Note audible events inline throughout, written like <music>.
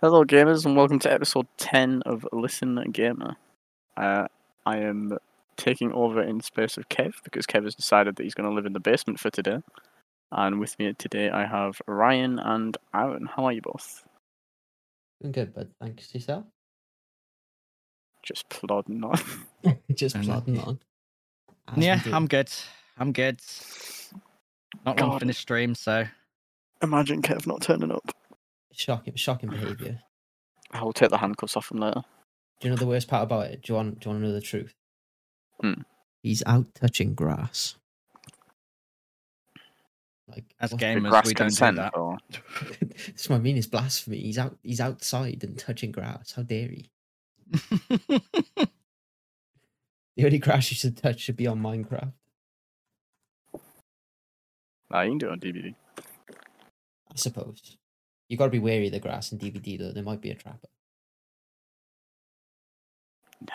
Hello, gamers, and welcome to episode 10 of Listen Gamer. Uh, I am taking over in space of Kev because Kev has decided that he's going to live in the basement for today. And with me today, I have Ryan and Aaron. How are you both? I'm good, bud. Thanks yourself. Just plodding on. <laughs> <laughs> Just plodding on. as Yeah, do. I'm good. I'm good. Not long God. finished stream, so Imagine Kev not turning up. Shocking, shocking behaviour. I will take the handcuffs off him later. Do you know the worst part about it? Do you want? Do you want to know the truth? Hmm. He's out touching grass. Like as what- gamers, grass we don't do that. or That's what I mean. It's blasphemy. He's out. He's outside and touching grass. How dare he? <laughs> The only grass you should touch should be on Minecraft. Nah, you can do it on DBD. I suppose. You got to be wary of the grass in DBD though. There might be a trapper. Nah,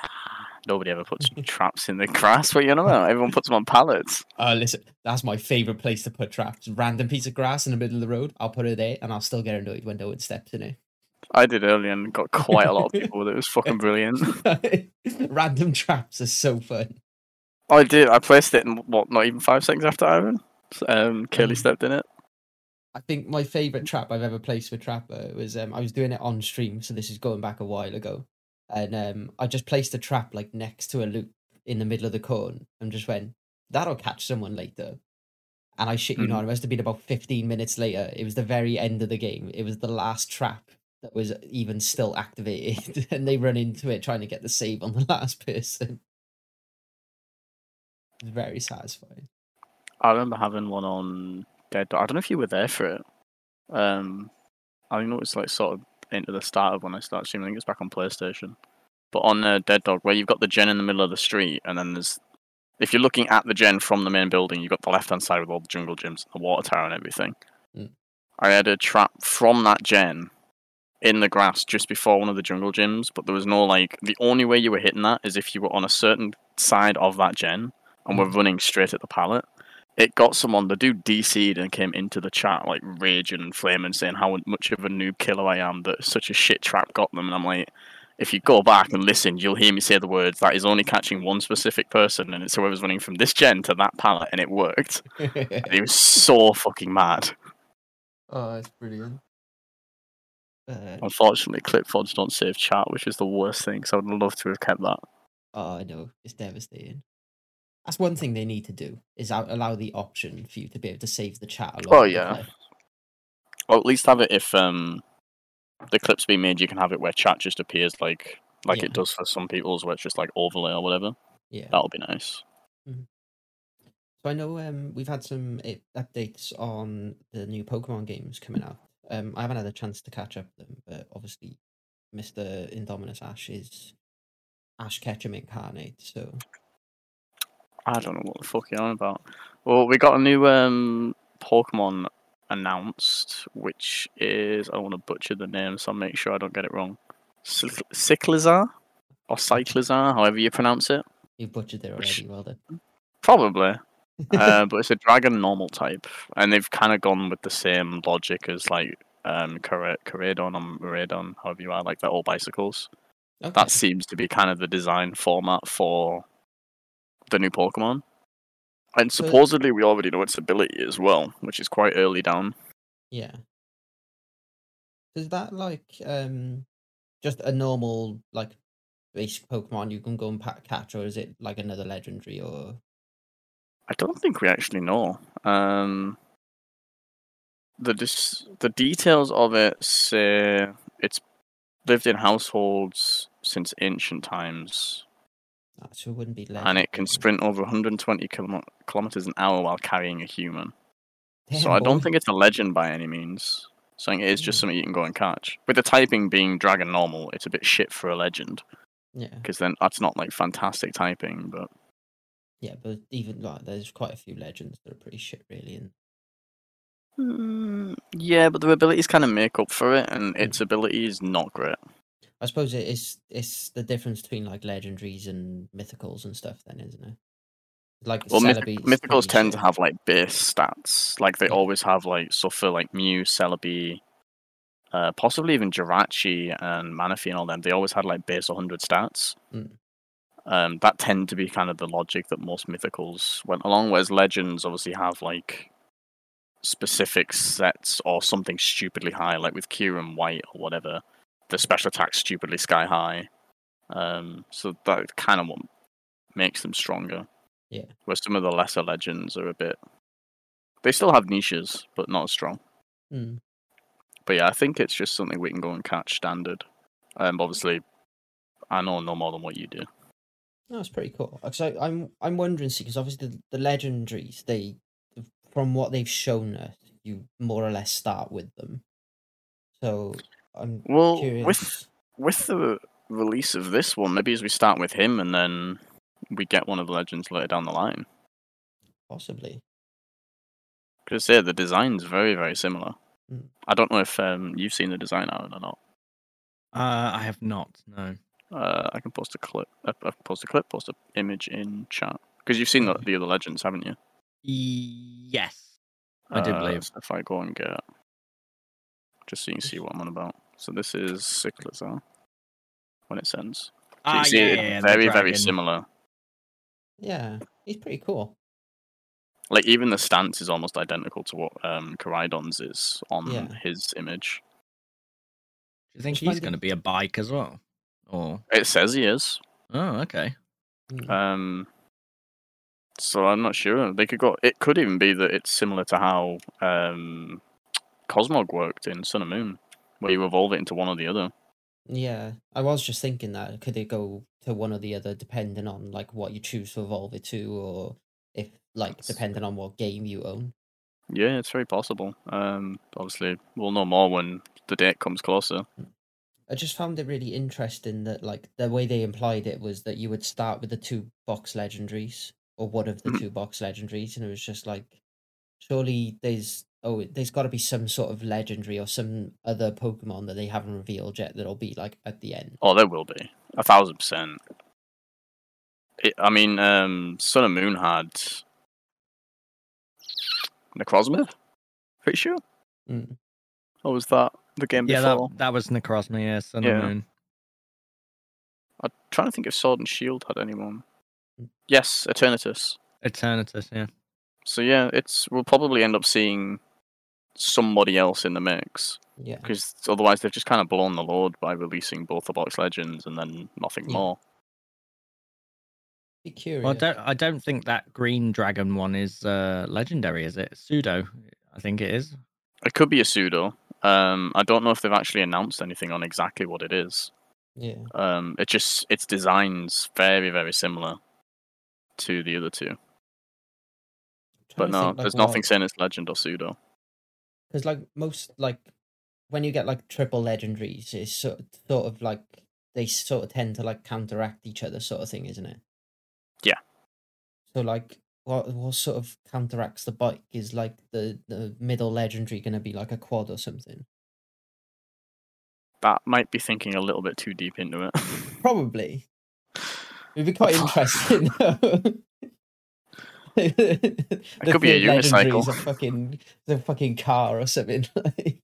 nobody ever puts <laughs> traps in the grass. What you know about? Everyone puts them on pallets. <laughs> Uh, listen, that's my favorite place to put traps. Random piece of grass in the middle of the road. I'll put it there, and I'll still get annoyed when no one steps in it. I did earlier and got quite a lot of <laughs> people with it. It was fucking brilliant. Random traps are so fun. I did. I placed it in what? Not even five seconds after Aaron. Um, Kelly Mm. stepped in it. I think my favorite trap I've ever placed for Trapper was um, I was doing it on stream, so this is going back a while ago, and um, I just placed a trap like next to a loop in the middle of the cone, and just went, "That'll catch someone later." And I shit you not, it must have been about fifteen minutes later. It was the very end of the game. It was the last trap that was even still activated, <laughs> and they run into it trying to get the save on the <laughs> last person. It was very satisfying. I remember having one on Dead Dawg. I don't know if you were there for it. Um, I think it was like sort of into the start of when I started streaming. I think it's back on PlayStation. But on uh, Dead Dawg, where you've got the gen in the middle of the street, and then there's if you're looking at the gen from the main building, you've got the left hand side with all the jungle gyms, the water tower, and everything. Mm. I had a trap from that gen in the grass just before one of the jungle gyms, but there was no like. The only way you were hitting that is if you were on a certain side of that gen and were Mhm. running straight at the pallet it got someone the dude DC'd and came into the chat like raging and flaming saying how much of a noob killer I am that such a shit trap got them and I'm like if you go back and listen you'll hear me say the words that is only catching one specific person and it's whoever's running from this gen to that pallet and it worked and <laughs> he was so fucking mad oh, it's brilliant. Uh, unfortunately clip pods don't save chat which is the worst thing so I'd love to have kept that Oh, I know. It's devastating. That's one thing they need to do is allow the option for you to be able to save the chat. Along Oh, yeah. or at least have it if um the clips being made you can have it where chat just appears like like Yeah. it does for some people's where it's just like overlay or whatever Yeah. that'll be nice So I know um, we've had some updates on the new Pokemon games coming out. Um, I haven't had a chance to catch up them, but obviously, Mister Indominus Ash is Ash Ketchum incarnate. So I don't know what the fuck you're on about. Well, we got a new um Pokemon announced, which is I want to butcher the name, so I'll make sure I don't get it wrong. Cyc- Cyclizar or Cyclizar, however you pronounce it. you butchered it Which- already. Well done. Probably. <laughs> uh, but it's a dragon normal type, and they've kind of gone with the same logic as like um or Miraidon, however you are, like they're all bicycles. Okay. That seems to be kind of the design format for the new Pokemon. And supposedly we already know its ability as well, which is quite early down. Yeah. Is that like um just a normal like basic Pokemon you can go and catch, or is it like another legendary or I don't think we actually know. Um, the dis- the details of it say it's lived in households since ancient times, So it wouldn't be and it can sprint over 120 kilom- kilometers an hour while carrying a human. so Damn, I don't think it's a legend by any means. So I think it is just Mm. something you can go and catch. With the typing being dragon normal, it's a bit shit for a legend Yeah, because then that's not like fantastic typing. But yeah, but even like there's quite a few legends that are pretty shit, really. And Mm, yeah, but the abilities kind of make up for it, Hmm. and its ability is not great. I suppose it is it's the difference between like legendaries and mythicals and stuff, then, isn't it? Like Well, myth- mythicals tend to have like base stats, like they Yeah. always have like so for like Mew, Celebi, uh, possibly even Jirachi and Manaphy and all them. They always had like base 100 stats. Mm. Um, that tend to be kind of the logic that most mythicals went along. Whereas legends obviously have like specific sets or something stupidly high, like with Kyurem White or whatever. The special attack stupidly sky high. Um, so that kind of what makes them stronger. Yeah. Where some of the lesser legends are a bit. They still have niches, but not as strong. Mm. But yeah, I think it's just something we can go and catch standard. Um, obviously, I know no more than what you do. It's pretty cool. So I'm I'm wondering, see, because obviously the, the legendaries, they from what they've shown us, you more or less start with them. So I'm Well, curious. with with the release of this one, maybe as we start with him and then we get one of the legends later down the line. possibly. Because yeah, the design's very very similar. Mm. I don't know if um, you've seen the design Aaron or not. Uh, I have not. No. Uh, I can post a clip. Uh, uh, post a clip. Post an image in chat because you've seen the, the other legends, haven't you? Yes, I do Uh, believe. so if I go and get, just so you can see what I'm on about. So this is Cyclizar when it sends. So you Ah, see yeah, it yeah, yeah, very very similar. Yeah, he's pretty cool. Like even the stance is almost identical to what um Koraidon's is on Yeah. his image. Do you think Which he's going to be a bike as well? Or It says he is. oh, okay. Mm. Um, so I'm not sure. They could go. It could even be that it's similar to how um, Cosmog worked in Sun and Moon, where you evolve it into one or the other. Yeah, I was just thinking that could it go to one or the other depending on like what you choose to evolve it to, or if like depending on what game you own. Yeah, it's very possible. Um, obviously, we'll know more when the date comes closer. I just found it really interesting that like the way they implied it was that you would start with the two box legendaries or one of the Mhm. two box legendaries, and it was just like, surely there's oh there's got to be some sort of legendary or some other Pokemon that they haven't revealed yet that'll be like at the end. Oh, there will be a thousand percent. It, I mean, um, Sun and Moon had Necrozma. Pretty sure. Mm. Or was that the game Yeah, before? that that was Necrozma. Yeah, Sun Yeah. and Moon. I'm trying to think if Sword and Shield had anyone. Mm. Yes, Eternatus. Eternatus. Yeah. So yeah, it's we'll probably end up seeing somebody else in the mix Yeah, because otherwise they've just kind of blown the load by releasing both the box legends and then nothing Yeah. more. be curious. Well, I don't. I don't think that green dragon one is uh, legendary. Is it pseudo? I think it is. It could be a pseudo. Um, I don't know if they've actually announced anything on exactly what it is. Yeah, Um, it just its designs very very similar to the other two, but no, there's nothing saying it's legend or pseudo. Because like most like when you get like triple legendaries, it's sort sort of like they sort of tend to like counteract each other, sort of thing, isn't it? Yeah. So like, what what sort of counteracts the bike is like the the middle legendary going to be like a quad or something? That might be thinking a little bit too deep into it. Probably. It'd be <laughs> quite interesting. It could be a unicycle. A fucking, the fucking car or something. <laughs>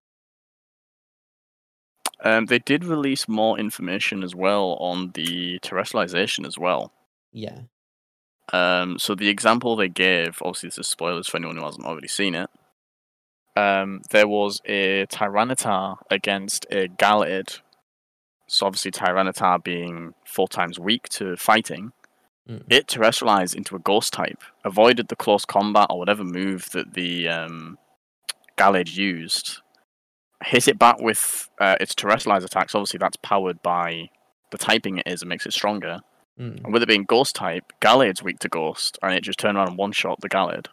Um, they did release more information as well on the terastallization as well. yeah. Um, so the example they gave, obviously this is spoilers for anyone who hasn't already seen it. Um, there was a Tyranitar against a Gallade. So obviously Tyranitar being four times weak to fighting, Mm. it terastallized into a ghost type, avoided the close combat or whatever move that the um, Gallade used, hit it back with uh, its terastallized attacks. Obviously that's powered by the typing it is and makes it stronger. Mm. And with it being ghost type, Gallade's weak to ghost, and it just turned around and one shot the Gallade.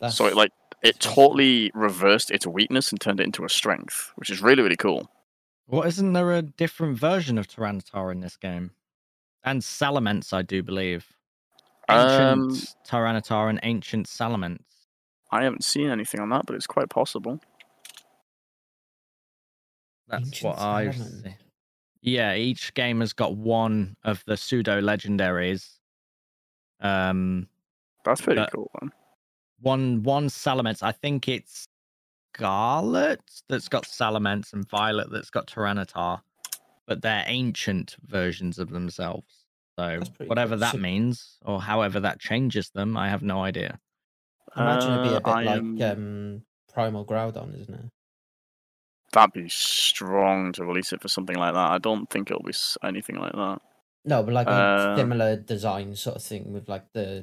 That's, So it like it totally reversed its weakness and turned it into a strength, which is really really cool. What isn't there a different version of Tyranitar in this game? And Salamence, I do believe. Ancient Um, Tyranitar and Ancient Salamence. I haven't seen anything on that, but it's quite possible. That's Ancient what I see. Yeah, each game has got one of the pseudo legendaries. Um, That's pretty cool. Then. one one Salamence. I think it's Scarlet that's got Salamence and Violet that's got Tyranitar, but they're ancient versions of themselves. So whatever cool. that So- means, or however that changes them, I have no idea. I imagine it'd be Uh, a bit I like am- um, Primal Groudon, isn't it? That'd be strong to release it for something like that. I don't think it'll be anything like that. No, but like a Uh, similar design sort of thing with like the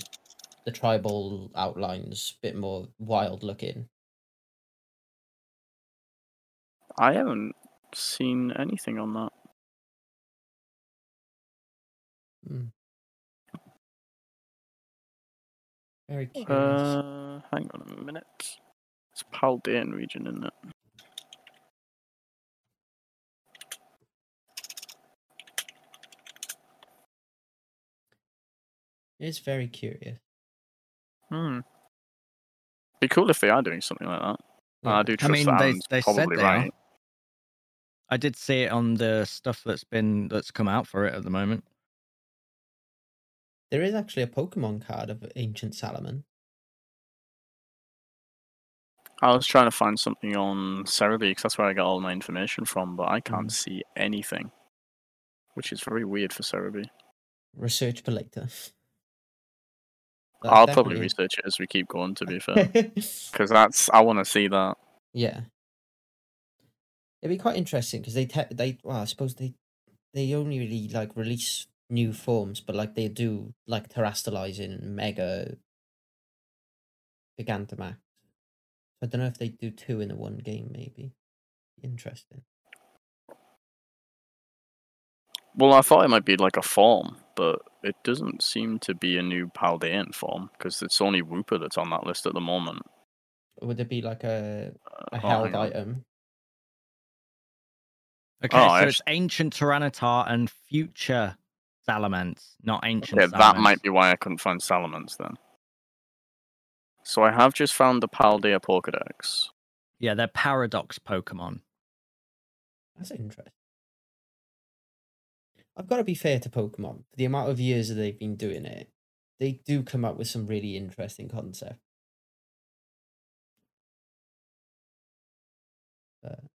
the tribal outlines, bit more wild looking. I haven't seen anything on that. Hmm. Very curious. Uh, hang on a minute. It's Paldean region, isn't it? it's very curious. Hmm. Be cool if they are doing something like that. Yeah. I do trust mean, that they- Alan's they said probably they are. right. I did see it on the stuff that's been that's come out for it at the moment. There is actually a Pokemon card of Ancient Salaman. I was trying to find something on Serebii because that's where I got all my information from, but I can't Mm. see anything, which is very weird for Serebii. Research for later. That's I'll probably research it as we keep going. To be fair, <laughs> because that's I want to see that. yeah. It'd be quite interesting because they te- they well, I suppose they they only really like release new forms, but like they do like terastallizing and mega Gigantamax. I don't know if they do two in the one game. Maybe interesting. Well, I thought it might be like a form, but it doesn't seem to be a new Paldean form because it's only Wooper that's on that list at the moment. Would it be like a Uh, a oh, held hang on. item? Okay, Oh, so I it's ancient Tyranitar and future Salamence, not ancient. Yeah, that might be why I couldn't find Salamence then. So I have just found the Paldea Pokedex. Yeah, they're paradox Pokemon. That's interesting. I've got to be fair to Pokemon. For the amount of years that they've been doing it, they do come up with some really interesting concepts. But, uh,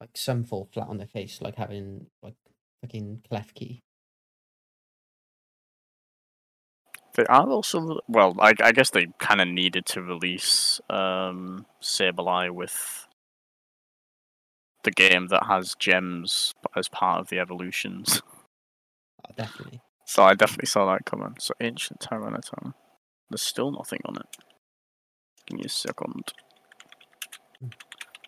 like some fall flat on their face, like having like fucking Klefki. They are also well. I, I guess they kind of needed to release um, Sableye with the game that has gems as part of the evolutions. <laughs> Oh, definitely. So I definitely saw that coming. So ancient Tyranitar. There's still nothing on it. Give me a second.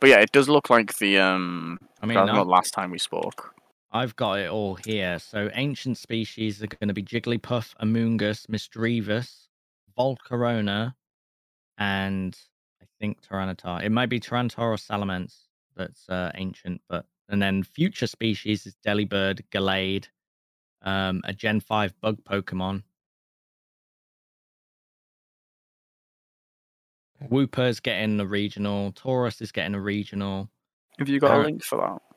But yeah, it does look like the um. I mean, that was not last time we spoke. I've got it all here. So ancient species are going to be Jigglypuff, Amoonguss, Misdreavus, Volcarona, and I think Tyranitar. It might be Tyranitar or Salamence that's uh, ancient, but and then future species is Delibird, Gallade, um, a Gen 5 bug Pokemon. Okay. Wooper's getting a regional, Tauros is getting a regional. Have you got a link for that?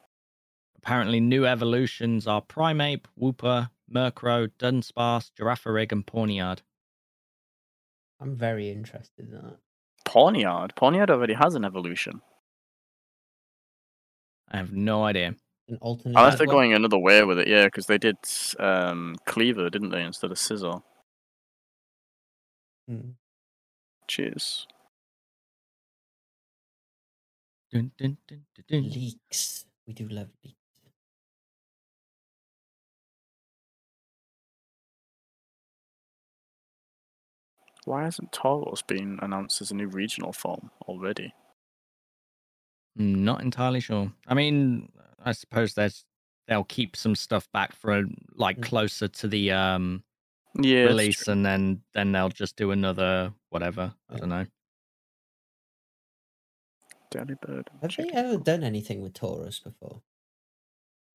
Apparently, new evolutions are Primeape, Wooper, Murkrow, Dunsparce, Girafarig, and Pawniard. I'm very interested in that. Pawniard. Pawniard already has an evolution. I have no idea. An alternate. Unless they're going another way with it, yeah, because they did um, Kleavor, didn't they, instead of Scizor? Hmm. Cheers. Dun, dun, dun, dun, dun. leaks. We do love leaks. Why hasn't Tauros been announced as a new regional form already? Mm, Not entirely sure. I mean, I suppose there's they'll keep some stuff back for like Mm. closer to the um Yeah. release, and then then they'll just do another whatever. I don't know. Delibird. and Have they ever done anything with Tauros before?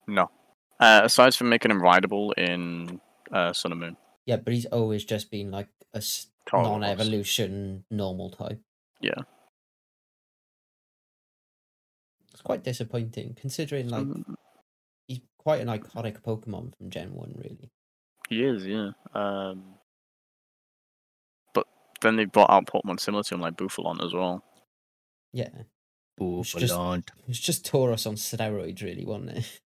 No. Uh, aside from making him rideable in uh, Sun and Moon. Yeah, but he's always just been like a s- Tauros. non-evolution normal type. Yeah. It's quite disappointing considering like Mm, he's quite an iconic Pokemon from Gen One, really. he is, yeah. Um, but then they brought out Pokemon similar to him, like Bouffalant as well. Yeah, It's just- Bouffalant. it just Tauros on steroids, really, wasn't it? <laughs>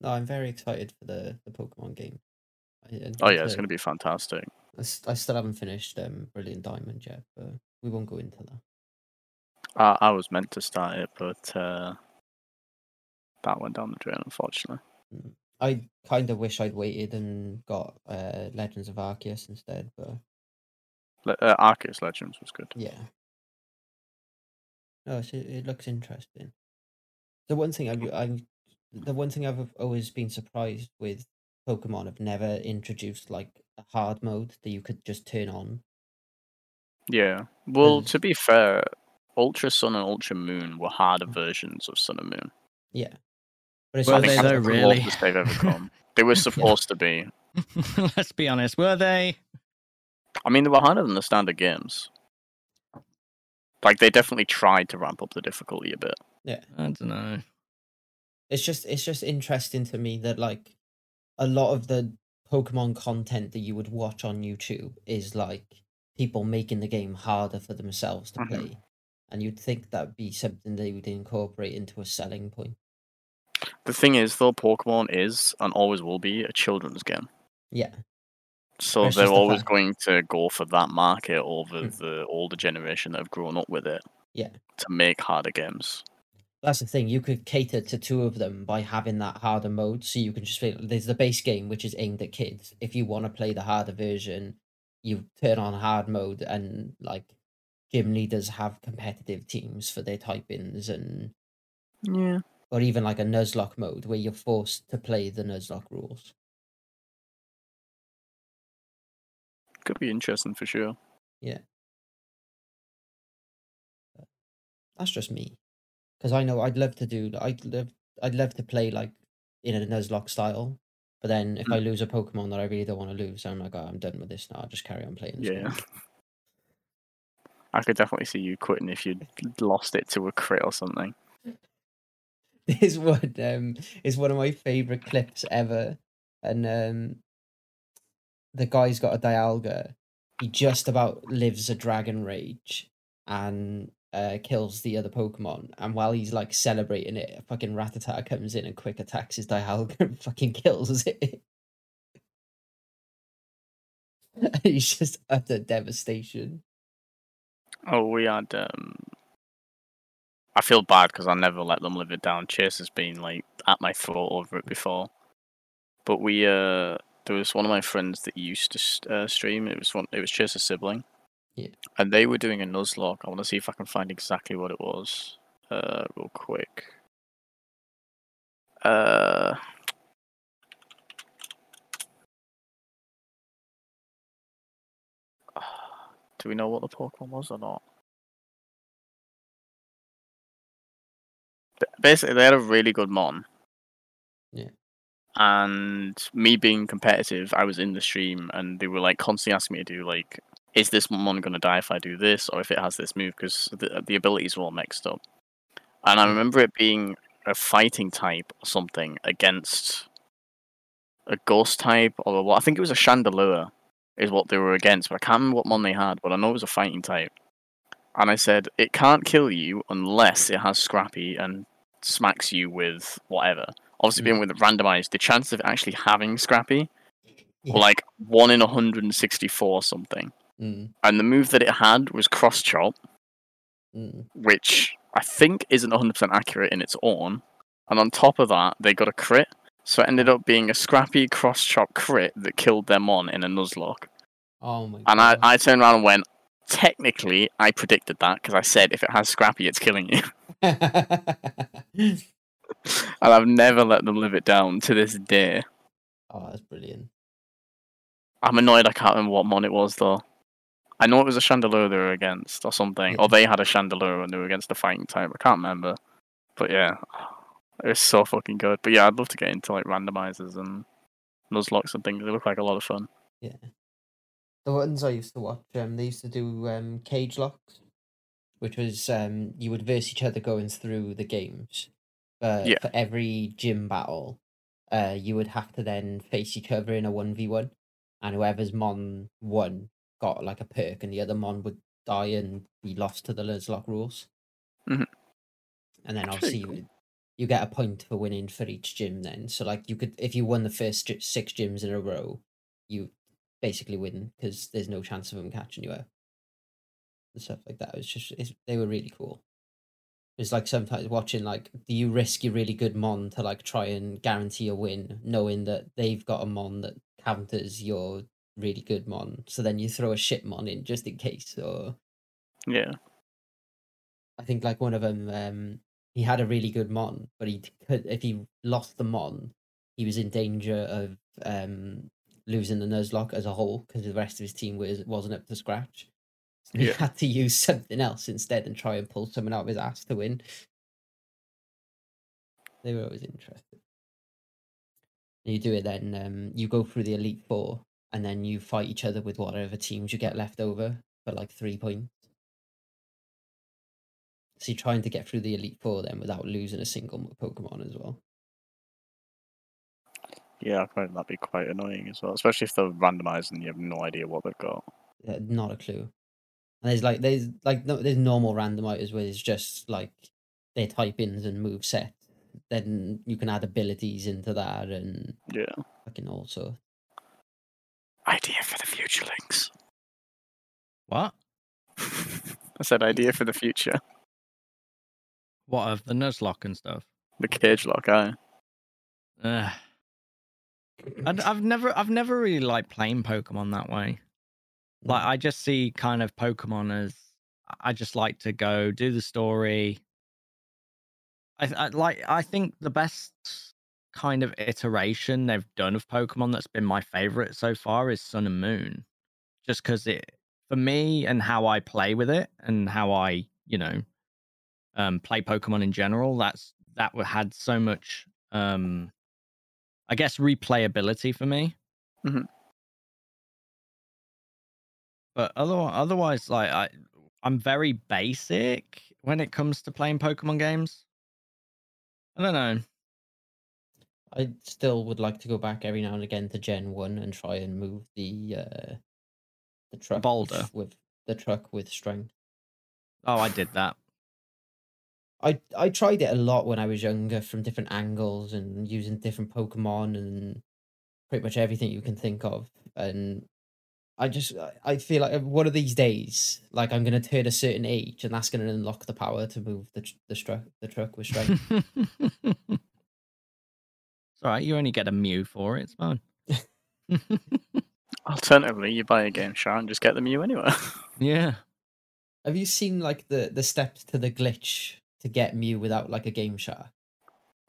No, I'm very excited for the the Pokemon game. I, I Oh yeah, it's going to be fantastic. I still haven't finished um, Brilliant Diamond yet, but we won't go into that. I, I was meant to start it, but uh, that went down the drain, unfortunately. I kind of wish I'd waited and got uh, Legends of Arceus instead, but Le- uh, Arceus Legends was good. yeah. Oh, it's, it, looks interesting. The one thing I've, I'm, the one thing I've always been surprised with Pokemon, have never introduced like a hard mode that you could just turn on. Yeah. Well, Because- to be fair, Ultra Sun and Ultra Moon were harder Mm. versions of Sun and Moon. Yeah, but it's Were they think though, the really? they've ever come. <laughs> They were supposed to be. <laughs> Let's be honest, were they? I mean, they were harder than the standard games. Like they definitely tried to ramp up the difficulty a bit. Yeah. I don't know. It's just it's just interesting to me that like a lot of the Pokemon content that you would watch on YouTube is like people making the game harder for themselves to Mhm. play. And you'd think that'd be something they would incorporate into a selling point. The thing is, though, Pokemon is and always will be a children's game. Yeah. So they're just the always going to go for that market over Mm. the older generation that have grown up with it. Yeah. To make harder games. That's the thing. You could cater to two of them by having that harder mode. So you can just feel there's the base game, which is aimed at kids. If you want to play the harder version, you turn on hard mode and like gym leaders have competitive teams for their type ins, and Yeah. or even like a Nuzlocke mode where you're forced to play the Nuzlocke rules. Could be interesting for sure. Yeah, that's just me, because I know I'd love to do. I'd love. I'd love to play like in a Nuzlocke style. But then if Mm. I lose a Pokemon that I really don't want to lose, I'm like, oh, I'm done with this now. I'll just carry on playing. this Yeah. game." <laughs> I could definitely see you quitting if you'd <laughs> lost it to a crit or something. <laughs> This one um is one of my favorite clips ever, and um, the guy's got a Dialga. He just about lives a Dragon Rage and uh, kills the other Pokemon. And while he's like celebrating it, a fucking Rattata comes in and quick attacks his Dialga and <laughs> fucking kills it. <laughs> he's just utter devastation. Oh, we had. Um... I feel bad because I never let them live it down. Chase has been like at my throat over it before, but we uh there was one of my friends that used to uh, stream. It was one. It was Chase's sibling. Yeah. And they were doing a Nuzlocke. I want to see if I can find exactly what it was. Uh, real quick. Uh. <sighs> Do we know what the Pokemon was or not? Basically, they had a really good mon. Yeah. And me being competitive, I was in the stream, and they were like constantly asking me to do like, is this mon gonna die if I do this, or if it has this move? Because the the abilities are all mixed up. And I Mm. remember it being a fighting type or something against a ghost type or what I think it was a Chandelure is what they were against, but I can't remember what mon they had, but I know it was a fighting type. And I said, it can't kill you unless it has Scrappy and smacks you with whatever. Obviously, Mm. being with randomized, the chance of actually having Scrappy Yeah. were <laughs> like 1 in 164 something. Mm, And the move that it had was Cross Chop, mm. which I think isn't 100% accurate in its own. And on top of that, they got a crit. So it ended up being a scrappy cross chop crit that killed them on in a Nuzlocke. Oh my And I. I turned around and went, technically, I predicted that because I said if it has scrappy, it's killing you. <laughs> <laughs> and I've never let them live it down to this day. oh, that's brilliant. I'm annoyed I can't remember what mon it was though. I know it was a Chandelure they were against or something, or they had a Chandelure and they were against the fighting type. I can't remember, but yeah, <sighs> it was so fucking good. But yeah, I'd love to get into like randomizers and Nuzlockes and things. They look like a lot of fun. Yeah. The ones I used to watch, um, they used to do um cage locks, which was um you would verse each other going through the games. But Yeah. for every gym battle, uh, you would have to then face each other in a one v one. and whoever's mon won got like a perk, and the other mon would die and be lost to the Nuzlocke rules. Mhm. And then Pretty obviously cool. you, you get a point for winning for each gym. Then, so like you could, if you won the first six gyms in a row, you basically win because there's no chance of them catching you out and stuff like that. It was just it's, they were really cool. It's like sometimes watching like, do you risk your really good mon to like try and guarantee a win, knowing that they've got a mon that counters your really good mon, so then you throw a shit mon in just in case. Or Yeah. I think like one of them, um, he had a really good mon, but he could if he lost the mon, he was in danger of um losing the Nuzlocke as a whole because the rest of his team was wasn't up to scratch. So he had to use something else instead and try and pull someone out of his ass to win. They were always interested. And you do it then, um, you go through the Elite Four and then you fight each other with whatever teams you get left over for like three points. So you're trying to get through the Elite Four then without losing a single Pokemon as well. Yeah, I find that'd be quite annoying as well, especially if they're randomized and you have no idea what they've got. Uh, not a clue. And there's like there's like no there's normal randomizers where it's just like their type ins and move set. Then you can add abilities into that and Yeah. fucking also Idea for the future links. What? <laughs> I said idea for the future. What of the Nuzlocke and stuff? The cage lock. Ugh. I'd- I've never, I've never really liked playing Pokemon that way. Like, I just see kind of Pokemon as I just like to go do the story. I, I like. I think the best kind of iteration they've done of Pokemon that's been my favorite so far is Sun and Moon, just because it for me and how I play with it and how I you know um, play Pokemon in general. That's that had so much, um, I guess, replayability for me. Mhm. But otherwise, otherwise, like I, I'm very basic when it comes to playing Pokemon games. I don't know. I still would like to go back every now and again to Gen One and try and move the uh the truck boulder. with the truck with strength. Oh, I did that. I I tried it a lot when I was younger from different angles and using different Pokemon and pretty much everything you can think of. And I just I- feel like one of these days, like I'm gonna turn a certain age, and that's gonna unlock the power to move the tr- the truck the truck with strength. <laughs> it's all right. You only get a Mew for it. It's fine. <laughs> Alternatively, you buy a GameShark and just get the Mew anyway. <laughs> yeah. Have you seen like the the steps to the glitch to get Mew without like a GameShark?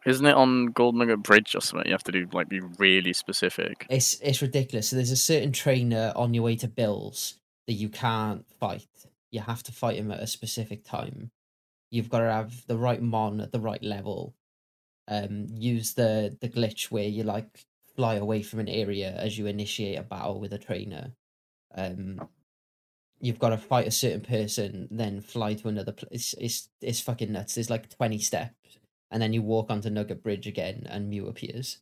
Isn't it on Golden Nugget Bridge or something? You have to do like be really specific. It's it's ridiculous. So there's a certain trainer on your way to Bills that you can't fight. You have to fight him at a specific time. You've got to have the right mon at the right level. Um, use the the glitch where you like fly away from an area as you initiate a battle with a trainer. Um, you've got to fight a certain person, then fly to another place. It's it's fucking nuts. There's like twenty steps, and then you walk onto Nugget Bridge again, and Mew appears.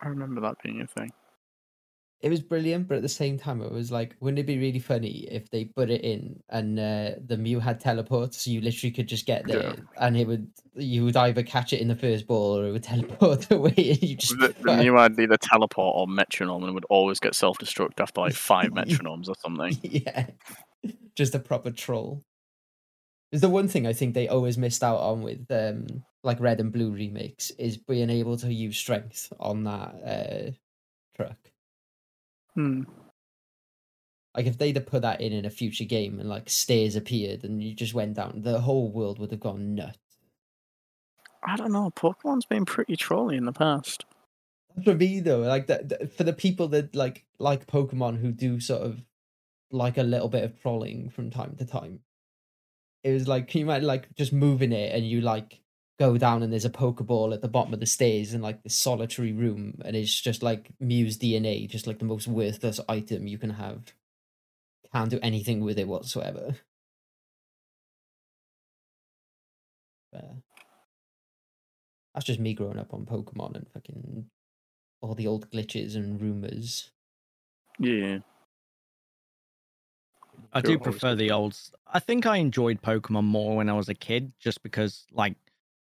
I remember that being a thing. It was brilliant, but at the same time, it was like, wouldn't it be really funny if they put it in and uh, the Mew had teleport, so you literally could just get there, Yeah. and it would you would either catch it in the first ball or it would <laughs> teleport away, and you just The, the <laughs> Mew had either teleport or metronome and would always get self destruct after like five <laughs> metronomes or something. yeah, just a proper troll. Is the one thing I think they always missed out on with um like Red and Blue remakes is being able to use strength on that uh. Hmm. Like if they'd have put that in in a future game and like stairs appeared and you just went down, the whole world would have gone nuts. I don't know. Pokemon's been pretty trolly in the past. For me though, like that for the people that like like Pokemon who do sort of like a little bit of trolling from time to time, it was like can you imagine like just moving it and you like go down and there's a Pokeball at the bottom of the stairs in like this solitary room and it's just like Mew's DNA, just like the most worthless item you can have. Can't do anything with it whatsoever. But that's just me growing up on Pokemon and fucking all the old glitches and rumors. Yeah. I do prefer the old. I think I enjoyed Pokemon more when I was a kid, just because, like,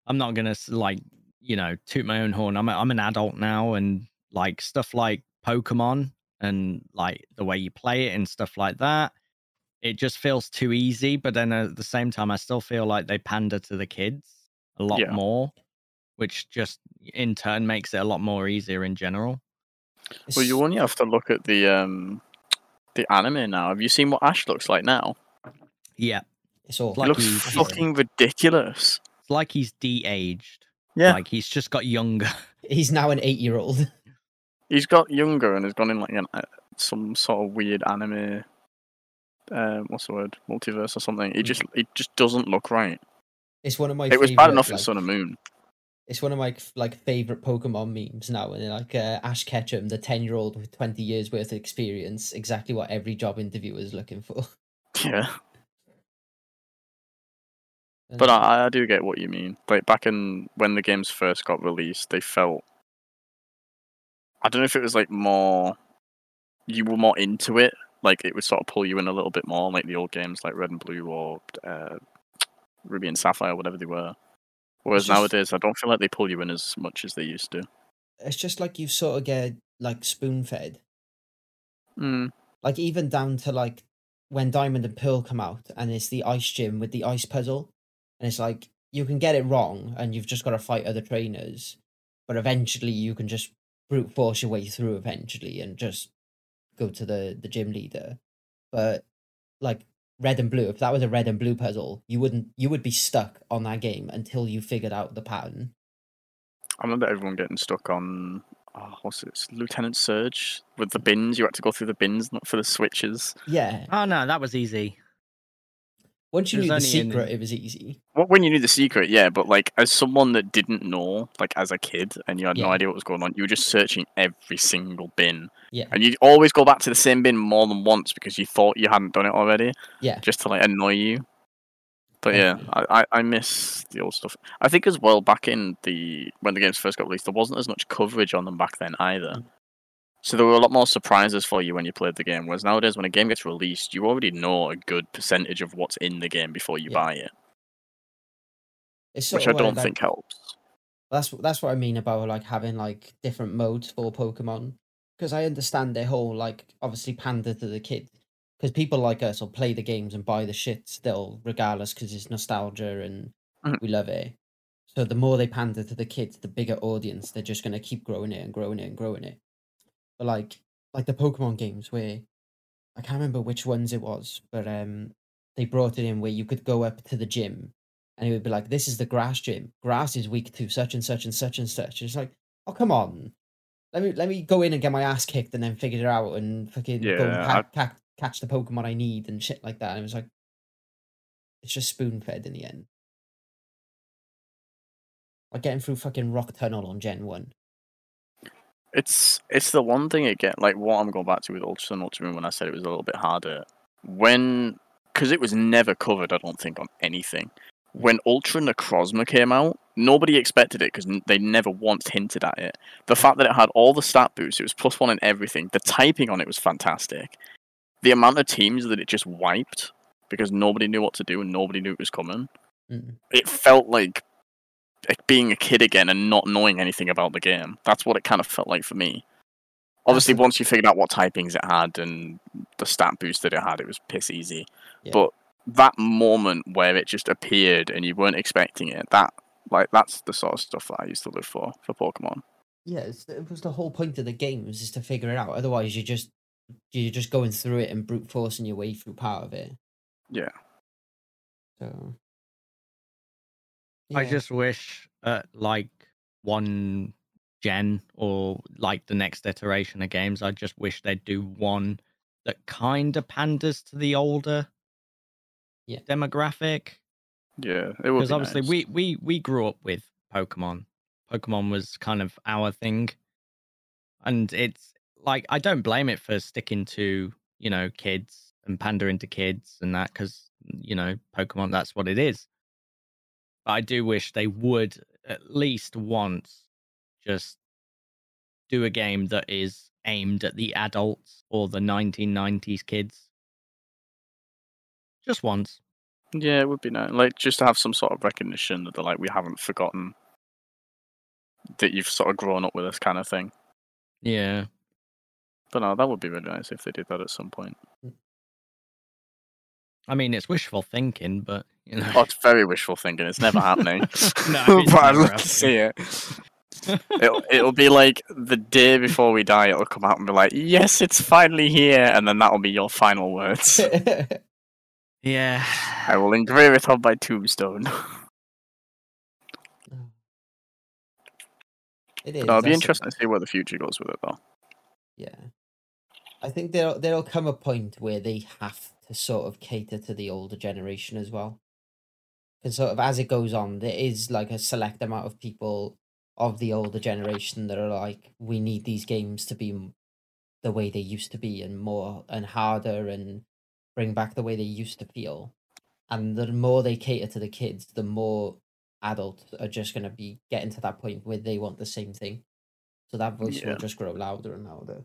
I'm not gonna like, you know, toot my own horn. I'm a, I'm an adult now, and like stuff like Pokemon and like the way you play it and stuff like that, it just feels too easy. But then at the same time, I still feel like they pander to the kids a lot Yeah. more, which just in turn makes it a lot more easier in general. Well, you only have to look at the um the anime now. Have you seen what Ash looks like now? Yeah, It's all He like looks he's- fucking ridiculous. It's like he's de-aged. Yeah, Like he's just got younger. <laughs> He's now an eight-year-old. he's got younger and has gone in like an, uh, some sort of weird anime. Uh, what's the word? Multiverse or something. He just it just doesn't look right. It's one of my. it was bad favourite, enough in Sun and Moon. It's one of my like favorite Pokemon memes now, and they're like uh, Ash Ketchum, the ten-year-old with twenty years worth of experience, exactly what every job interviewer is looking for. Yeah, but I, I do get what you mean. Like back in when the games first got released, they felt. I don't know if it was like more. You were more into it, like it would sort of pull you in a little bit more, like the old games like Red and Blue or uh, Ruby and Sapphire, whatever they were. Whereas just- nowadays, I don't feel like they pull you in as much as they used to. it's just like you sort of get like spoon-fed. Mm. like even down to like when Diamond and Pearl come out and it's the ice gym with the ice puzzle and it's like you can get it wrong and you've just got to fight other trainers but eventually you can just brute force your way through eventually and just go to the the gym leader but like red and blue if that was a red and blue puzzle you wouldn't you would be stuck on that game until you figured out the pattern I remember everyone getting stuck on. Oh, what's it? It's Lieutenant Surge with the bins. You had to go through the bins, not for the switches. yeah Oh no, that was easy. Once you It was knew the only in- secret it was easy. Well, when you knew the secret, yeah, but like as someone that didn't know, like as a kid, and you had no idea what was going on, you were just searching every single bin, yeah. And you'd always go back to the same bin more than once because you thought you hadn't done it already, yeah. just to like annoy you. But yeah, I, I, I miss the old stuff. I think as well back in the when the games first got released, there wasn't as much coverage on them back then either. Mm. So there were a lot more surprises for you when you played the game. Whereas nowadays, when a game gets released, you already know a good percentage of what's in the game before you Yeah. buy it, which I don't like, think helps. That's that's what I mean about like having like different modes for Pokemon because I understand their whole like obviously pander to the kid because people like us will play the games and buy the shit still regardless because it's nostalgia and Mhm. we love it. So the more they pander to the kids, the bigger audience they're just gonna keep growing it and growing it and growing it. But like like the Pokemon games where I can't remember which ones it was, but um they brought it in where you could go up to the gym and it would be like, "This is the grass gym. Grass is weak to such and such and such and such." It's like, oh come on, let me let me go in and get my ass kicked and then figure it out and fucking go and Yeah, ca- ca- catch the Pokemon I need and shit like that. And it was like, it's just spoon fed in the end. Like getting through fucking Rock Tunnel on Gen One. It's it's the one thing again, like what I'm going back to with Ultra and Ultra Moon when I said it was a little bit harder. When because it was never covered, I don't think on anything. When Ultra Necrozma came out, nobody expected it because they never once hinted at it. The fact that it had all the stat boosts, it was plus one in everything. The typing on it was fantastic. The amount of teams that it just wiped because nobody knew what to do and nobody knew it was coming. Mm. It felt like being a kid again and not knowing anything about the game. That's what it kind of felt like for me. Obviously, once you figured out what typings it had and the stat boost that it had, it was piss easy. Yeah. But that moment where it just appeared and you weren't expecting it, that like that's the sort of stuff that I used to live for for Pokemon. Yeah, it was the whole point of the games is to figure it out. Otherwise, you're just you're just going through it and brute forcing your way through part of it. Yeah. So. I just wish uh, like one gen or like the next iteration of games, I just wish they'd do one that kind of panders to the older Yeah. demographic. Yeah, it would Because be obviously nice. we, we we grew up with Pokemon. Pokemon was kind of our thing. And it's like I don't blame it for sticking to, you know, kids and pandering to kids and that because you know, Pokemon that's what it is. But I do wish they would at least once just do a game that is aimed at the adults or the 1990s kids. Just once. Yeah, it would be nice. Like just to have some sort of recognition that like we haven't forgotten that you've sort of grown up with this kind of thing. Yeah. But no, that would be really nice if they did that at some point. I mean, it's wishful thinking, but you know. Oh, it's very wishful thinking. It's never happening. <laughs> No, <laughs> but I'd never love to see it. It'll, it'll be like the day before we die. It'll come out and be like, "Yes, it's finally here," and then that'll be your final words. <laughs> yeah. I will engrave it on my tombstone. <sighs> it is. No, it'll be that's interesting to see where the future goes with it, though. Yeah. I think there'll there'll come a point where they have to sort of cater to the older generation as well. Because sort of as it goes on, there is like a select amount of people of the older generation that are like, we need these games to be the way they used to be and more and harder and bring back the way they used to feel. And the more they cater to the kids, the more adults are just going to be getting to that point where they want the same thing. So that voice Yeah. will just grow louder and louder.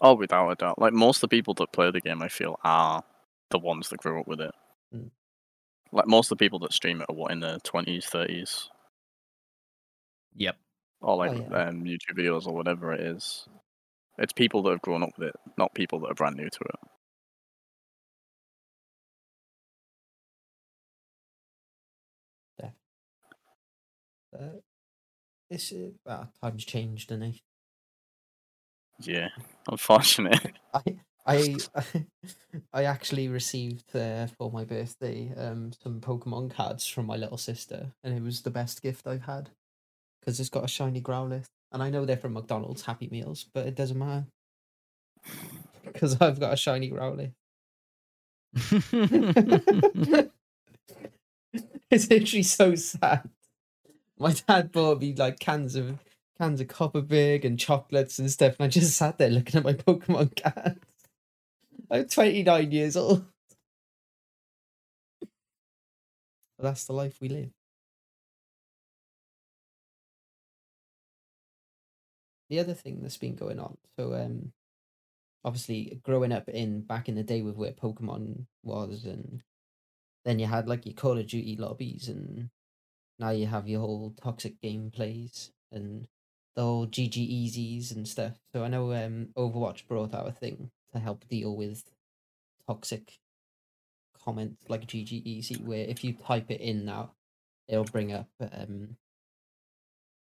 Oh, without a doubt. Like most of the people that play the game, I feel are the ones that grew up with it. Mm. Like most of the people that stream it are what in their twenties, thirties, Yep. or like yeah. um, YouTube videos or whatever it is. It's people that have grown up with it, not people that are brand new to it. Uh, this uh, well, times changed, and I, Yeah, unfortunate. <laughs> I, I, <laughs> I actually received uh, for my birthday um some Pokemon cards from my little sister, and it was the best gift I've had because it's got a shiny Growlithe, and I know they're from McDonald's Happy Meals, but it doesn't matter <laughs> because I've got a shiny Growlithe. <laughs> it's literally so sad. My dad bought me like cans of cans of Kopparberg and chocolates and stuff, and I just sat there looking at my Pokemon cards. I'm 29 years old. <laughs> But that's the life we live. The other thing that's been going on, so um, obviously growing up in back in the day with where Pokemon was, and then you had like your Call of Duty lobbies, and now you have your whole toxic gameplays and the whole GG easies and stuff. So I know um Overwatch brought out a thing to help deal with toxic comments like GG easy, where if you type it in now, it'll bring up um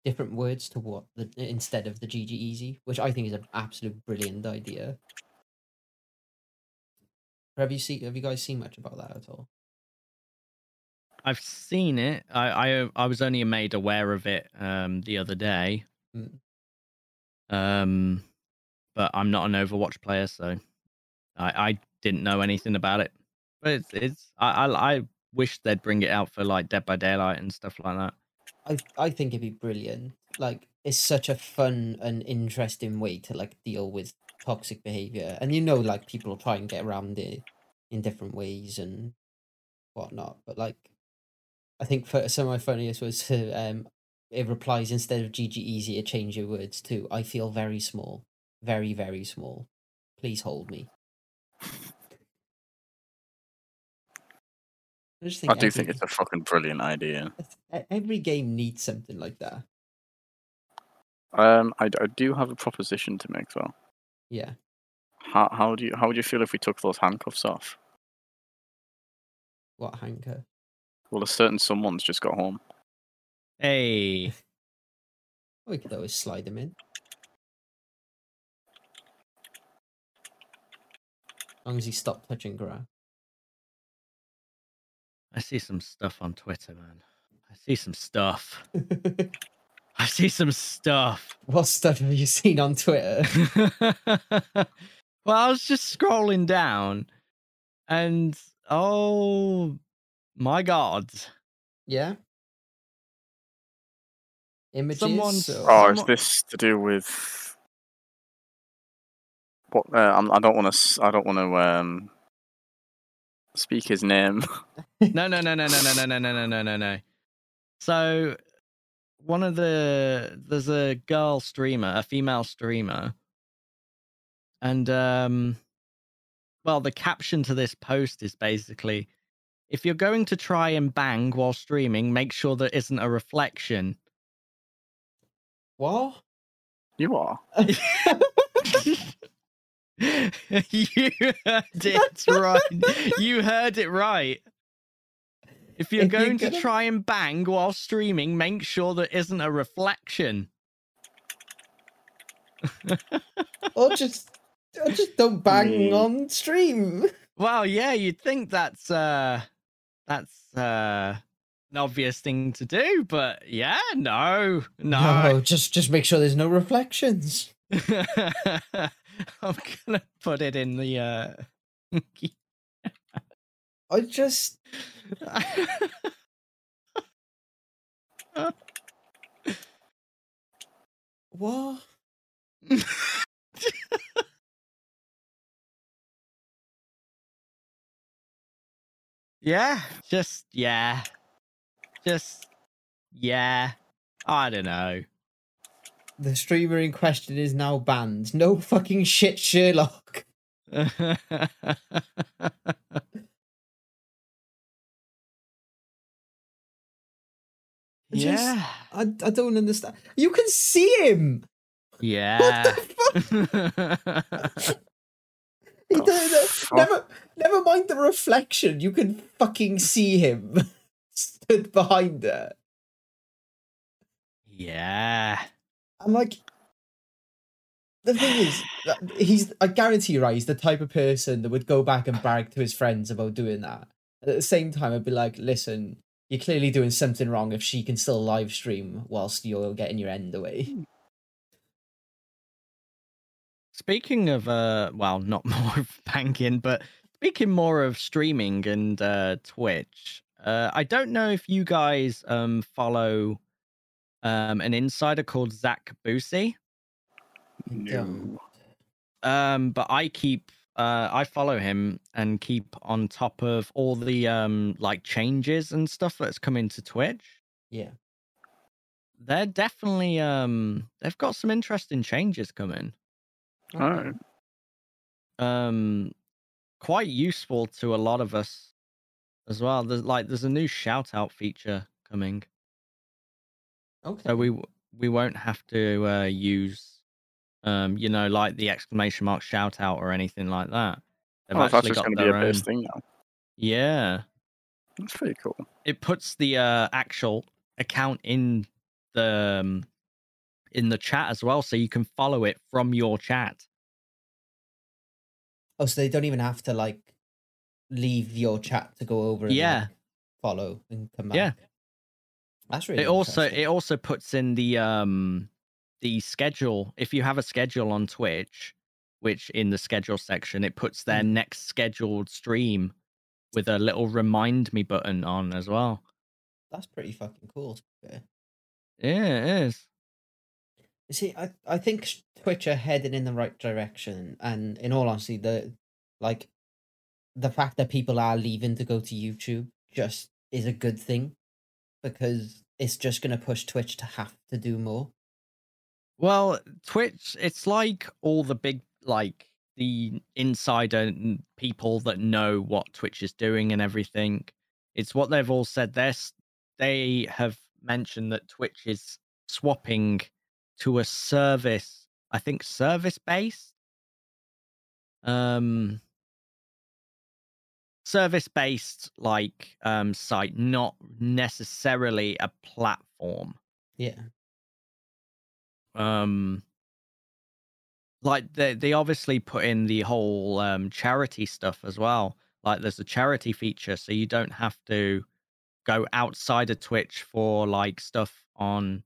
different words to what the instead of the GG easy, which I think is an absolute brilliant idea. Have you seen? Have you guys seen much about that at all? I've seen it. I, I I was only made aware of it um the other day. Mm. Um, but I'm not an Overwatch player, so I I didn't know anything about it. But it's it's I I, I wish they'd bring it out for like Dead by Daylight and stuff like that. I I think it'd be brilliant. Like it's such a fun and interesting way to like deal with toxic behavior, and you know, like people try and get around it in different ways and whatnot. But like, I think for some of my funniest was to um, it replies instead of GG easy, to change your words to I feel very small, very very small. Please hold me. I just think I do every, think it's a fucking brilliant idea. every game needs something like that. Um, I, I do have a proposition to make though. Yeah. How how do you how would you feel if we took those handcuffs off? What hanker? Well, a certain someone's just got home. Hey, <laughs> We could always slide them in. Long as he stopped touching grass. I see some stuff on Twitter, man. I see some stuff. <laughs> I see some stuff. what stuff have you seen on Twitter? <laughs> well, I was just scrolling down, and oh my god, yeah. Images. Someone's- or- Oh, is this to do with what? Uh, I'm, I don't want to. I don't want to um speak his name. no, no, no, no, no, no, no, no, no, no, no, no, no. So one of the there's a girl streamer, a female streamer, and um, well, the caption to this post is basically, if you're going to try and bang while streaming, make sure there isn't a reflection. What? You are. You heard it right. You heard it right. If you're If you're going to gonna- try and bang while streaming, make sure there isn't a reflection. <laughs> or just, or just don't bang Me. on stream. Well, yeah, you'd think that's uh that's uh an obvious thing to do, but yeah, no, No, no. just, just make sure there's no reflections. <laughs> <laughs> I'm gonna put it in the uh I just, what? <laughs> yeah, just yeah. Just yeah. I don't know. The streamer in question is now banned. No fucking shit, Sherlock. <laughs> <laughs> Just- yeah. I, I don't understand. You can see him. Yeah. <laughs> He Oh, does- fuck. never, never mind the reflection. You can fucking see him stood behind her. yeah. I'm like, the thing is, he's. I guarantee you, right? He's the type of person that would go back and brag to his friends about doing that. At the same time, I'd be like, listen, you're clearly doing something wrong if she can still live stream whilst you're getting your end away. Speaking of uh well, not <laughs> more of banking, but speaking more of streaming and uh Twitch, uh I don't know if you guys um follow um an insider called Zach Bussey. No. Um but I keep uh I follow him and keep on top of all the um like changes and stuff that's come into Twitch. Yeah. They're definitely um they've got some interesting changes coming. Oh. um quite useful to a lot of us as well there's like there's a new shout out feature coming Okay. so we we won't have to uh use um you know like the exclamation mark shout out or anything like that they've Oh, that's actually just got going to be their a own best thing now. yeah That's pretty cool. it puts the uh actual account in the um, in the chat as well so you can follow it from your chat Oh, so they don't even have to like leave your chat to go over and Yeah. like, follow and come back. Yeah. That's really it also it also puts in the um the schedule if you have a schedule on twitch which in the schedule section it puts their Mm. next scheduled stream with a little remind me button on as well That's pretty fucking cool. yeah it is You see, I, I think Twitch are heading in the right direction, and in all honesty, the like the fact that people are leaving to go to YouTube just is a good thing because it's just going to push Twitch to have to do more. well twitch it's like all the big like the insider people that know what twitch is doing and everything. It's what they've all said. They're, they have mentioned that twitch is swapping to a service i think service based um service based like um site not necessarily a platform. Yeah, um like they they obviously put in the whole um charity stuff as well. Like there's a charity feature so you don't have to go outside of twitch for like stuff on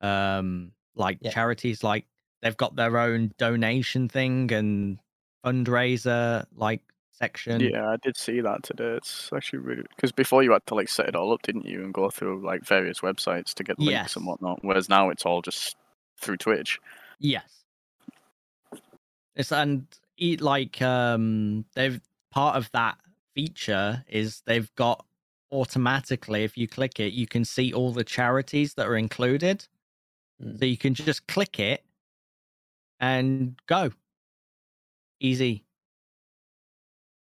um like Yeah. charities like they've got their own donation thing and fundraiser like section Yeah, I did see that today. It's actually really because before you had to like set it all up, didn't you, and go through like various websites to get links Yes. and whatnot. Whereas now it's all just through Twitch. Yes. It's and eat like um they've part of that feature is they've got automatically, if you click it, you can see all the charities that are included. Mm. So you can just click it and go. Easy.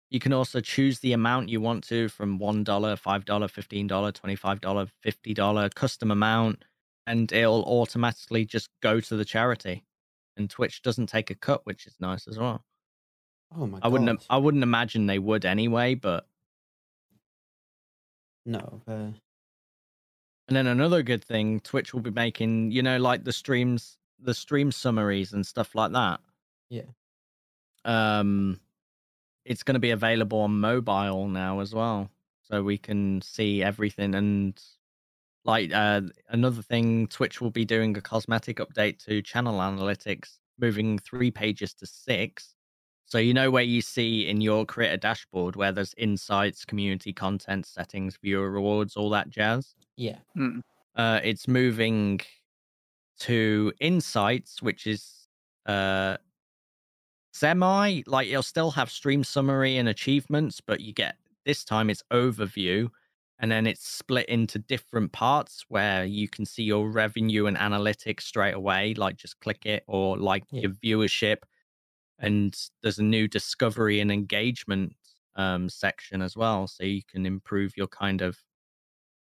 You can also choose the amount you want to from $1, $5, $15, $25, $50, custom amount, and it'll automatically just go to the charity. And Twitch doesn't take a cut, which is nice as well. Oh my I wouldn't god. I wouldn't imagine they would anyway, but No, uh, and then another good thing, Twitch will be making, you know, like the streams the stream summaries and stuff like that. Yeah. Um it's going to be available on mobile now as well. So we can see everything and like uh another thing Twitch will be doing a cosmetic update to channel analytics, moving 3 pages to 6. So you know where you see in your creator dashboard where there's insights, community content, settings, viewer rewards, all that jazz yeah. uh, it's moving to insights, which is uh, semi like you'll still have stream summary and achievements, but you get this time it's overview, and then it's split into different parts where you can see your revenue and analytics straight away. Like just click it, or like Yeah. your viewership, and there's a new discovery and engagement um, section as well, so you can improve your kind of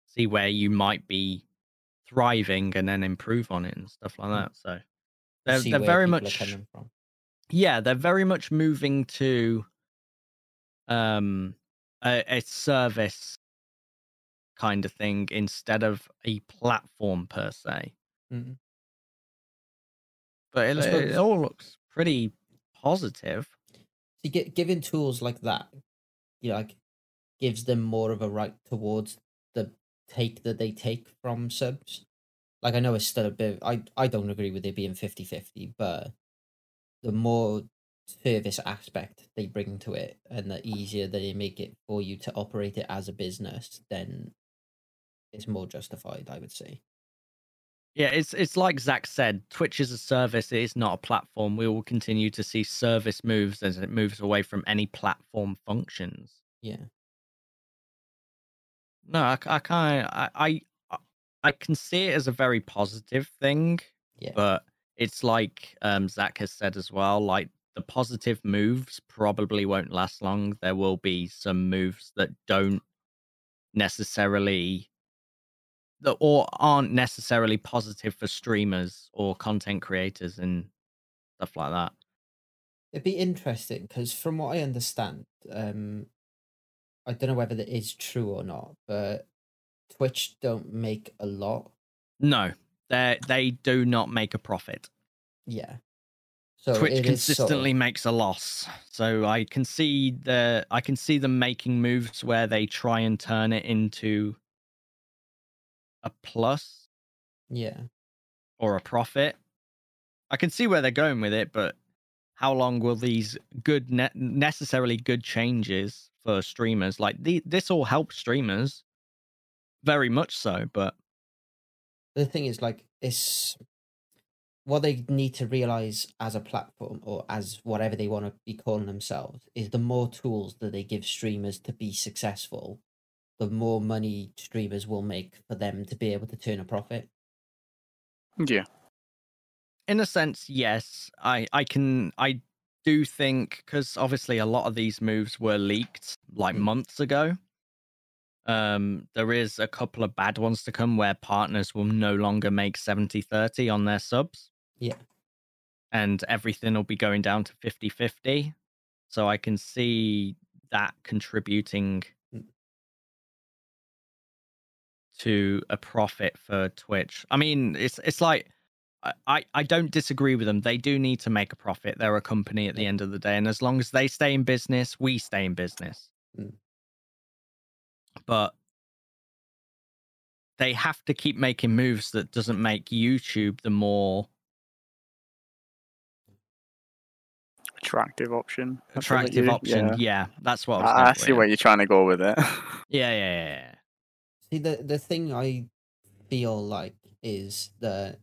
see where you might be thriving and then improve on it and stuff like that. So they're they're very much. Yeah, they're very much moving to um a, a service kind of thing instead of a platform per se. Mm. But it, it all looks pretty positive. See, gi- giving tools like that, you know, like gives them more of a right towards the take that they take from subs. Like I know it's still a bit. I I don't agree with it being 50-50, but the more service aspect they bring to it, and the easier they make it for you to operate it as a business, then it's more justified. I would say. Yeah, it's it's like Zach said, Twitch is a service, it is not a platform. We will continue to see service moves as it moves away from any platform functions. Yeah. No, I, I kind I, I I can see it as a very positive thing, Yeah. but it's like um, Zach has said as well. Like the positive moves probably won't last long. There will be some moves that don't necessarily that or aren't necessarily positive for streamers or content creators and stuff like that. It'd be interesting because, from what I understand, um, I don't know whether that is true or not, but Twitch don't make a lot. No, they they do not make a profit. Yeah. So Twitch it is sort of- consistently makes a loss. So I can see the I can see them making moves where they try and turn it into a plus yeah. or a profit. I can see where they're going with it, but how long will these good ne- necessarily good changes for streamers like the, this all helps streamers very much so, but The thing is, like, it's what they need to realize as a platform or as whatever they want to be calling themselves is the more tools that they give streamers to be successful, the more money streamers will make for them to be able to turn a profit. Yeah. in a sense, yes, I I can I do think because obviously a lot of these moves were leaked like Mm. months ago. Um, there is a couple of bad ones to come where partners will no longer make 70 30 on their subs. Yeah. And everything will be going down to 50 50. So I can see that contributing Mm. to a profit for Twitch. I mean, it's it's like I- I, don't disagree with them. They do need to make a profit. They're a company at the end of the day. And as long as they stay in business, we stay in business. Mm. But they have to keep making moves that doesn't make YouTube the more Attractive option. I attractive you- option. Yeah. Yeah, that's what I was I, going I see yeah. where you're trying to go with it. <laughs> Yeah, yeah, yeah, yeah. See the the thing I feel like is that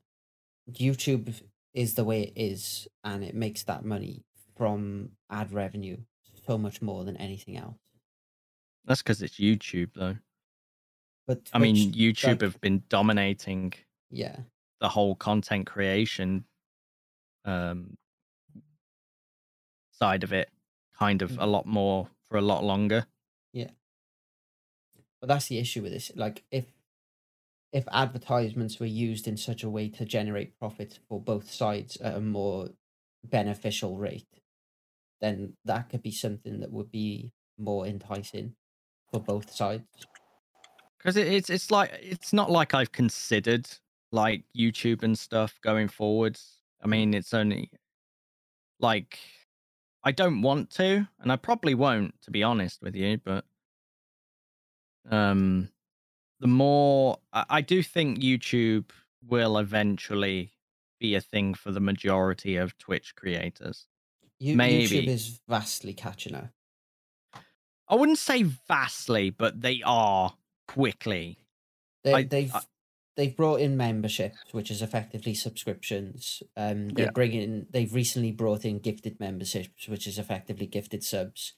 YouTube is the way it is and it makes that money from ad revenue so much more than anything else. That's because it's YouTube, though. But I mean, YouTube like- have been dominating yeah, the whole content creation um, side of it, kind of a Mhm. lot more for a lot longer. Yeah. But that's the issue with this. Like, if if advertisements were used in such a way to generate profit for both sides at a more beneficial rate, then that could be something that would be more enticing for both sides. because it, it's it's like it's not like I've considered like YouTube and stuff going forwards. I mean, it's only like I don't want to, and I probably won't, to be honest with you. But um, the more I, I do think YouTube will eventually be a thing for the majority of Twitch creators. You, Maybe. YouTube is vastly catching up. I wouldn't say vastly, but they are quickly. They, I- they've I- they've brought in memberships, which is effectively subscriptions. Um, they're Yeah. bringing. They've recently brought in gifted memberships, which is effectively gifted subs.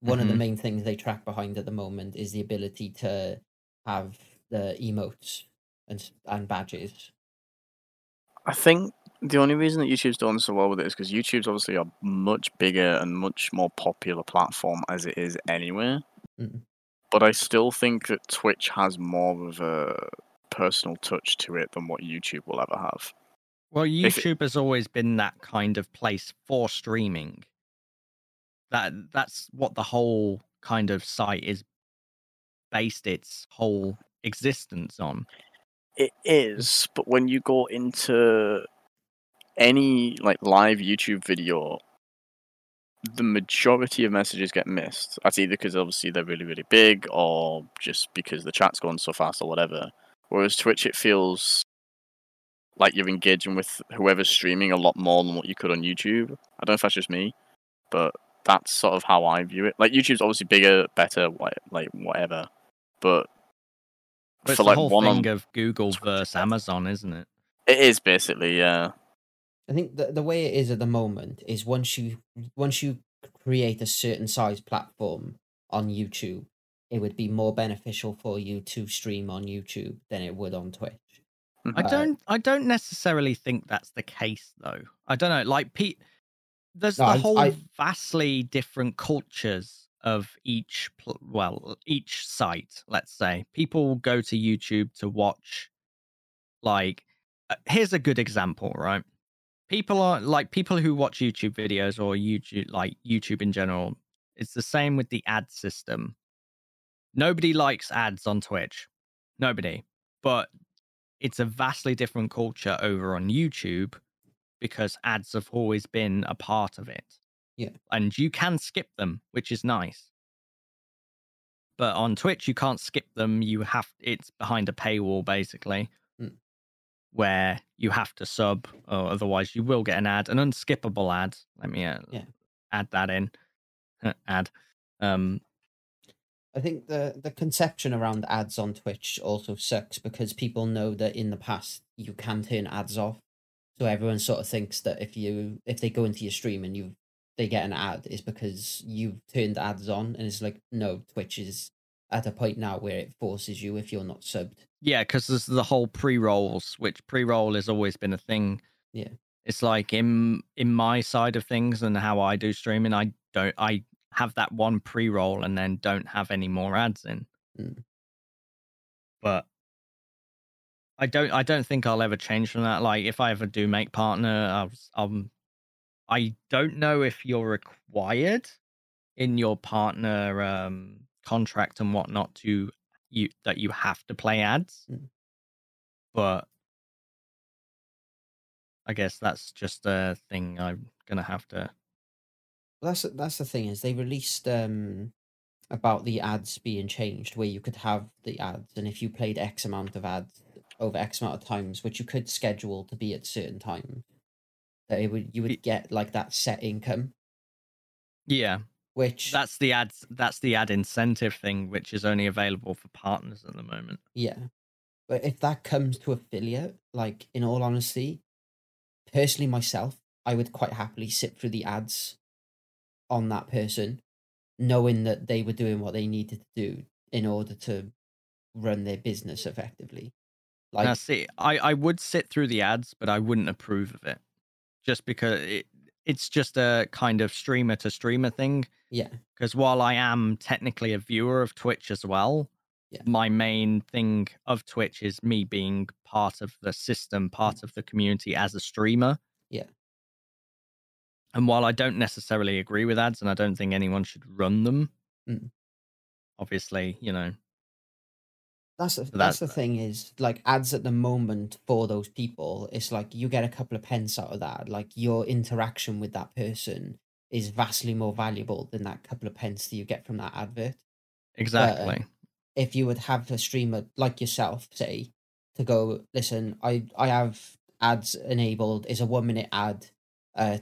One of the Mhm. main things they track behind at the moment is the ability to have the emotes and and badges. I think the only reason that YouTube's done so well with it is because YouTube's obviously a much bigger and much more popular platform as it is anywhere. Mm. But I still think that Twitch has more of a personal touch to it than what YouTube will ever have. Well, If it- YouTube has always been that kind of place for streaming. That that's what the whole kind of site is based its whole existence on. It is, but when you go into any like live YouTube video, the majority of messages get missed. That's either because obviously they're really, really big, or just because the chat's going so fast, or whatever. Whereas Twitch, it feels like you're engaging with whoever's streaming a lot more than what you could on YouTube. I don't know if that's just me, but that's sort of how I view it. Like YouTube's obviously bigger, better, like whatever, but But it's for the like whole one thing on of Google versus. Amazon, isn't it? it is basically yeah. I think the the way it is at the moment is once you once you create a certain size platform on YouTube, it would be more beneficial for you to stream on YouTube than it would on Twitch. I Uh, don't. I don't necessarily think that's the case, though. I don't know. Like Pete, there's No, the I- whole I- vastly different cultures of each. Well, each site. Let's say people go to YouTube to watch. Like, uh, here's a good example, right? People are like people who watch YouTube videos or YouTube, like YouTube in general. It's the same with the ad system. Nobody likes ads on Twitch. Nobody. But it's a vastly different culture over on YouTube because ads have always been a part of it. Yeah. And you can skip them, which is nice. But on Twitch you can't skip them. You have it's behind a paywall basically. Where you have to sub or otherwise you will get an ad, an unskippable ad. Let me uh, Yeah. add that in. <laughs> ad. Um I think the the conception around ads on Twitch also sucks because people know that in the past you can turn ads off. So everyone sort of thinks that if you if they go into your stream and you they get an ad is because you've turned ads on and it's like no Twitch is at a point now where it forces you if you're not subbed. Yeah, because there's the whole pre-rolls, which pre-roll has always been a thing. Yeah. It's like in in my side of things and how I do streaming, I don't I have that one pre-roll and then don't have any more ads in. Mm. But I don't I don't think I'll ever change from that. Like if I ever do make partner, I'll, um I don't know if you're required in your partner um contract and whatnot to you that you have to play ads Mm. but I guess that's just a thing I'm gonna have to. Well, that's that's the thing is they released um about the ads being changed where you could have the ads and if you played X amount of ads over X amount of times, which you could schedule to be at certain times, that it would you would get like that set income, Yeah, which that's the ads. That's the ad incentive thing, which is only available for partners at the moment. yeah. But if that comes to affiliate, like in all honesty, personally myself, I would quite happily sit through the ads on that person, knowing that they were doing what they needed to do in order to run their business effectively. Now, Like see, I, I would sit through the ads, but I wouldn't approve of it, just because it, it's just a kind of streamer to streamer thing. Yeah, Because while I am technically a viewer of Twitch as well, Yeah. my main thing of Twitch is me being part of the system, part of the community as a streamer. Mm. Yeah. And while I don't necessarily agree with ads, and I don't think anyone should run them, Mm. obviously, you know, that's the, that- that's the thing is like ads at the moment for those people. It's like you get a couple of pence out of that. Like your interaction with that person is vastly more valuable than that couple of pence that you get from that advert. exactly. if you would have a streamer like yourself say to go listen i i have ads enabled is a one minute ad uh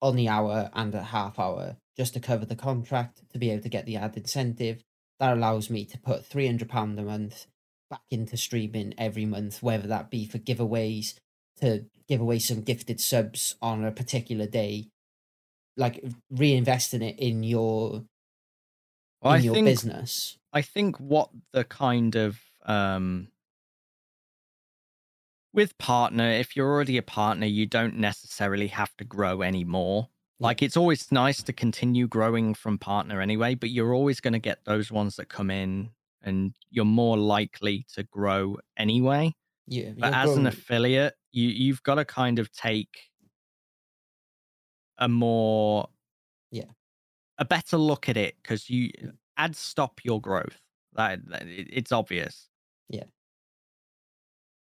on the hour and a half hour just to cover the contract to be able to get the ad incentive that allows me to put 300 pound a month back into streaming every month whether that be for giveaways to give away some gifted subs on a particular day like reinvesting it in your Well, in I your think business I think what the kind of um with partner, if you're already a partner, you don't necessarily have to grow anymore. Like it's always nice to continue growing from partner anyway, but you're always going to get those ones that come in and you're more likely to grow anyway. yeah But as an affiliate, you you've got to kind of take a more Yeah. a better look at it because you ads stop your growth. That, that it- it's obvious. Yeah.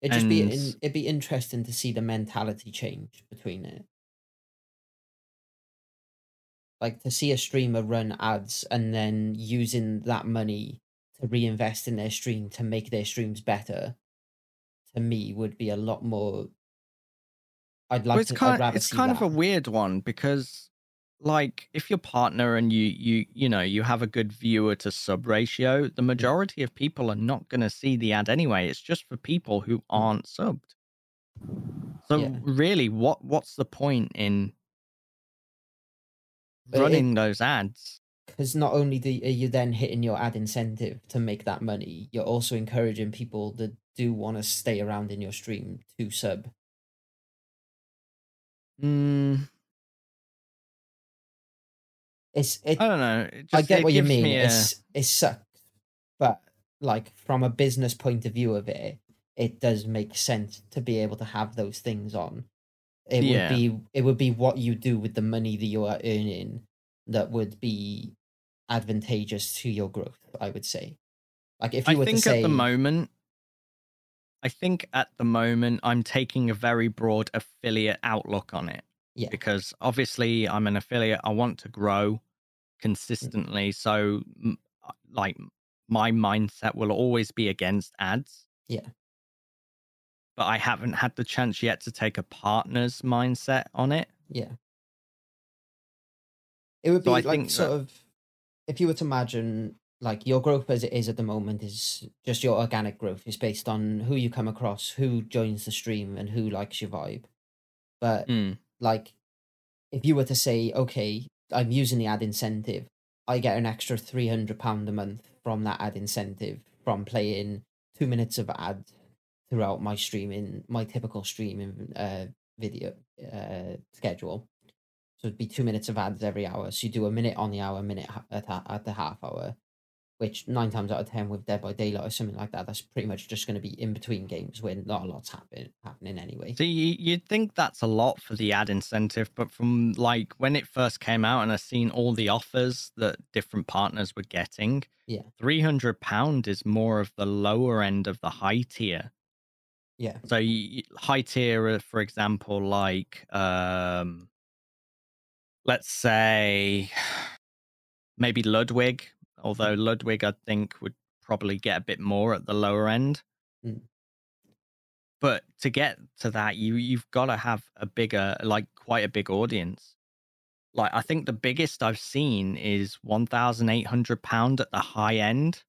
It'd just be And- in, it'd be interesting to see the mentality change between it. Like to see a streamer run ads and then using that money to reinvest in their stream to make their streams better. To me, would be a lot more. I'd like well, it's to. Kind rather it's kind of a weird one because like if your partner and you you you know you have a good viewer to sub ratio, the majority of people are not going to see the ad anyway. It's just for people who mm. aren't subbed. So Yeah. really, what what's the point in But it- running those ads? because not only do are you then hitting your ad incentive to make that money, you're also encouraging people that do want to stay around in your stream to sub. Mm, It's it. I don't know. It I get what you mean. me a- It's it sucks, but like from a business point of view of it, it does make sense to be able to have those things on. It Yeah. would be it would be what you do with the money that you are earning that would be advantageous to your growth. I would say, like if you I were think to say, at the moment, I think at the moment I'm taking a very broad affiliate outlook on it. Yeah. Because obviously I'm an affiliate. I want to grow consistently. So, uh, like, my mindset will always be against ads. Yeah. But I haven't had the chance yet to take a partner's mindset on it. Yeah. It would be So like sort that- of if you were to imagine like your growth as it is at the moment is just your organic growth. It's based on who you come across, who joins the stream, and who likes your vibe. But Mm, like, if you were to say, okay, I'm using the ad incentive, I get an extra three hundred pound a month from that ad incentive from playing two minutes of ad throughout my streaming, my typical streaming uh video uh schedule. So it'd be two minutes of ads every hour. So you do a minute on the hour, a minute at, at the half hour, which nine times out of ten with Dead by Daylight or something like that, that's pretty much just going to be in between games where not a lot's happen- happening anyway. So you- you'd think that's a lot for the ad incentive, but from like when it first came out and I've seen all the offers that different partners were getting, Yeah. three hundred pound is more of the lower end of the high tier. Yeah. So you, high tier, for example, like um, let's say <sighs> maybe Ludwig, although Ludwig I think would probably get a bit more at the lower end. Mm. But to get to that, you you've got to have a bigger, like quite a big audience. Like I think the biggest I've seen is one thousand eight hundred pound at the high end,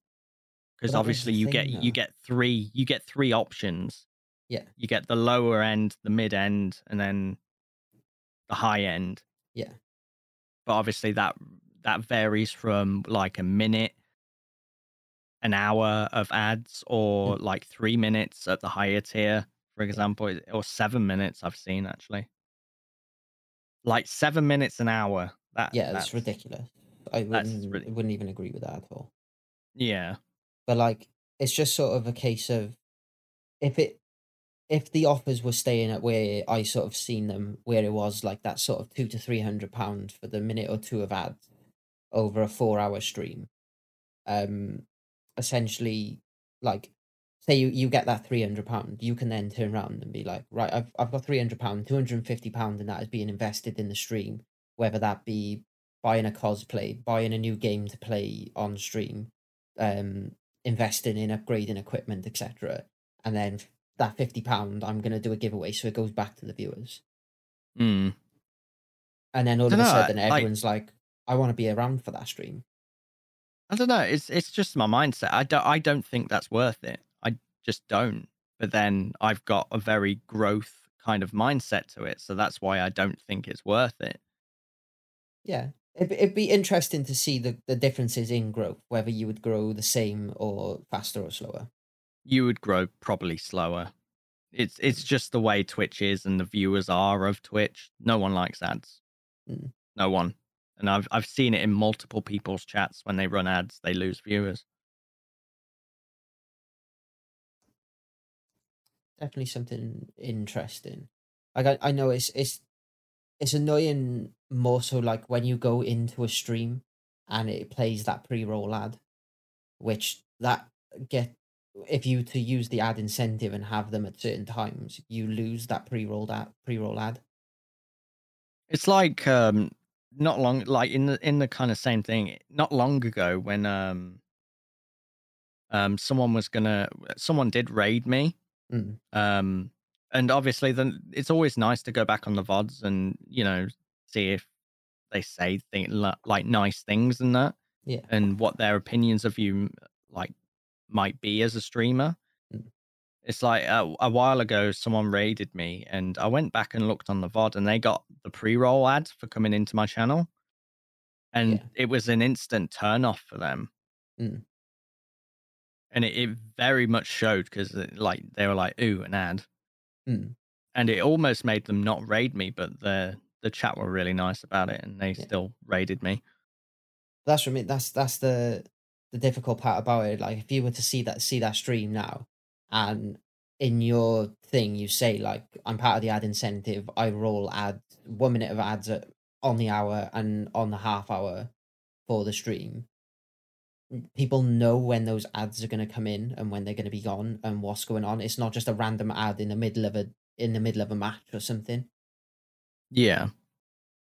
because that was the obviously you get you get three you get three options. Yeah. You get the lower end, the mid end, and then the high end. Yeah. But obviously that that varies from like a minute an hour of ads or mm. like three minutes at the higher tier, for example, or seven minutes. I've seen actually, like seven minutes an hour. That yeah, that's ridiculous. I wouldn't, ridiculous. wouldn't even agree with that at all. Yeah, But like, it's just sort of a case of if it if the offers were staying at where I sort of seen them, where it was like that sort of two to three hundred pounds for the minute or two of ads over a four hour stream, um, essentially, like, say you you get that three hundred pound, you can then turn around and be like, right, I've I've got three hundred pound, two hundred and fifty pound, and that is being invested in the stream, whether that be buying a cosplay, buying a new game to play on stream, um, investing in upgrading equipment, etc. And then that fifty pound, I'm gonna do a giveaway, so it goes back to the viewers. mm. And then all of a I- sudden, everyone's like, "I want to be around for that stream." I don't know. It's it's just my mindset. I don't I don't think that's worth it. I just don't. But then I've got a very growth kind of mindset to it, so that's why I don't think it's worth it. Yeah, it'd, it'd be interesting to see the the differences in growth, whether you would grow the same or faster or slower. You would grow probably slower. It's it's just the way Twitch is and the viewers are of Twitch. No one likes ads. Mm. No one. And I've I've seen it in multiple people's chats when they run ads, they lose viewers. definitely something interesting. Like I, I know it's it's it's annoying more so like when you go into a stream and it plays that pre-roll ad, which that get if you to use the ad incentive and have them at certain times, you lose that pre-rolled ad pre-roll ad. It's like um not long like in the in the kind of same thing not long ago when um um someone was gonna someone did raid me Mm. um and obviously then it's always nice to go back on the vods and you know see if they say thing, like nice things and that Yeah. and what their opinions of you like might be as a streamer. It's like uh, a while ago someone raided me and i went back and looked on the vod and they got the pre-roll ad for coming into my channel and Yeah. it was an instant turn off for them Mm. and it, it very much showed because like they were like ooh an ad Mm. and it almost made them not raid me but the the chat were really nice about it and they Yeah. still raided me That's what I mean. That's that's the the difficult part about it. Like if you were to see that see that stream now, and in your thing you say like I'm part of the ad incentive. I roll ads one minute of ads at, on the hour and on the half hour for the stream. People know when those ads are going to come in and when they're going to be gone and what's going on. It's not just a random ad in the middle of a in the middle of a match or something. yeah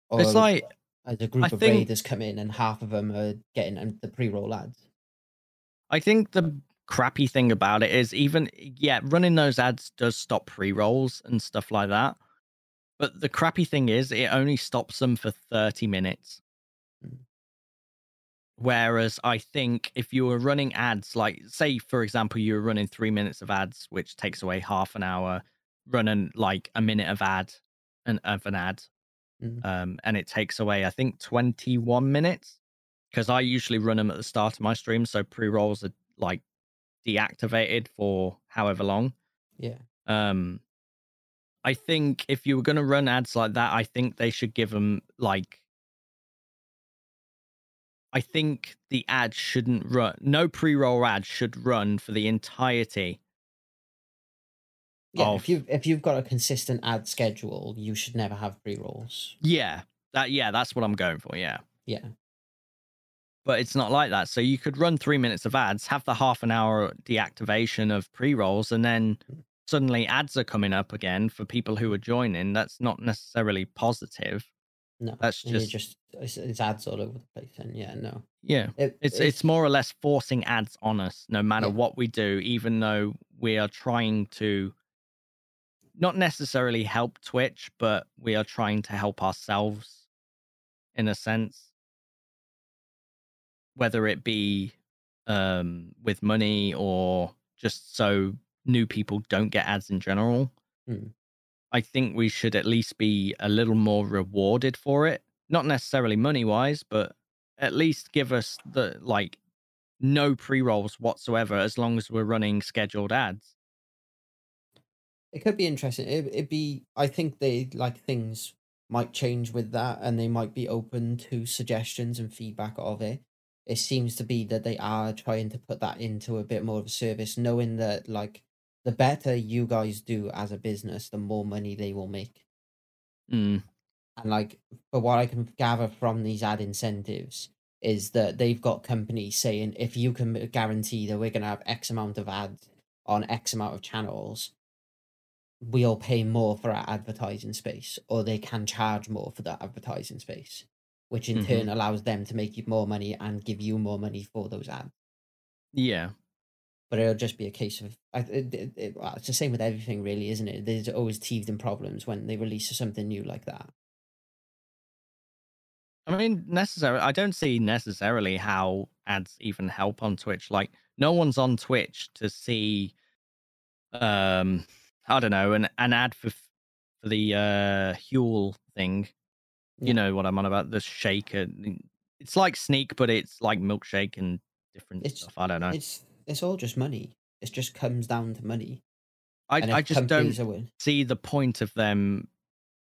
Or it's like as a group I of think- raiders come in and half of them are getting um, the pre-roll ads. I think the crappy thing about it is even yeah, running those ads does stop pre-rolls and stuff like that. But the crappy thing is it only stops them for 30 minutes. Mm. Whereas I think if you were running ads, like say for example, you were running three minutes of ads, which takes away half an hour, running like a minute of ad and of an ad, Mm. um, and it takes away I think 21 minutes because I usually run them at the start of my stream, so pre rolls are like deactivated for however long. Yeah. Um, I think if you were going to run ads like that, I think they should give them like. I think the ad shouldn't run. No pre-roll ad should run for the entirety. Yeah, of- if you if you've got a consistent ad schedule, you should never have pre rolls. Yeah, that yeah, that's what I'm going for. Yeah, Yeah, but it's not like that. So you could run three minutes of ads, have the half an hour deactivation of pre-rolls, and then hmm. suddenly ads are coming up again for people who are joining. That's not necessarily positive. no, That's just- just it's, it's ads all over the place, and yeah, no, Yeah. it, It's it's more or less forcing ads on us, no matter Yeah. what we do, even though we are trying to not necessarily help Twitch, but we are trying to help ourselves in a sense. Whether it be um, with money or just so new people don't get ads in general. Hmm. I think we should at least be a little more rewarded for it. Not necessarily money wise, but at least give us the like no pre rolls whatsoever as long as we're running scheduled ads. It could be interesting. It, it'd be. I think they like things might change with that, and they might be open to suggestions and feedback of it. It seems to be that they are trying to put that into a bit more of a service, knowing that like the better you guys do as a business, the more money they will make. Mm. And like, but what I can gather from these ad incentives is that they've got companies saying if you can guarantee that we're going to have X amount of ads on X amount of channels, we'll pay more for our advertising space, or they can charge more for that advertising space, which in Mhm. turn allows them to make you more money and give you more money for those ads. Yeah. But it'll just be a case of it, it, it- it's the same with everything, really, isn't it? There's always teething problems when they release something new like that. I mean, necessarily, I don't see necessarily how ads even help on Twitch. Like, no one's on Twitch to see, um, I don't know, an, an ad for for the uh Huel thing. Yeah. You know what I'm on about? The shaker. It's like Sneak, but it's like milkshake and different It's- stuff. I don't know. It's it's all just money. It just comes down to money. I I just don't see the point of them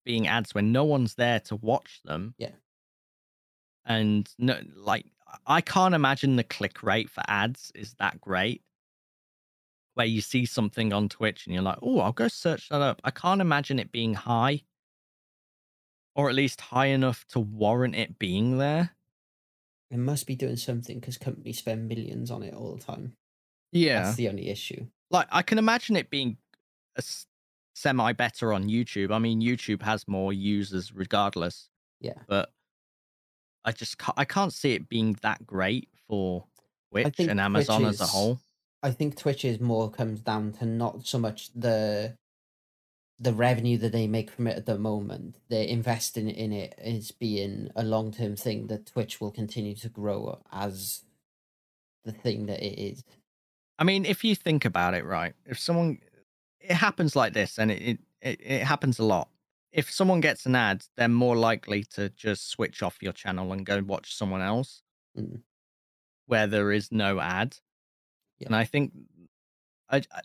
being ads when no one's there to watch them. Yeah. And no, like I can't imagine the click rate for ads is that great. Where you see something on Twitch and you're like, oh, I'll go search that up. I can't imagine it being high, or at least high enough to warrant it being there. It must be doing something because companies spend millions on it all the time. Yeah, That's the only issue. like I can imagine it being a semi better on YouTube. I mean, YouTube has more users regardless. Yeah. but I just ca- I can't see it being that great for Twitch and Amazon Twitch as a whole. I think Twitch is more comes down to not so much the the revenue that they make from it at the moment. They're investing in it as being a long term thing that Twitch will continue to grow as the thing that it is. I mean, if you think about it, right? If someone, it happens like this, and it it, it, happens a lot. If someone gets an ad, they're more likely to just switch off your channel and go watch someone else Mm. where there is no ad. Yeah. And I think I, I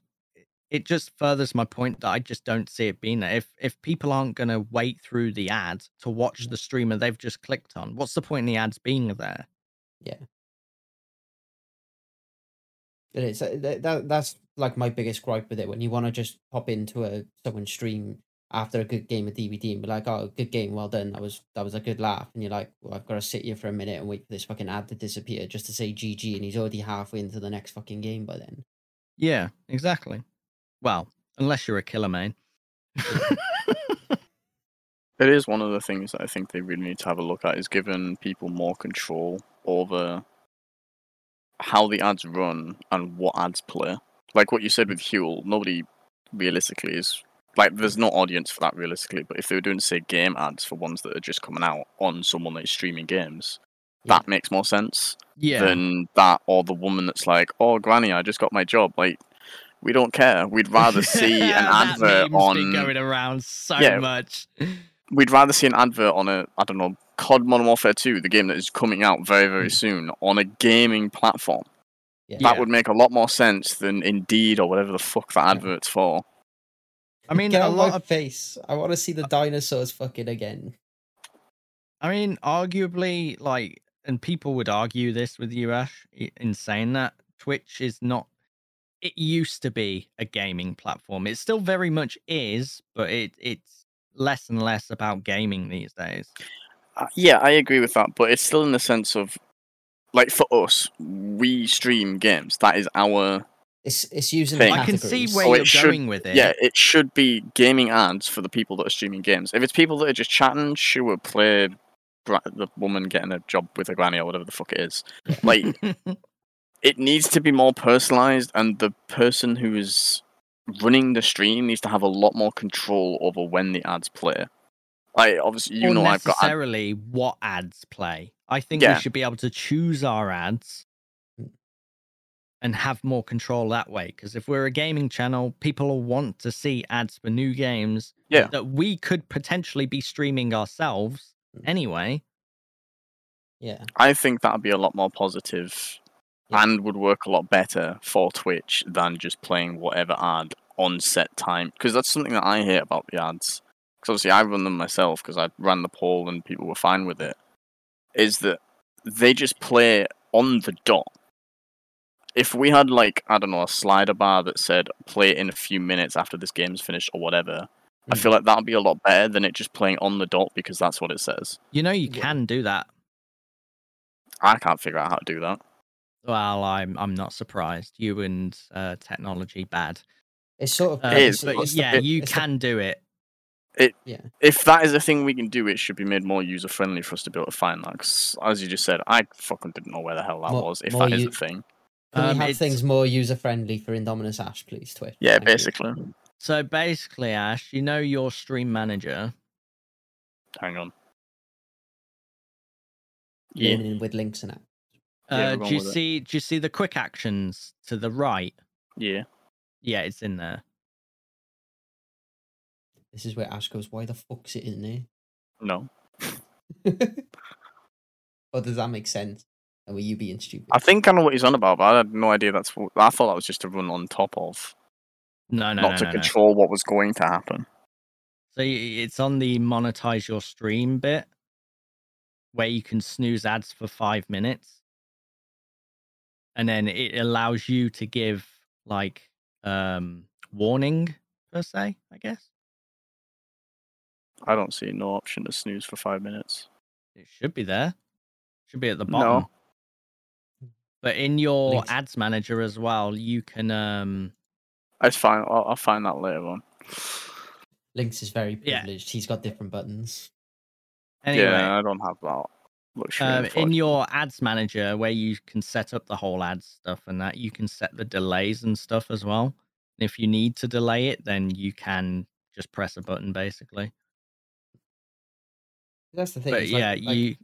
it just furthers my point that I just don't see it being there. If if people aren't going to wait through the ad to watch the streamer they've just clicked on, what's the point in the ads being there? Yeah, it is uh, that, that that's like my biggest gripe with it. When you want to just pop into a someone's stream after a good game of DBD and be like, "Oh, good game, well done. That was that was a good laugh," and you're like, "Well, I've got to sit here for a minute and wait for this fucking ad to disappear just to say GG," and he's already halfway into the next fucking game by then. Yeah, exactly. Well, unless you're a killer main. <laughs> It is one of the things that I think they really need to have a look at is giving people more control over how the ads run and what ads play. Like what you said with Huel, nobody realistically is like there's no audience for that realistically, but if they were doing say game ads for ones that are just coming out on someone that is streaming games, Yeah. that makes more sense yeah. than that or the woman that's like, Oh granny, I just got my job. Like we don't care. We'd rather <laughs> see an that advert meme's on been going around so Yeah. much. we'd rather see an advert on a I don't know COD Modern Warfare 2, the game that is coming out very very Mm. soon on a gaming platform. Yeah. That Yeah. would make a lot more sense than Indeed or whatever the fuck that Yeah. advert's for. I mean, Get a lot my of face. I want to see the dinosaurs fucking again. I mean, arguably, like, and people would argue this with you, Ash, in saying that Twitch is not. It used to be a gaming platform. It still very much is, but it it's less and less about gaming these days. Uh, yeah, I agree with that, but it's still in the sense of like for us, we stream games. That is our It's it's using. Thing. I can see where Oh, it you're should- going with it. yeah. It should be gaming ads for the people that are streaming games. If it's people that are just chatting, sure, play the woman getting a job with a granny or whatever the fuck it is. Like <laughs> it needs to be more personalized and the person who is running the stream needs to have a lot more control over when the ads play like obviously you or know i've got ad- necessarily what ads play. I think Yeah. we should be able to choose our ads and have more control that way. Because if we're a gaming channel, people will want to see ads for new games Yeah. that we could potentially be streaming ourselves Mm. anyway. Yeah. i think that'd be a lot more positive Yeah. And would work a lot better for Twitch than just playing whatever ad on set time. Because that's something that I hate about the ads. Because obviously I run them myself because I ran the poll and people were fine with it. Is that they just play on the dot. If we had like I don't know a slider bar that said play it in a few minutes after this game's finished or whatever, I Mm. feel like that would be a lot better than it just playing on the dot because that's what it says. You know you Yeah. can do that. I can't figure out how to do that. Well, I'm I'm not surprised. You and uh, technology bad. It's sort of Uh, It is, but it's yeah, it- you it's the- can do it. It, if that is a thing we can do, it should be made more user friendly for us to be able to find that. 'cause as you just said, I fucking didn't know where the hell that More- was. If more that is u- a thing, Can Um, we have it's- things more user friendly for Indominus Ash, please, Twitch? yeah, Thank you. basically. So basically, Ash, you know your stream manager. Hang on. Yeah, Learning with links and that. Yeah, Uh, do you with it. see? Do you see the quick actions to the right? yeah. Yeah, it's in there. This is where Ash goes, why the fuck's it in there? No, there? <laughs> or does that make sense? And were you being stupid? I think I know what he's on about, but I had no idea that's. What, I thought that was just to run on top of, No, no, not no, to no, no. control what was going to happen. So it's on the monetize your stream bit, where you can snooze ads for five minutes, and then it allows you to give like um warning per se, I guess. I don't see no option to snooze for five minutes. It should be there. Should be at the bottom. No. bottom. But in your Links. ads manager as well, you can um It's fine. I'll, I'll find that later on. Links is very Yeah. privileged. He's got different buttons. anyway. Yeah, I don't have that luxury. Um, in your ads manager, where you can set up the whole ads stuff and that, you can set the delays and stuff as well. If you need to delay it, then you can just press a button, basically. That's the thing. But it's like- yeah, like, you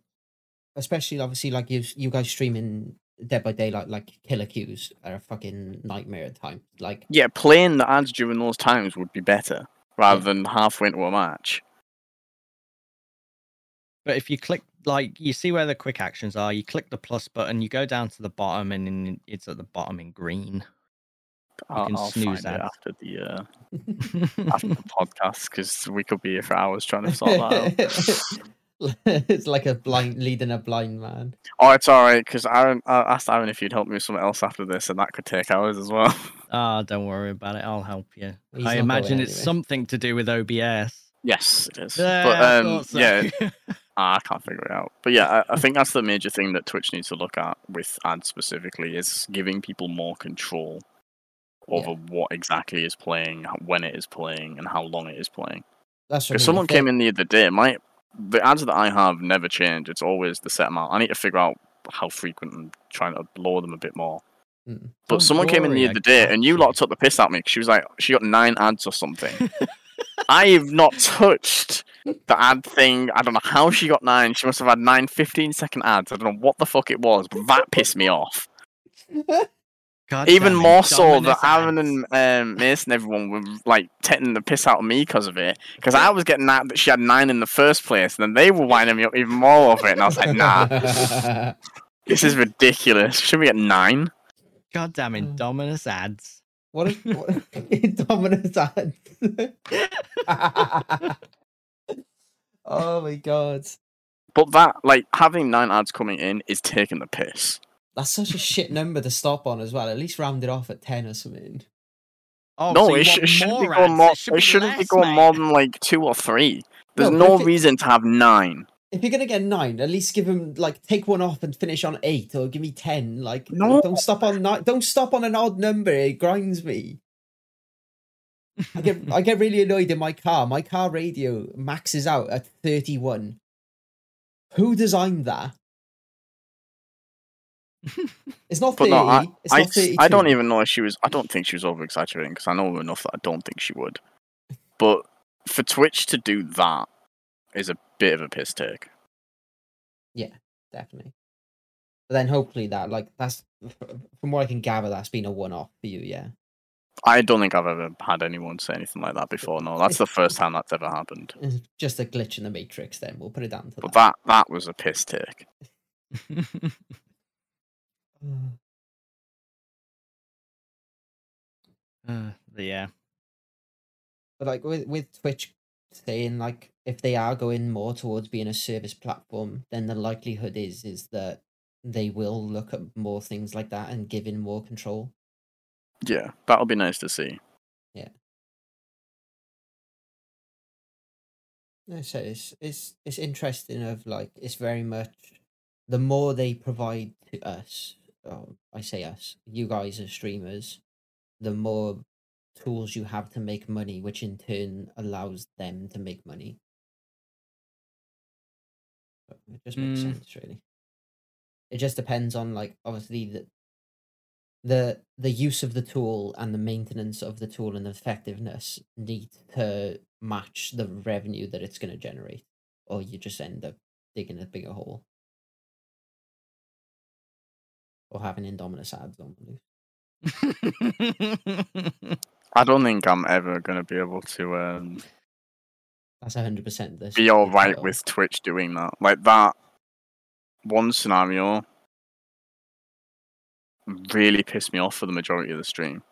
especially obviously like you you guys streaming Dead by Daylight like killer queues are a fucking nightmare at times. Like yeah, playing the ads during those times would be better rather Yeah. than halfway into a match. But if you click, like, you see where the quick actions are, you click the plus button, you go down to the bottom, and in, it's at the bottom in green. I'll, can I'll snooze find it after the uh, after the <laughs> podcast because we could be here for hours trying to sort that out. <laughs> it's like a blind leading a blind man. Oh, it's all right because Aaron I asked Aaron if you'd help me with something else after this, and that could take hours as well. <laughs> Ah, don't worry about it. I'll help you. He's I imagine it's anywhere. something to do with OBS. yes, it is. Yeah, but um, so. yeah, ah, I can't figure it out. But yeah, I, I think that's the major thing that Twitch needs to look at with ads specifically is giving people more control Yeah. over what exactly is playing, when it is playing, and how long it is playing. That's If someone came in the other day, my the ads that I have never change. It's always the set amount. I need to figure out how frequent and trying to lower them a bit more. Mm. But someone came in the other day, and you lot took the piss out of me. She was like, she got nine ads or something. <laughs> I've not touched the ad thing. I don't know how she got nine. She must have had nine 15 second ads. I don't know what the fuck it was, but that pissed me off. God Even damn it, more so Dominus that Aaron ads. and um, Mason, everyone were like taking the piss out of me because of it. Because I was getting that that she had nine in the first place, and then they were winding me up even more over it. And I was like, nah, <laughs> this is ridiculous. Should we get nine? God damn Mm. Indominus ads. What is what <laughs> Dominus ads? <laughs> oh my god. But that, like, having nine ads coming in is taking the piss. That's such a shit number to stop on as well. At least round it off at ten or something. Oh, no, so it, sh- it shouldn't be more going more. It, should It be shouldn't be less, going mate. more than like two or three. There's No, no, but if it- reason to have nine. If you're gonna get nine, at least give him like take one off and finish on eight, or give me ten. Like No. don't stop on nine. Don't stop on an odd number. It grinds me. I get <laughs> I get really annoyed in my car. My car radio maxes out at thirty one. Who designed that? <laughs> It's not But thirty. no, I, it's I, not thirty. I don't even know if she was. I don't think she was over exaggerating because I know enough that I don't think she would. But for Twitch to do that is a bit of a piss take. Yeah, definitely. But then hopefully that like that's <laughs> from what I can gather that's been a one off for you, yeah. I don't think I've ever had anyone say anything like that before. No, that's the first time that's ever happened. <laughs> Just a glitch in the matrix. Then we'll put it down to that. But that that was a piss take. <laughs> <sighs> uh, yeah. But like with with Twitch saying like if they are going more towards being a service platform, then the likelihood is is that they will look at more things like that and give in more control. Yeah, that'll be nice to see. Yeah. No, so it's it's it's interesting. Of like, it's very much the more they provide to us. Oh, I say us, you guys as streamers, the more tools you have to make money, which in turn allows them to make money. It just makes Mm. sense, really. It just depends on like obviously the the the use of the tool and the maintenance of the tool and the effectiveness need to match the revenue that it's going to generate, or you just end up digging a bigger hole or having Indominus ads on loose. <laughs> I don't think I'm ever going to be able to um, That's hundred percent this. be all right the title. with Twitch doing that. Like that one scenario really pissed me off for the majority of the stream.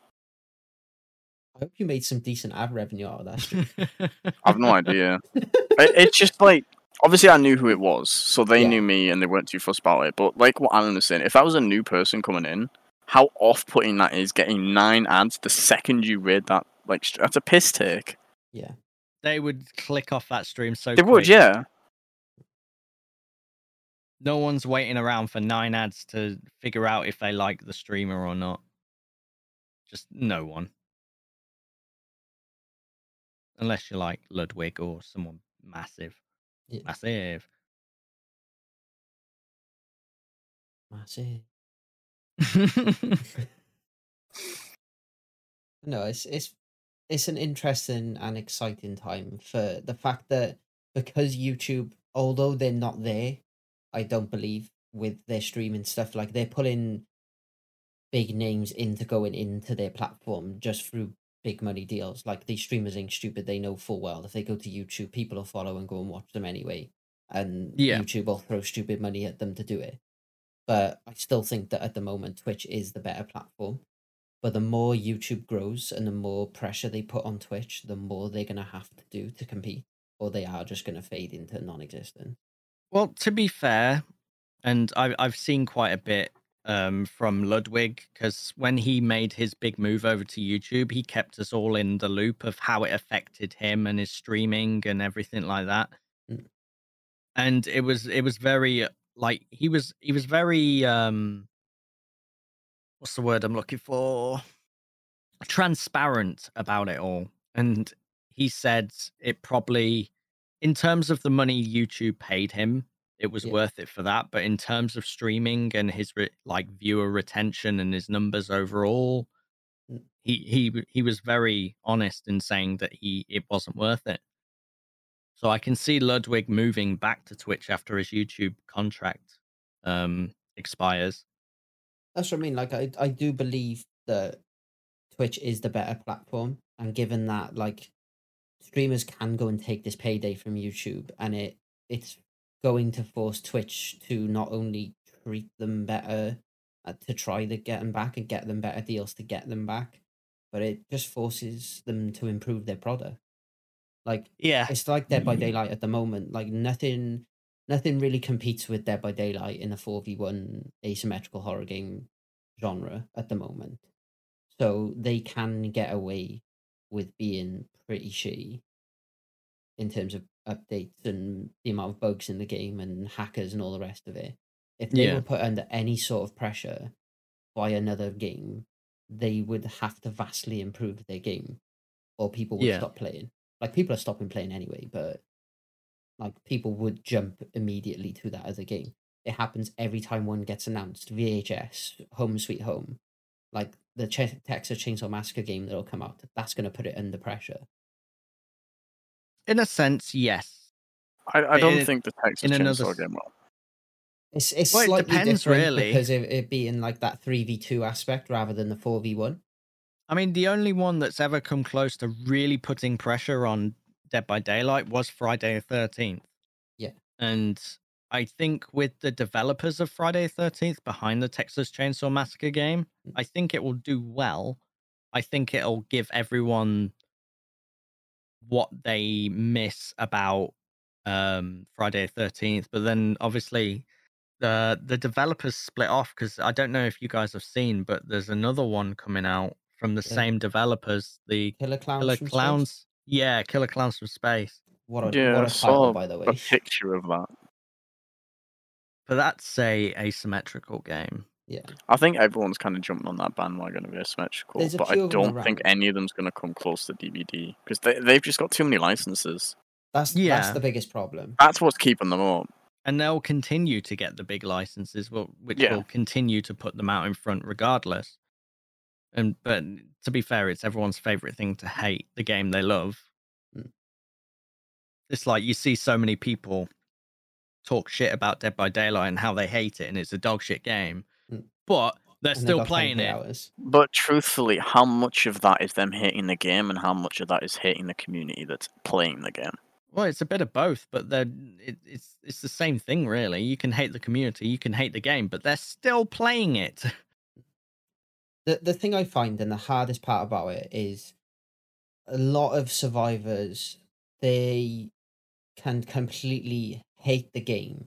I hope you made some decent ad revenue out of that. stream. <laughs> I've no idea. It, it's just like obviously I knew who it was, so they Yeah. knew me and they weren't too fussed about it. But like what Alan was saying, if I was a new person coming in, how off-putting that is getting nine ads the second you read that. Like that's a piss take. yeah, they would click off that stream so They would, yeah. No one's waiting around for nine ads to figure out if they like the streamer or not. Just no one. Unless you're like Ludwig or someone massive. Yeah. Massive. massive. <laughs> No, it's it's it's an interesting and exciting time for the fact that because YouTube, although they're not there, I don't believe with their streaming stuff, like they're pulling big names into going into their platform just through big money deals. Like these streamers ain't stupid; they know full well if they go to YouTube, people will follow and go and watch them anyway, and Yeah. YouTube will throw stupid money at them to do it. But I still think that at the moment, Twitch is the better platform. But the more YouTube grows and the more pressure they put on Twitch, the more they're gonna have to do to compete, or they are just gonna fade into non-existent. Well, to be fair, and I've I've seen quite a bit um, from Ludwig because when he made his big move over to YouTube, he kept us all in the loop of how it affected him and his streaming and everything like that. Mm. And it was it was very like he was he was very um what's the word I'm looking for transparent about it all. And he said it probably in terms of the money YouTube paid him, it was Yeah. worth it for that. But in terms of streaming and his re- like viewer retention and his numbers overall, Mm. he he he was very honest in saying that he it wasn't worth it. So I can see Ludwig moving back to Twitch after his YouTube contract um expires. That's what I mean. Like I, I do believe that Twitch is the better platform, and given that like streamers can go and take this payday from YouTube, and it it's going to force Twitch to not only treat them better, uh, to try to get them back and get them better deals to get them back, but it just forces them to improve their product. Like Yeah. it's like Dead by Daylight at the moment. Like nothing, nothing really competes with Dead by Daylight in the four v one asymmetrical horror game genre at the moment. So they can get away with being pretty shitty in terms of updates and the amount of bugs in the game and hackers and all the rest of it. If they Yeah. were put under any sort of pressure by another game, they would have to vastly improve their game, or people would Yeah. stop playing. Like people are stopping playing anyway, but like people would jump immediately to that other game. It happens every time one gets announced. VHS, Home Sweet Home, like the Ch- Texas Chainsaw Massacre game that'll come out. That's going to put it under pressure. In a sense, yes. I, I don't In- think the Texas in Chainsaw s- game will. It's it's Well, it slightly depends, different really. because of it being like that three v two aspect rather than the four v one. I mean, the only one that's ever come close to really putting pressure on Dead by Daylight was Friday the 13th. Yeah. And I think with the developers of Friday the 13th behind the Texas Chainsaw Massacre game, Mm. I think it will do well. I think it'll give everyone what they miss about um, Friday the Thirteenth. But then obviously the the developers split off because I don't know if you guys have seen, but there's another one coming out from the Yeah. same developers, the Killer Clowns. Killer from Space? Clowns. Yeah, Killer Clowns from Space. What a Yeah, what I a saw title, by the way. A picture of that. But that's a asymmetrical game. Yeah. I think everyone's kind of jumping on that bandwagon of asymmetrical, There's but I few of 'em don't think any of them's going to come close to DBD because they they've just got too many licenses. That's yeah. that's the biggest problem. That's what's keeping them up. and they'll continue to get the big licenses which Yeah. will continue to put them out in front regardless and but to be fair it's everyone's favorite thing to hate the game they love Mm. it's like you see so many people talk shit about dead by daylight and how they hate it and it's a dog shit game Mm. but they're And still got 10K playing it Hours. But truthfully, how much of that is them hating the game, and how much of that is hating the community that's playing the game? well it's a bit of both but they're it, it's it's the same thing really you can hate the community you can hate the game but they're still playing it <laughs> the the thing I find and the hardest part about it is a lot of survivors they can completely hate the game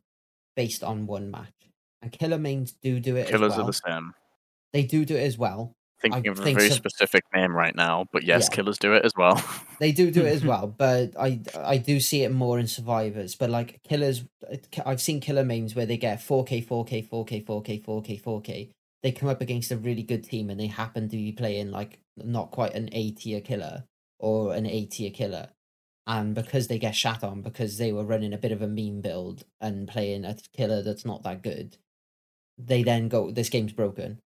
based on one match. And killer mains do do it Killers as well. are the same. They do do it as well. Thinking of a very so- specific name right now, but yes, Yeah. killers do it as well. <laughs> They do do it as <laughs> well, but I I do see it more in survivors. But like killers, I've seen killer mains where they get 4K, 4K, 4K, 4K, 4K, 4K. They come up against a really good team and they happen to be playing like not quite an A tier killer or an A tier killer. And because they get shat on because they were running a bit of a meme build and playing a killer that's not that good, they then go, This game's broken.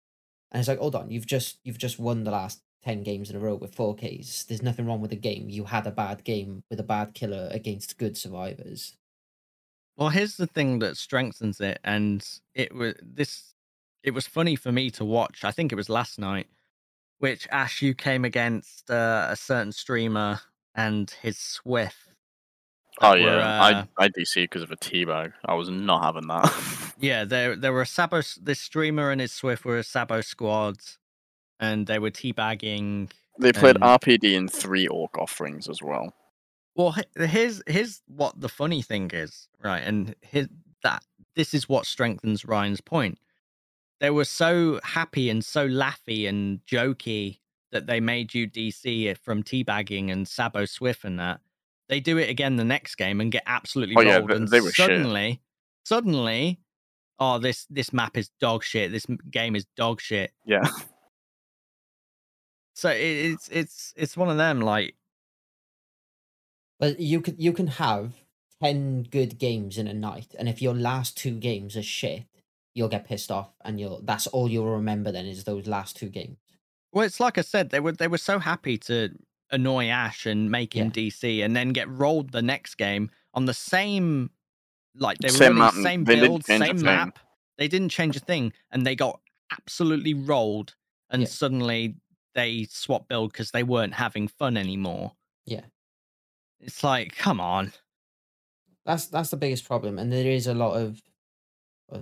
And it's like, hold on, you've just you've just won the last ten games in a row with four Ks. There's nothing wrong with the game. You had a bad game with a bad killer against good survivors. Well, here's the thing that strengthens it, and it was this. It was funny for me to watch. I think it was last night, which Ash you came against uh, a certain streamer and his Swift. oh yeah, were, uh, I I DC because of a teabag. I was not having that. <laughs> Yeah, there there were a Sabo. This streamer and his Swift were a Sabo squad, and they were teabagging. they played Um, RPD in three orc offerings as well. Well, he- here's here's what the funny thing is, right? And his, that this is what strengthens Ryan's point. They were so happy and so laughy and jokey that they made you DC it from teabagging and Sabo Swift and that. They do it again the next game and get absolutely Oh, rolled. th- and they were shit. suddenly, suddenly, oh this this map is dog shit. This game is dog shit. Yeah, <laughs> So it, it's it's it's one of them like But you can you can have ten good games in a night, and if your last two games are shit, you'll get pissed off, and you'll that's all you'll remember then is those last two games. Well, it's like I said, they were they were so happy to annoy Ash and make him DC, and then get rolled the next game on the same, like they were Same map, the same they build, change a same thing. map. They didn't change a thing, and they got absolutely rolled. And Yeah. suddenly they swapped build because they weren't having fun anymore. Yeah. It's like, come on. That's that's the biggest problem, and there is a lot of, Uh,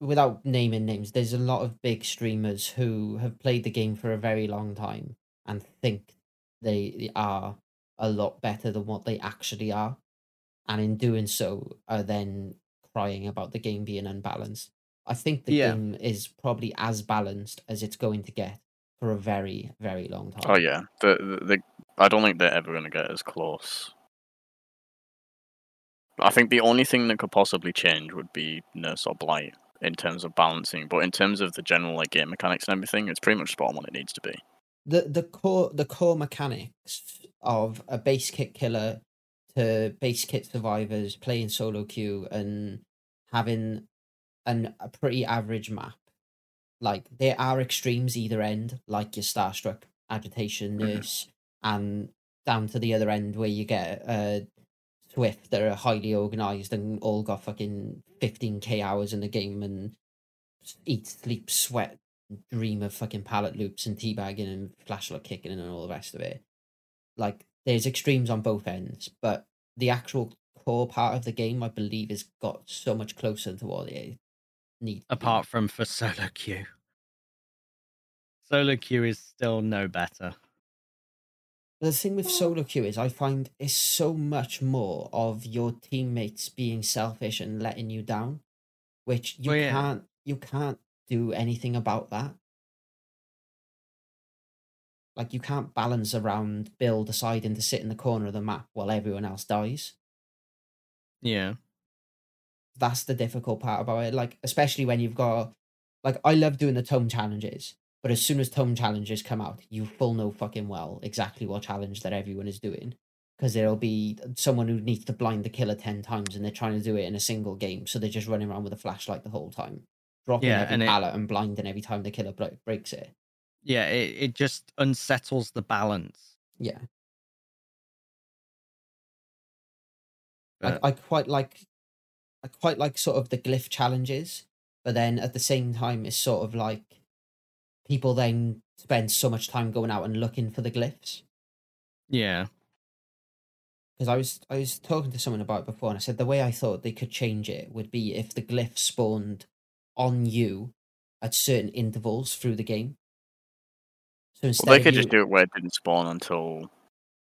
without naming names, there's a lot of big streamers who have played the game for a very long time and think they are a lot better than what they actually are, and in doing so, are then crying about the game being unbalanced. I think the Yeah. game is probably as balanced as it's going to get for a very very long oh, time. oh yeah. The, the, the I don't think they're ever going to get as close. I think the only thing that could possibly change would be Nurse or Blight in terms of balancing, but in terms of the general like game mechanics and everything, it's pretty much spot on what it needs to be. the the core the core mechanics of a base kit killer to base kit survivors playing solo queue and having an a pretty average map like there are extremes either end like your starstruck agitation Mhm. nurse and down to the other end where you get uh swift that are highly organized and all got fucking 15k hours in the game and eat sleep sweat dream of fucking pallet loops and teabagging and flashlight kicking and all the rest of it. Like there's extremes on both ends, but the actual core part of the game, I believe, has got so much closer to what to be. apart from for solo queue. Solo queue is still no better. The thing with solo queue is I find it's so much more of your teammates being selfish and letting you down, which you Well, yeah. can't you can't do anything about that. Like you can't balance around Bill deciding to sit in the corner of the map while everyone else dies. Yeah. That's the difficult part about it. Like especially when you've got like I love doing the tome challenges, but as soon as tome challenges come out, you full know fucking well exactly what challenge that everyone is doing. Because there'll be someone who needs to blind the killer ten times, and they're trying to do it in a single game, so they're just running around with a flashlight the whole time, dropping Yeah, every and it- and blinding every time the killer bre- breaks it. Yeah, it, it just unsettles the balance. Yeah, But I, I quite like, I quite like sort of the glyph challenges, but then at the same time, it's sort of like people then spend so much time going out and looking for the glyphs. yeah. because I was I was talking to someone about it before, and I said the way I thought they could change it would be if the glyph spawned on you at certain intervals through the game. So instead Well, they could you, just do it where it didn't spawn until,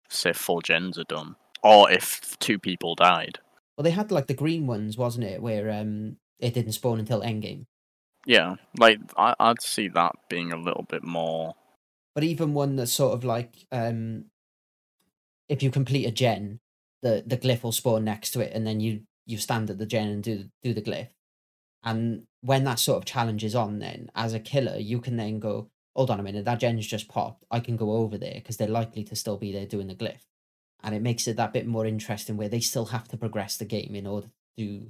say, four gens are done, or if two people died. well, they had like the green ones, wasn't it, where um it didn't spawn until endgame. Yeah, like I, I'd see that being a little bit more. But even one that's sort of like um, if you complete a gen, the the glyph will spawn next to it, and then you you stand at the gen and do do the glyph. And when that sort of challenge is on, then as a killer, you can then go, hold on a minute, that gen's just popped. I can go over there because they're likely to still be there doing the glyph, and it makes it that bit more interesting where they still have to progress the game in order to do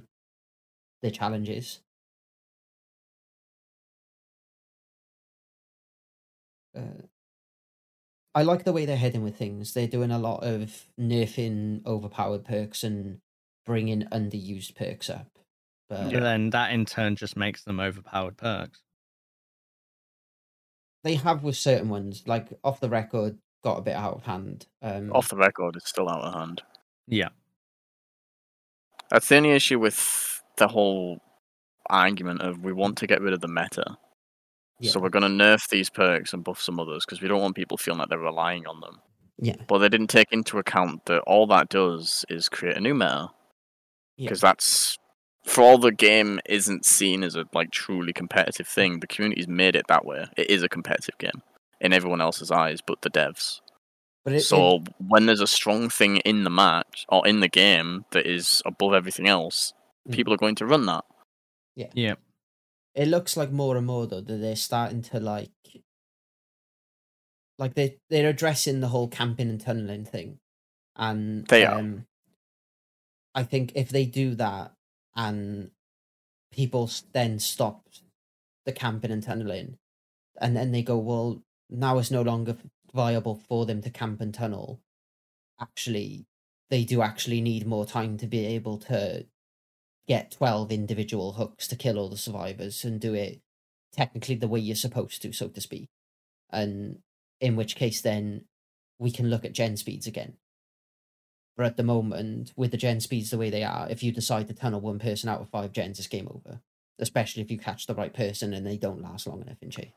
the challenges. Uh, I like the way they're heading with things. They're doing a lot of nerfing overpowered perks and bringing underused perks up. But But then that in turn just makes them overpowered perks. they have with certain ones, like off the record, got a bit out of hand. Um, Off the record, it's still out of hand. Yeah. That's the only issue with the whole argument of we want to get rid of the meta. Yeah, So we're going to nerf these perks and buff some others because we don't want people feeling like they're relying on them. yeah, But they didn't take into account that all that does is create a new meta. Yeah. Because that's for all the game isn't seen as a like truly competitive thing. The community's made it that way. It is a competitive game in everyone else's eyes, but the devs. but it, so it, when there's a strong thing in the match or in the game that is above everything else, Mm. people are going to run that. Yeah. Yeah. It looks like more and more though that they're starting to like, like they they're addressing the whole camping and tunneling thing, and They are. um, I think if they do that and people then stop the camping and tunneling, and then they go, well, now it's no longer viable for them to camp and tunnel. Actually, they do actually need more time to be able to get 12 individual hooks to kill all the survivors and do it technically the way you're supposed to, so to speak. And in which case, then we can look at gen speeds again. But at the moment, with the gen speeds the way they are, if you decide to tunnel one person out of five gens, it's game over. Especially if you catch the right person and they don't last long enough in chase.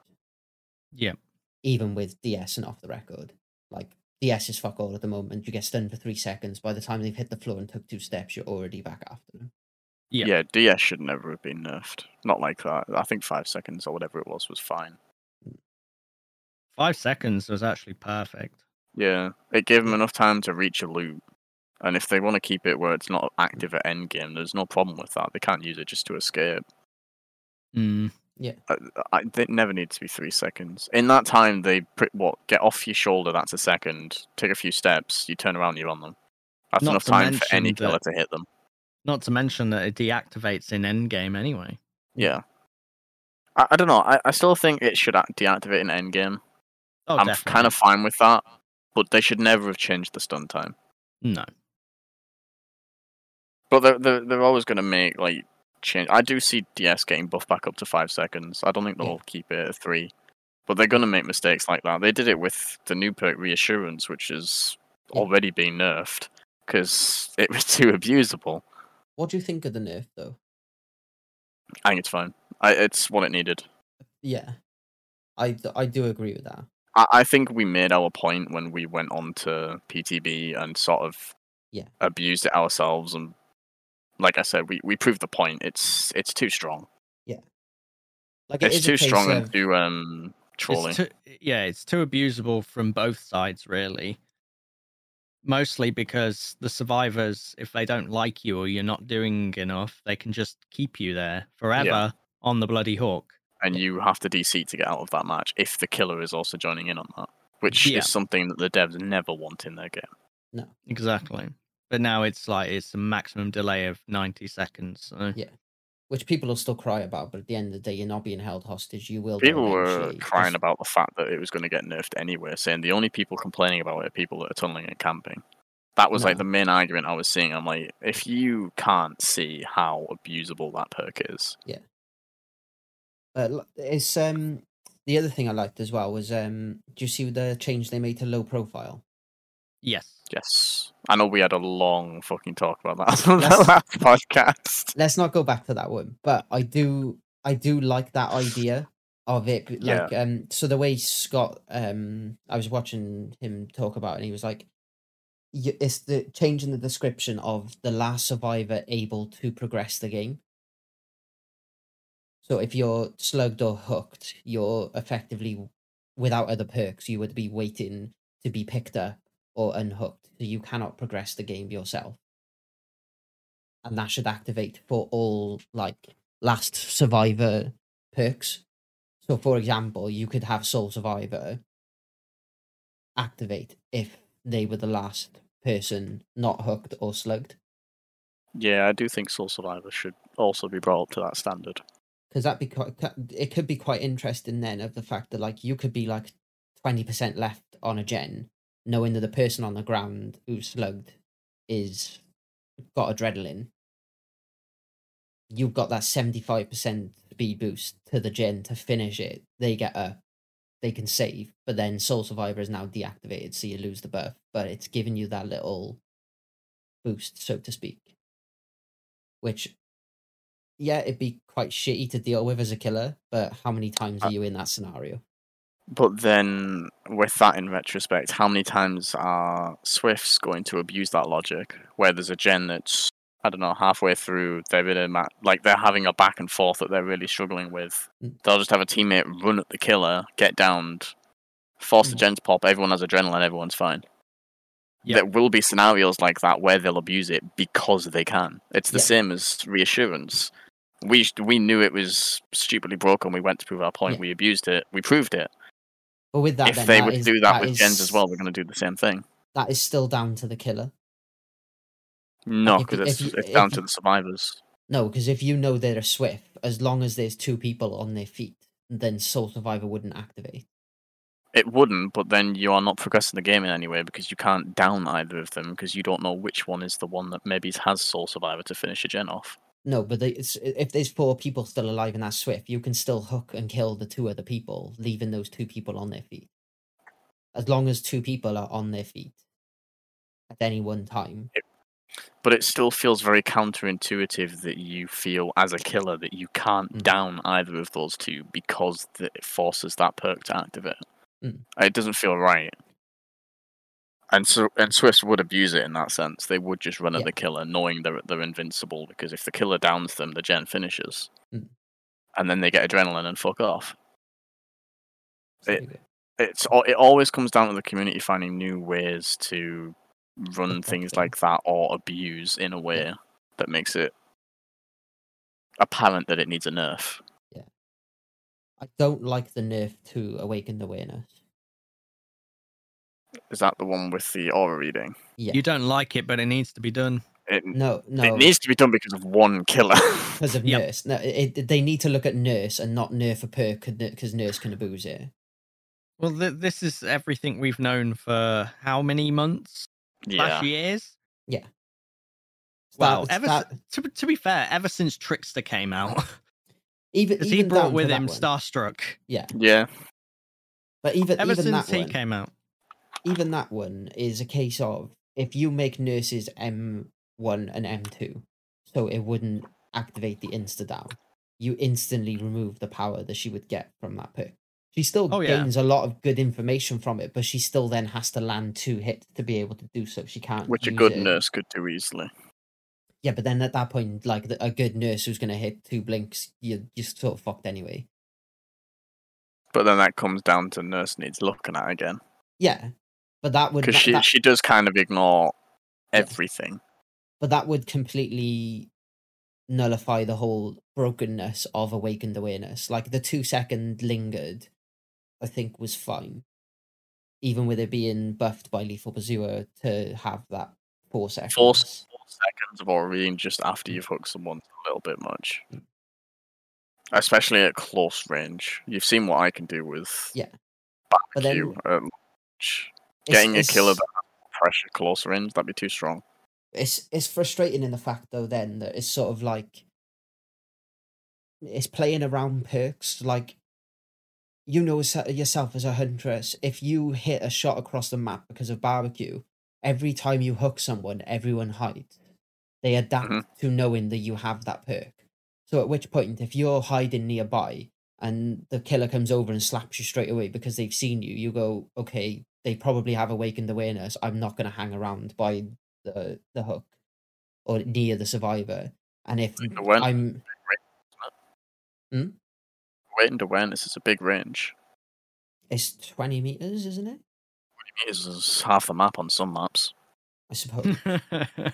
Yeah. Even with DS and off the record. Like, DS is fuck all at the moment. You get stunned for three seconds. By the time they've hit the floor and took two steps, you're already back after them. Yeah. Yeah, DS should never have been nerfed. Not like that. I think five seconds or whatever it was was fine. Five seconds was actually perfect. Yeah, it gave them enough time to reach a loop. And if they want to keep it where it's not active at endgame, there's no problem with that. They can't use it just to escape. Mm. I, I, they never need to be three seconds. In that time, they pr- what get off your shoulder. That's a second. Take a few steps. You turn around. You're on them. That's Not enough to time for any mention killer that- to hit them. Not to mention that it deactivates in endgame anyway. Yeah. I, I don't know. I, I still think it should deactivate in endgame. Oh, I'm definitely. kind of fine with that, but they should never have changed the stun time. no. But they're they're, they're always going to make like change. I do see DS getting buffed back up to five seconds. I don't think they'll keep it at three, but they're going to make mistakes like that. They did it with the new perk reassurance, which has Yeah. already been nerfed because it was <laughs> too abusable. What do you think of the nerf, though? I think it's fine. I, it's what it needed. Yeah. I, I do agree with that. I, I think we made our point when we went on to PTB and sort of Yeah. abused it ourselves and like I said, we, we proved the point. It's it's too strong. Yeah, like it It's is too case strong and too um trolling. It's too, yeah, it's too abusable from both sides, really. Mostly because the survivors, if they don't like you or you're not doing enough, they can just keep you there forever on the bloody hook. and you have to DC to get out of that match if the killer is also joining in on that, which Yeah. is something that the devs never want in their game. No, exactly. But now it's like it's a maximum delay of 90 seconds. So. Yeah. Which people will still cry about, but at the end of the day, you're not being held hostage. You will. People were crying about the fact that it was going to get nerfed anyway, saying the only people complaining about it are people that are tunneling and camping. That was like the main argument I was seeing. I'm like, if you can't see how abusable that perk is, yeah But it's um the other thing I liked as well was um do you see the change they made to low profile? Yes. yes, I know we had a long fucking talk about that <laughs> on the last podcast. Let's not go back to that one, but I do I do like that idea of it. b- Yeah. Like um so the way Scott um I was watching him talk about it and he was like it's the change in the description of the last survivor able to progress the game. So if you're slugged or hooked, you're effectively without other perks. You would be waiting to be picked up or unhooked. So you cannot progress the game yourself. And that should activate for all like last survivor perks. So for example, you could have Sole Survivor activate if they were the last person not hooked or slugged. Yeah, I do think Sole Survivor should also be brought up to that standard. because that'd be quite it could be quite interesting then of the fact that like you could be like 20% left on a gen knowing that the person on the ground who's slugged is got adrenaline. You've got that 75% speed boost to the gen to finish it. They get a they can save but then sole survivor is now deactivated so you lose the buff but it's giving you that little boost so to speak. Which yeah, it'd be quite shitty to deal with as a killer, but how many times Uh are you in that scenario? But then, with that in retrospect, how many times are Swifts going to abuse that logic? Where there's a gen that's, I don't know, halfway through, they're in a ma- like they're having a back and forth that they're really struggling with. Mm. They'll just have a teammate run at the killer, get downed, force the Mm. gen to pop, everyone has adrenaline, everyone's fine. Yep. There will be scenarios like that where they'll abuse it because they can. It's the Yeah. same as reassurance. We we knew it was stupidly broken. We went to prove our point. Yeah. We abused it. We proved it But with that, if then, they that would is- do that, with is- gens as well, they're going to do the same thing. That is still down to the killer. No, because it's, you- it's down you- to the survivors. No, because if you know they're a swift, as long as there's two people on their feet, then Sole Survivor wouldn't activate. It wouldn't, but then you are not progressing the game in any way because you can't down either of them because you don't know which one is the one that maybe has Sole Survivor to finish a gen off. No, but they, it's, if there's four people still alive in that swift, you can still hook and kill the two other people, leaving those two people on their feet. As long as two people are on their feet at any one time. But it still feels very counterintuitive that you feel as a killer that you can't Mm. down either of those two because it forces that perk to activate. Mm. It doesn't feel right. And so and Swifts would abuse it in that sense. They would just run at Yeah. the killer knowing they're they're invincible because if the killer downs them, the gen finishes. Mm. And then they get adrenaline and fuck off. It- It's it always comes down to the community finding new ways to run things like that or abuse in a way that makes it apparent that it needs a nerf. Yeah, I don't like the nerf to Awakened Awareness. Is that the one with the aura reading? Yeah. You don't like it, but it needs to be done. It, No, no. it needs to be done because of one killer. <laughs> because of Yep. nurse. No, it, it- they need to look at nurse and not nerf a perk because nurse can abuse it. Well, th- this is everything we've known for how many months? yeah. Slash years? Yeah. Wow. Start- Ever start- s- to, to be fair, ever since Trickster came out, <laughs> even because he brought with him one. Starstruck. Yeah. Yeah. But even Ever even since that he one, came out. Even that one is a case of if you make nurses M one and M two, so it wouldn't activate the insta down. You instantly remove the power that she would get from that perk. She still Oh, yeah. gains a lot of good information from it, but she still then has to land two hits to be able to do so. She can't. Which a good it. nurse could do easily. Yeah, but then at that point, like a good nurse who's going to hit two blinks, you you're sort of fucked anyway. But then that comes down to nurse needs looking at again. Yeah, but that would Because she, that- she does kind of ignore Yeah. everything. but that would completely nullify the whole brokenness of awakened awareness. Like the two second lingered, I think was fine, even with it being buffed by lethal pursuer to have that four seconds. Four, four seconds of aura just after you've hooked someone's a little bit much. Mm. Especially at close range. You've seen what I can do with Yeah. But then- barbecue at launch. It's- Getting a killer that pressure close range, that'd be too strong. it's it's frustrating in the fact though then that it's sort of like it's playing around perks like you know yourself as a huntress if you hit a shot across the map because of barbecue every time you hook someone everyone hides they adapt Mhm. to knowing that you have that perk so at which point if you're hiding nearby and the killer comes over and slaps you straight away because they've seen you you go okay they probably have awakened awareness i'm not going to hang around by the the hook or near the survivor. And if Like the one- i'm Weighted hmm? awareness is a big range. it's 20 meters isn't it? Meters is half the map on some maps. i suppose. <laughs>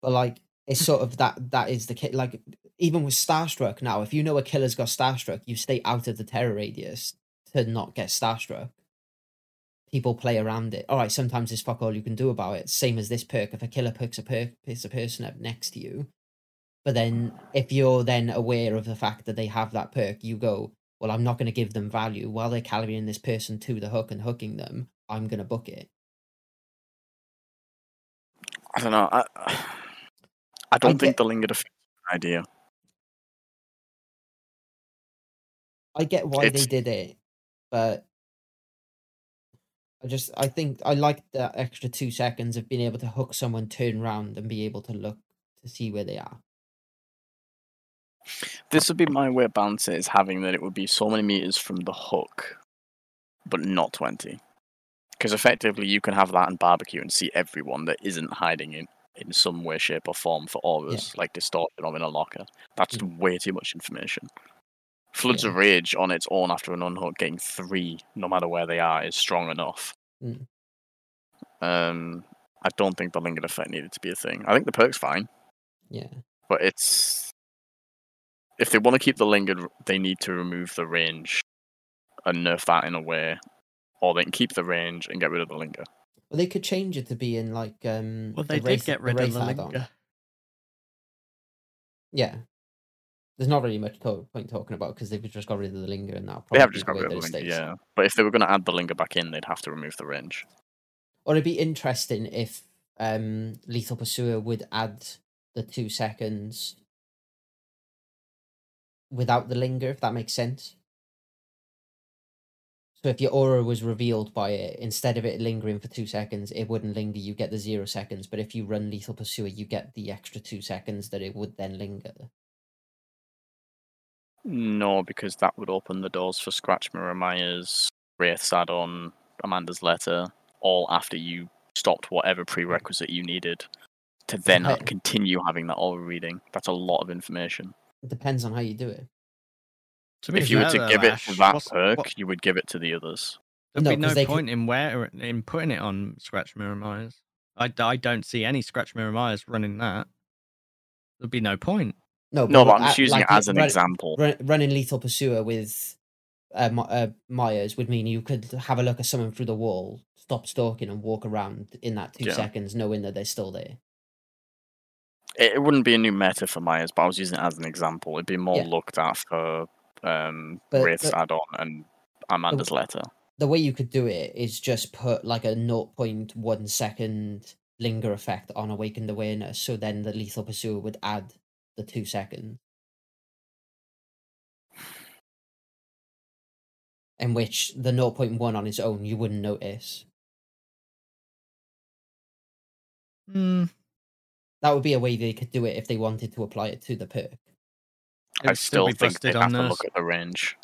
But like it's sort of that that is the kit like even with starstruck now if you know a killer's got starstruck you stay out of the terror radius to not get starstruck people play around it. All right sometimes there's fuck all you can do about it. Same as this perk. If a killer picks a perk picks a person up next to you but then if you're then aware of the fact that they have that perk you go well i'm not going to give them value. While they're calibrating this person to the hook and hooking them i'm going to book it. I don't know. I, I don't get- think the lingered effect idea. I get why It's- they did it, but I just I think I like that extra two seconds of being able to hook someone, turn round, and be able to look to see where they are. This would be my way of balance it is having that it would be so many meters from the hook, but not 20. Because effectively, you can have that and barbecue and see everyone that isn't hiding in, in some way, shape, or form for auras, like distortion or in a locker. That's just way too much information. Floods Yeah. of Rage on its own after an unhook, getting three, no matter where they are, is strong enough. Mm. Um, I don't think the lingered effect needed to be a thing. I think the perk's fine, Yeah, but it's if they want to keep the lingered, they need to remove the range and nerf that in a way, or they can keep the range and get rid of the linger. well they could change it to be in like um. well, the they did Wraith- get rid of the linger. Yeah, there's not really much to- point talking about because they've just got rid of the linger and that. They have just got rid of the linger, yeah. But if they were going to add the linger back in, they'd have to remove the range. Or it'd be interesting if um Lethal Pursuer would add the two seconds without the linger, if that makes sense. So if your aura was revealed by it, instead of it lingering for two seconds, it wouldn't linger, you get the zero seconds. But if you run Lethal Pursuer, you get the extra two seconds that it would then linger. No, because that would open the doors for Scratch Mirror Myers, Wraith's add-on, Amanda's letter, all after you stopped whatever prerequisite you needed to then ha- continue having that aura reading. That's a lot of information. It depends on how you do it. To be If you were fair to though, give it Ash, to that what's- perk, what- you would give it to the others. There'd No, be 'cause no they could- point in where in putting it on Scratch Mirror Myers. I, I don't see any Scratch Mirror Myers running that. There'd be no point. No, No, but I'm using like, it as an run- example. run, running lethal pursuer with uh, uh, Myers would mean you could have a look at someone through the wall, stop stalking, and walk around in that two Yeah. seconds, knowing that they're still there. It, it wouldn't be a new meta for Myers, but I was using it as an example. It'd be more Yeah. looked at for um, But- Wraith's but- add-on and Amanda's letter. The way you could do it is just put like a 0.1 second linger effect on awakened awareness, so then the lethal pursuer would add the two seconds. In which the 0.1 on its own you wouldn't notice. Hmm. That would be a way they could do it if they wanted to apply it to the perk. I still still think they'd on have to look at the range.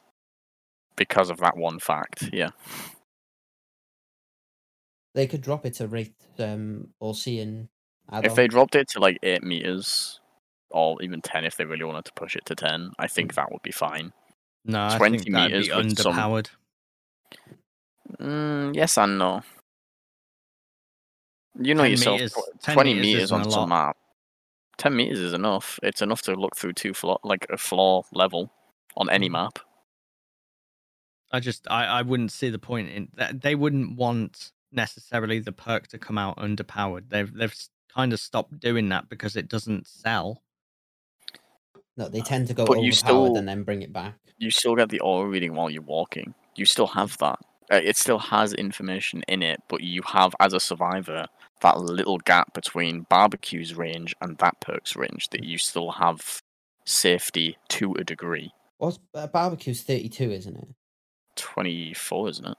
because of that one fact. Yeah. They could drop it to rate um or seeing. If they dropped it to like eight meters, or even ten, if they really wanted to push it to ten, I think that would be fine. No, I 20 think that'd be meters some- underpowered. Mm, yes and no. You know yourself. meters- Twenty meters meters on some map. Ten meters is enough. It's enough to look through two floor, like a floor level, on any Mm. map. I just I, I wouldn't see the point in that. They wouldn't want necessarily the perk to come out underpowered. They've they've kind of stopped doing that because it doesn't sell. No, they tend to go But you overpowered still- and then bring it back. You still get the aura reading while you're walking. You still have that. Uh, It still has information in it, but you have, as a survivor, that little gap between barbecue's range and that perk's range that you still have safety to a degree. What's uh, barbecue's thirty two, isn't it? 24, isn't it?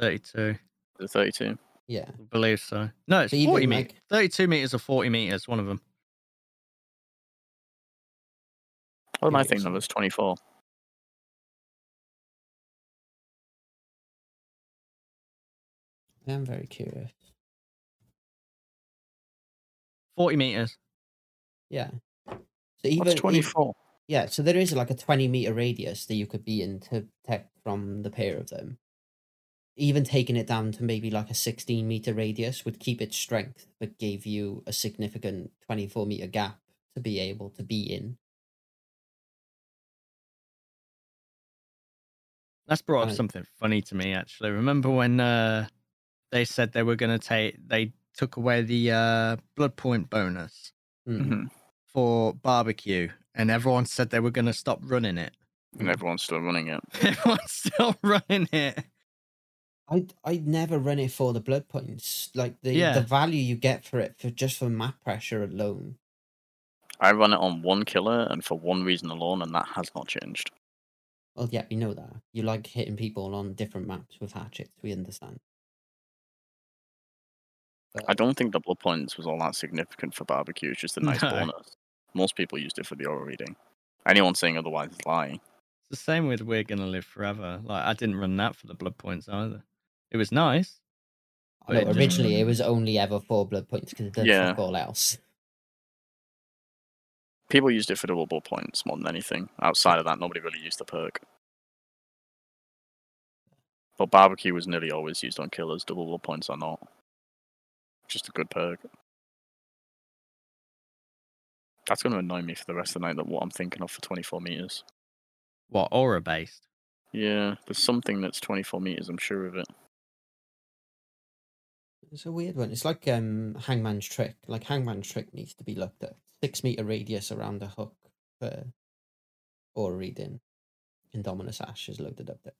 Thirty-two, The 32. Yeah. I believe so. No, it's But forty meters. like- Thirty-two meters or forty meters. One of them. What am I Maybe thinking of as 24? I am very curious. Forty meters. Yeah. So even What's ev- 24? yeah, so there is like a twenty meter radius that you could be in to protect from the pair of them. Even taking it down to maybe like a sixteen meter radius would keep its strength, but gave you a significant twenty four meter gap to be able to be in. That's brought up Right. something funny to me actually. Remember when uh, they said they were going to take they took away the uh, blood point bonus Mm. Mhm. for barbecue, and everyone said they were going to stop running it. And everyone's still running it. <laughs> Everyone's still <laughs> running it. I I'd never run it for the blood points. Like the Yeah. the value you get for it for just for map pressure alone. I run it on one killer and for one reason alone, and that has not changed. Well, yeah, we know that. You like hitting people on different maps with hatchets. We understand. But I don't think the blood points was all that significant for barbecue. It's just a <laughs> nice No. bonus. Most people used it for the aura reading. Anyone saying otherwise is lying. It's the same with We're Gonna Live Forever. Like I didn't run that for the blood points either. It was nice. no, but it didn't originally it was only ever for blood points because it does Yeah. fuck all else. People used it for double blood points more than anything. Outside of that, nobody really used the perk. But barbecue was nearly always used on killers. Double blood points are not. Just a good perk. That's going to annoy me for the rest of the night. That what I'm thinking of for 24 meters. What aura based? Yeah, there's something that's 24 meters. I'm sure of it. It's a weird one. It's like um Hangman's trick. Like Hangman's trick needs to be looked at. Six meter radius around the hook for or reading. Indominus Ash is loaded up there.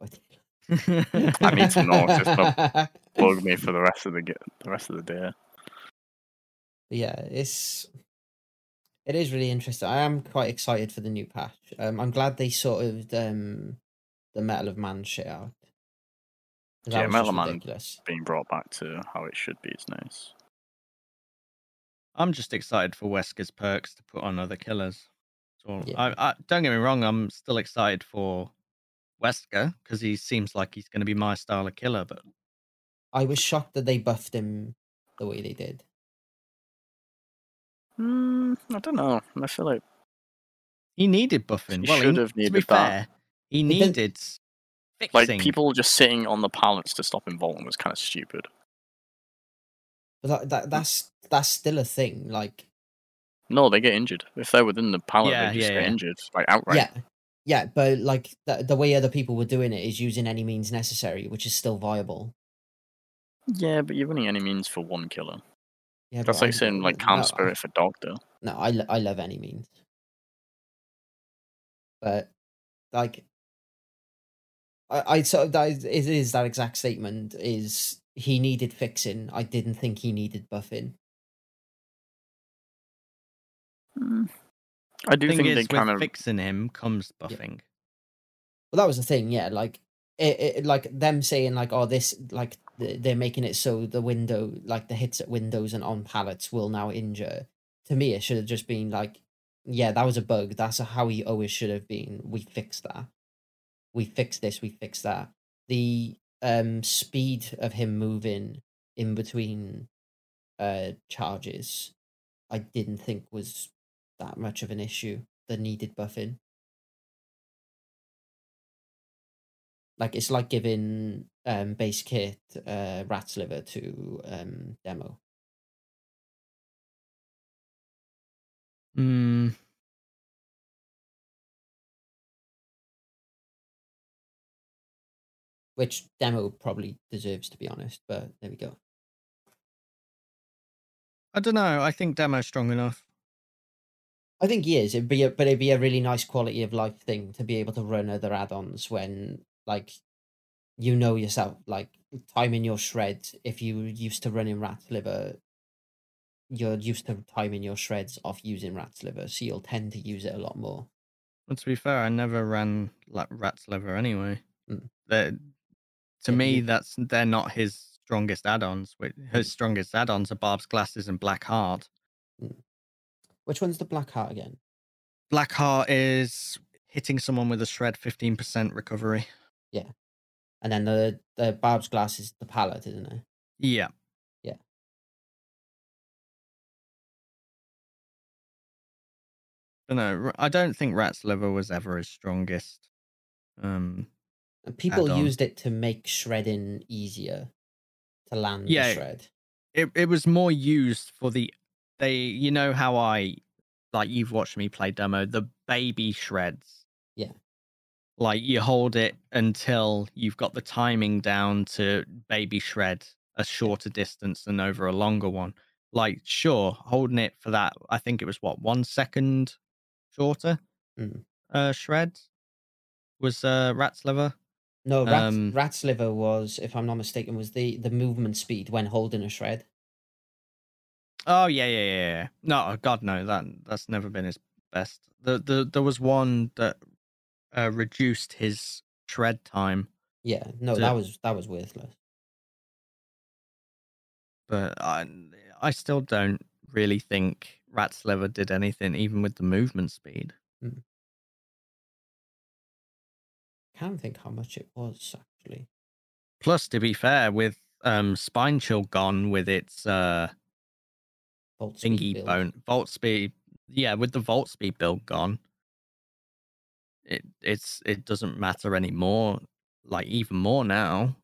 <laughs> I need to know if there's no- Bug me for the rest of the the rest of the day. yeah, it's it is really interesting. I am quite excited for the new patch. Um, I'm glad they sort of um the Mettle of Man shit out. Yeah, Mettle just Man- Being brought back to how it should be is nice. I'm just excited for Wesker's perks to put on other killers. So Yeah. I, I don't get me wrong, I'm still excited for Wesker because he seems like he's going to be my style of killer. But I was shocked that they buffed him the way they did. Hmm, I don't know. I feel like he needed buffing. He well, should he, have to be needed that. fair, he didn't- needed like fixing. people just sitting on the pallets to stop him vaulting was kind of stupid. But that, that that's that's still a thing. Like No, they get injured if they're within the pallet. Yeah, they just yeah, get yeah. injured like outright. yeah, yeah, but like the, the way other people were doing it is using any means necessary, which is still viable. Yeah, but you're running any means for one killer. Yeah, That's like I- saying like no, calm I- spirit for doctor. No, I I love any means, but like I I sort of that is, it is that exact statement is he needed fixing. I didn't think he needed buffing. Hmm. I do thing think is, they with kind of fixing him comes buffing. Well, that was the thing, yeah. Like it, it like them saying like, oh, this like they're making it so the window, like the hits at windows and on pallets will now injure. To me, it should have just been like, yeah, that was a bug. That's how he always should have been. We fixed that. we fixed this, we fixed that. The um speed of him moving in between uh charges, I didn't think was that much of an issue that needed buffing. Like it's like giving um base kit uh rat's liver to um demo. Hmm. Which demo probably deserves to be honest, but there we go. I don't know. I think demo's strong enough. I think he is. It'd be a, but it'd be a really nice quality of life thing to be able to run other add-ons when like you know yourself, like timing your shreds. If you used to running Rat's liver, you're used to timing your shreds off using Rat's liver, so you'll tend to use it a lot more. But to be fair, I never ran like rat's liver anyway. Mm. To Yeah, me, that's they're not his strongest add-ons. His strongest add-ons are Barb's glasses and Black Heart. Which one's the black heart again? Black Heart is hitting someone with a shred, fifteen percent recovery. Yeah, and then the the Barb's glass is the pallet, isn't it? Yeah. Yeah. No, r- I don't think rat's liver was ever his strongest. Um, And people Add-on. used it to make shredding easier to land Yeah, the shred. it it was more used for the they you know how I like you've watched me play demo the baby shreds. Yeah. Like you hold it until you've got the timing down to baby shred a shorter distance than over a longer one. Like sure, holding it for that I think it was what one second shorter Mm. uh shred was uh rat's liver. No, Rat's, Um, Rat's liver was, if I'm not mistaken, was the the movement speed when holding a shred. Oh yeah, yeah, yeah, yeah. No, oh, God, no. That that's never been his best. The the there was one that uh, reduced his shred time, Yeah, no, So- that was that was worthless. but I I still don't really think Rat's liver did anything, even with the movement speed. Can't think how much it was actually. Plus, to be fair, with um Spine Chill gone with its uh Vault speed thingy build. bone vault speed, yeah, with the vault speed build gone, it it's it doesn't matter anymore. Like even more now.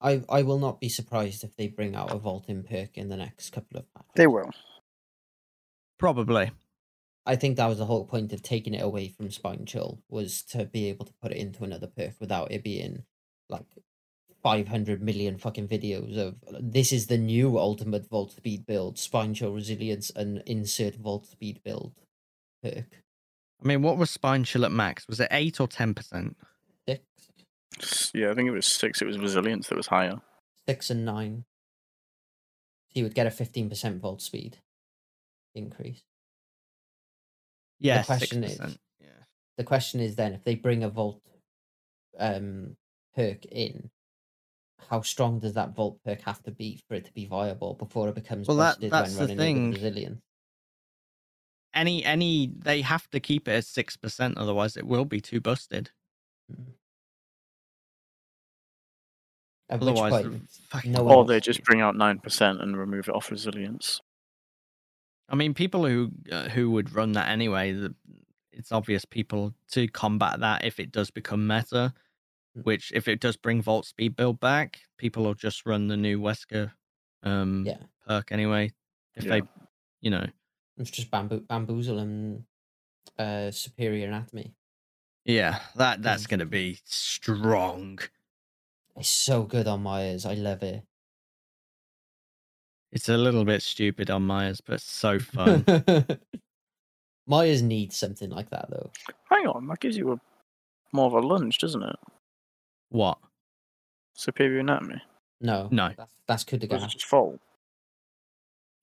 I I will not be surprised if they bring out a vaulting perk in the next couple of patches. They will. Probably. I think that was the whole point of taking it away from Spine Chill was to be able to put it into another perk without it being like 500 million fucking videos of this is the new ultimate vault speed build, Spine Chill resilience, and insert vault speed build perk. I mean, what was spine chill at max? Was it eight or ten percent? Six, Yeah, I think it was six. It was resilience that was higher. six, and nine. So you would get a 15% vault speed increase. Yeah, question six is- Yeah. the question is then if they bring a vault um perk in how strong does that vault perk have to be for it to be viable before it becomes Well, that- busted that's when the running thing. over resilience Any any they have to keep it at six percent, otherwise it will be too busted. at Otherwise, point no Or they just bring out nine percent and remove it off resilience. I mean, people who uh, who would run that anyway. The, it's obvious people to combat that if it does become meta. Mm. Which, if it does bring Vault Speed build back, people will just run the new Wesker um, yeah perk anyway. If Yeah. they, you know, it's just bamboo bamboozle and uh superior anatomy yeah, that that's going to be strong. it's so good on myers i love it It's a little bit stupid on Myers, but so fun. <laughs> myers needs something like that though Hang on, that gives you a more of a lunge, doesn't it? what? Superior anatomy. no No. that's that's coup de Or is it grace just fault?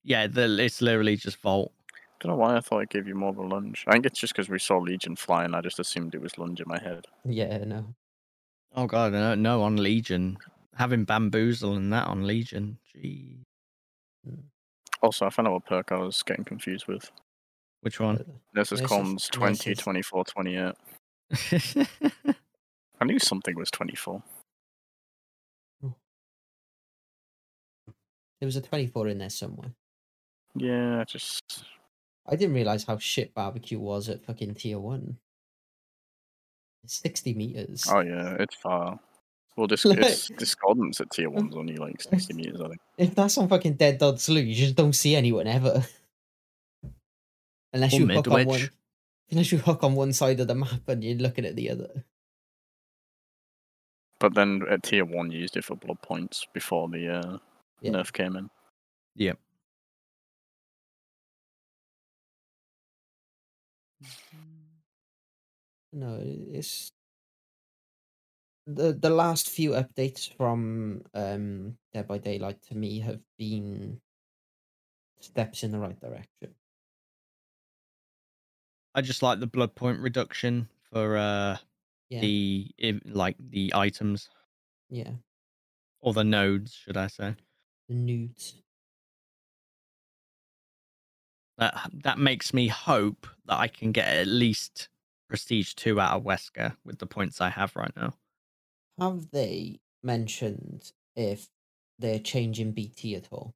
Yeah, the, it's literally just Vault. Don't know why I thought it gave you more of a lunge. I think it's just because we saw Legion fly and I just assumed it was lunge in my head. yeah no Oh god, no, no on Legion. Having bamboozle and that on Legion. Gee. Mm. Also, I found out what perk I was getting confused with. Which one? Nurse's Nurse's- Comms 20, Nurse's- 24, 28. <laughs> I knew something was 24. Hmm. There was a 24 in there somewhere. Yeah, I just I didn't realize how shit barbecue was at fucking tier one. It's 60 meters. oh yeah, it's far. Well, <laughs> dis- it's discordance at tier one's only like 60 meters, I think. If that's on fucking Dead Dawg Slough, you just don't see anyone ever. <laughs> Unless Or you hook on one. Unless you hook on one side of the map and you're looking at the other. But then at tier one, you used it for blood points before the uh, Yeah. nerf came in. Yep. No, it's the the last few updates from um Dead by Daylight to me have been steps in the right direction. I just like the blood point reduction for uh Yeah. the like the items Yeah. or the nodes, should I say? The nudes. That that makes me hope that I can get at least prestige two out of Wesker with the points I have right now. Have they mentioned if they're changing BT at all?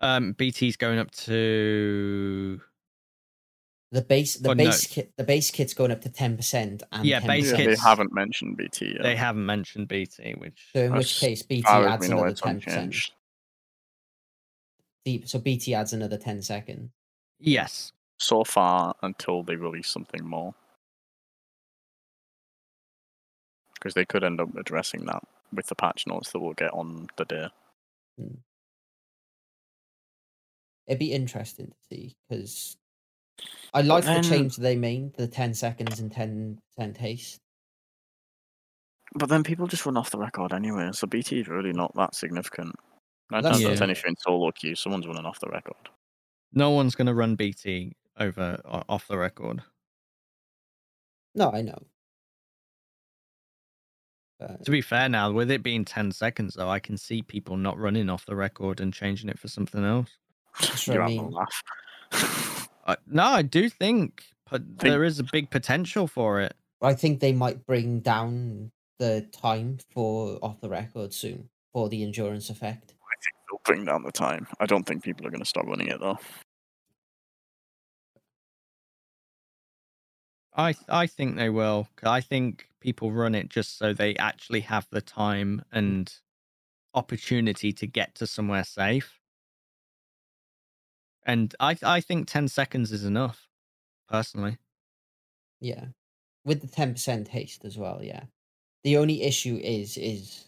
Um, BT's going up to The base the Oh, no. base kit the base kit's going up to ten percent and Yeah, 10%. base Yeah, they haven't mentioned BT yet. they haven't mentioned BT, which So in As which case BT adds another ten percent. unchanged. So BT adds another 10 seconds. yes, So far, until they release something more. Because they could end up addressing that with the patch notes that we'll get on the day. Hmm. It'd be interesting to see because I like then- the change they made, the 10 seconds and 10% haste. But then people just run off the record anyway, so BT is really not that significant. Nine That's times out of true. ten, if you're solo queue, someone's running off the record. no one's going to run BT over off the record. No, I know. But To be fair, now with it being ten seconds, though, I can see people not running off the record and changing it for something else. You're I mean. laugh. <laughs> Uh, no, I do think, but there is a big potential for it. I think they might bring down the time for off the record soon for the endurance effect. I think they'll bring down the time. I don't think people are going to stop running it though. I I think they will. I think people run it just so they actually have the time and opportunity to get to somewhere safe. And I I think ten seconds is enough, personally. Yeah. With the 10% haste as well, yeah. The only issue is is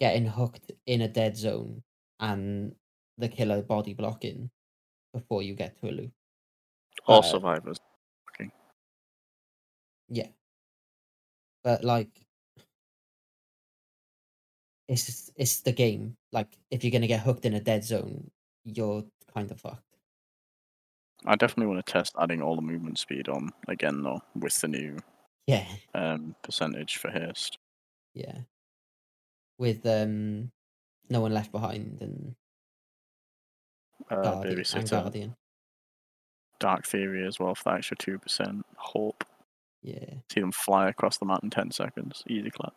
getting hooked in a dead zone and the killer body blocking before you get to a loop. Or Uh, survivors. Yeah. But like it's just- it's the game. Like if you're gonna get hooked in a dead zone, you're kind of fucked. I definitely want to test adding all the movement speed on again though, with the new Yeah, um, percentage for haste. yeah. With um no one left behind and Uh, Guardian, and babysitter, Guardian. Dark Theory as well for the extra two percent. Hope. Yeah. See them fly across the map in ten seconds. Easy clap.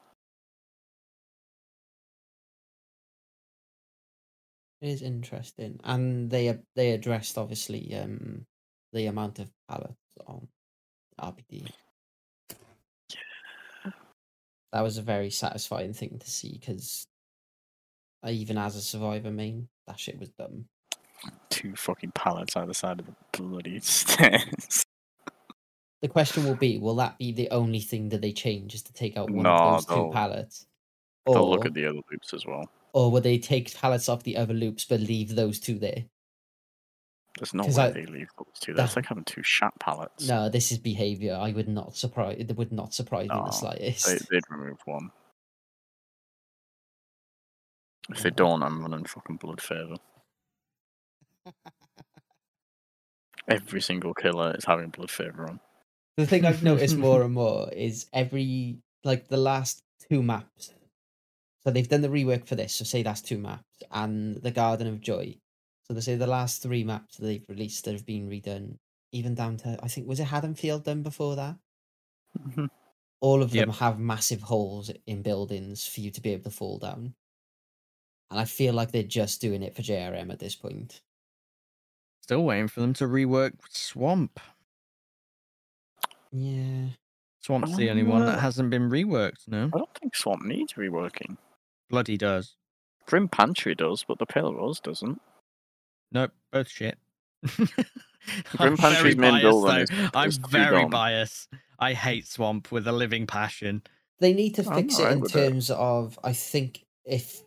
It is interesting. And they they addressed obviously um the amount of pallets on RPD. Yeah. That was a very satisfying thing to see because even as a survivor main, that shit was dumb. Two fucking pallets either side of the bloody <laughs> stairs. The question will be: Will that be the only thing that they change? Is to take out one No, of those two they'll- pallets, They'll or look at the other loops as well. or will they take pallets off the other loops but leave those two there? There's no 'Cause way I- they leave those two. That's that- like having two shat pallets. No, this is behavior. I would not surprise. It would not surprise me No, the slightest. They, they'd remove one. If they don't, I'm running fucking blood favor. <laughs> Every single killer is having blood favor on. The thing I've noticed <laughs> more and more is every like the last two maps. So they've done the rework for this. So say that's two maps and the Garden of Joy. So they say the last three maps that they've released that have been redone, even down to I think was it Haddonfield done before that. Mhm. all of them Yep. have massive holes in buildings for you to be able to fall down. And I feel like they're just doing it for JRM at this point. Still waiting for them to rework Swamp. Yeah. Swamp's the only one that hasn't been reworked. No, I don't think Swamp needs reworking. bloody does. Grim Pantry does, but the Pale Rose doesn't. Nope, both shit. <laughs> Grim I'm Pantry's very main biased, building though. is- I'm is very on. biased. I hate Swamp with a living passion. They need to I'm fix it in with it. terms of I think if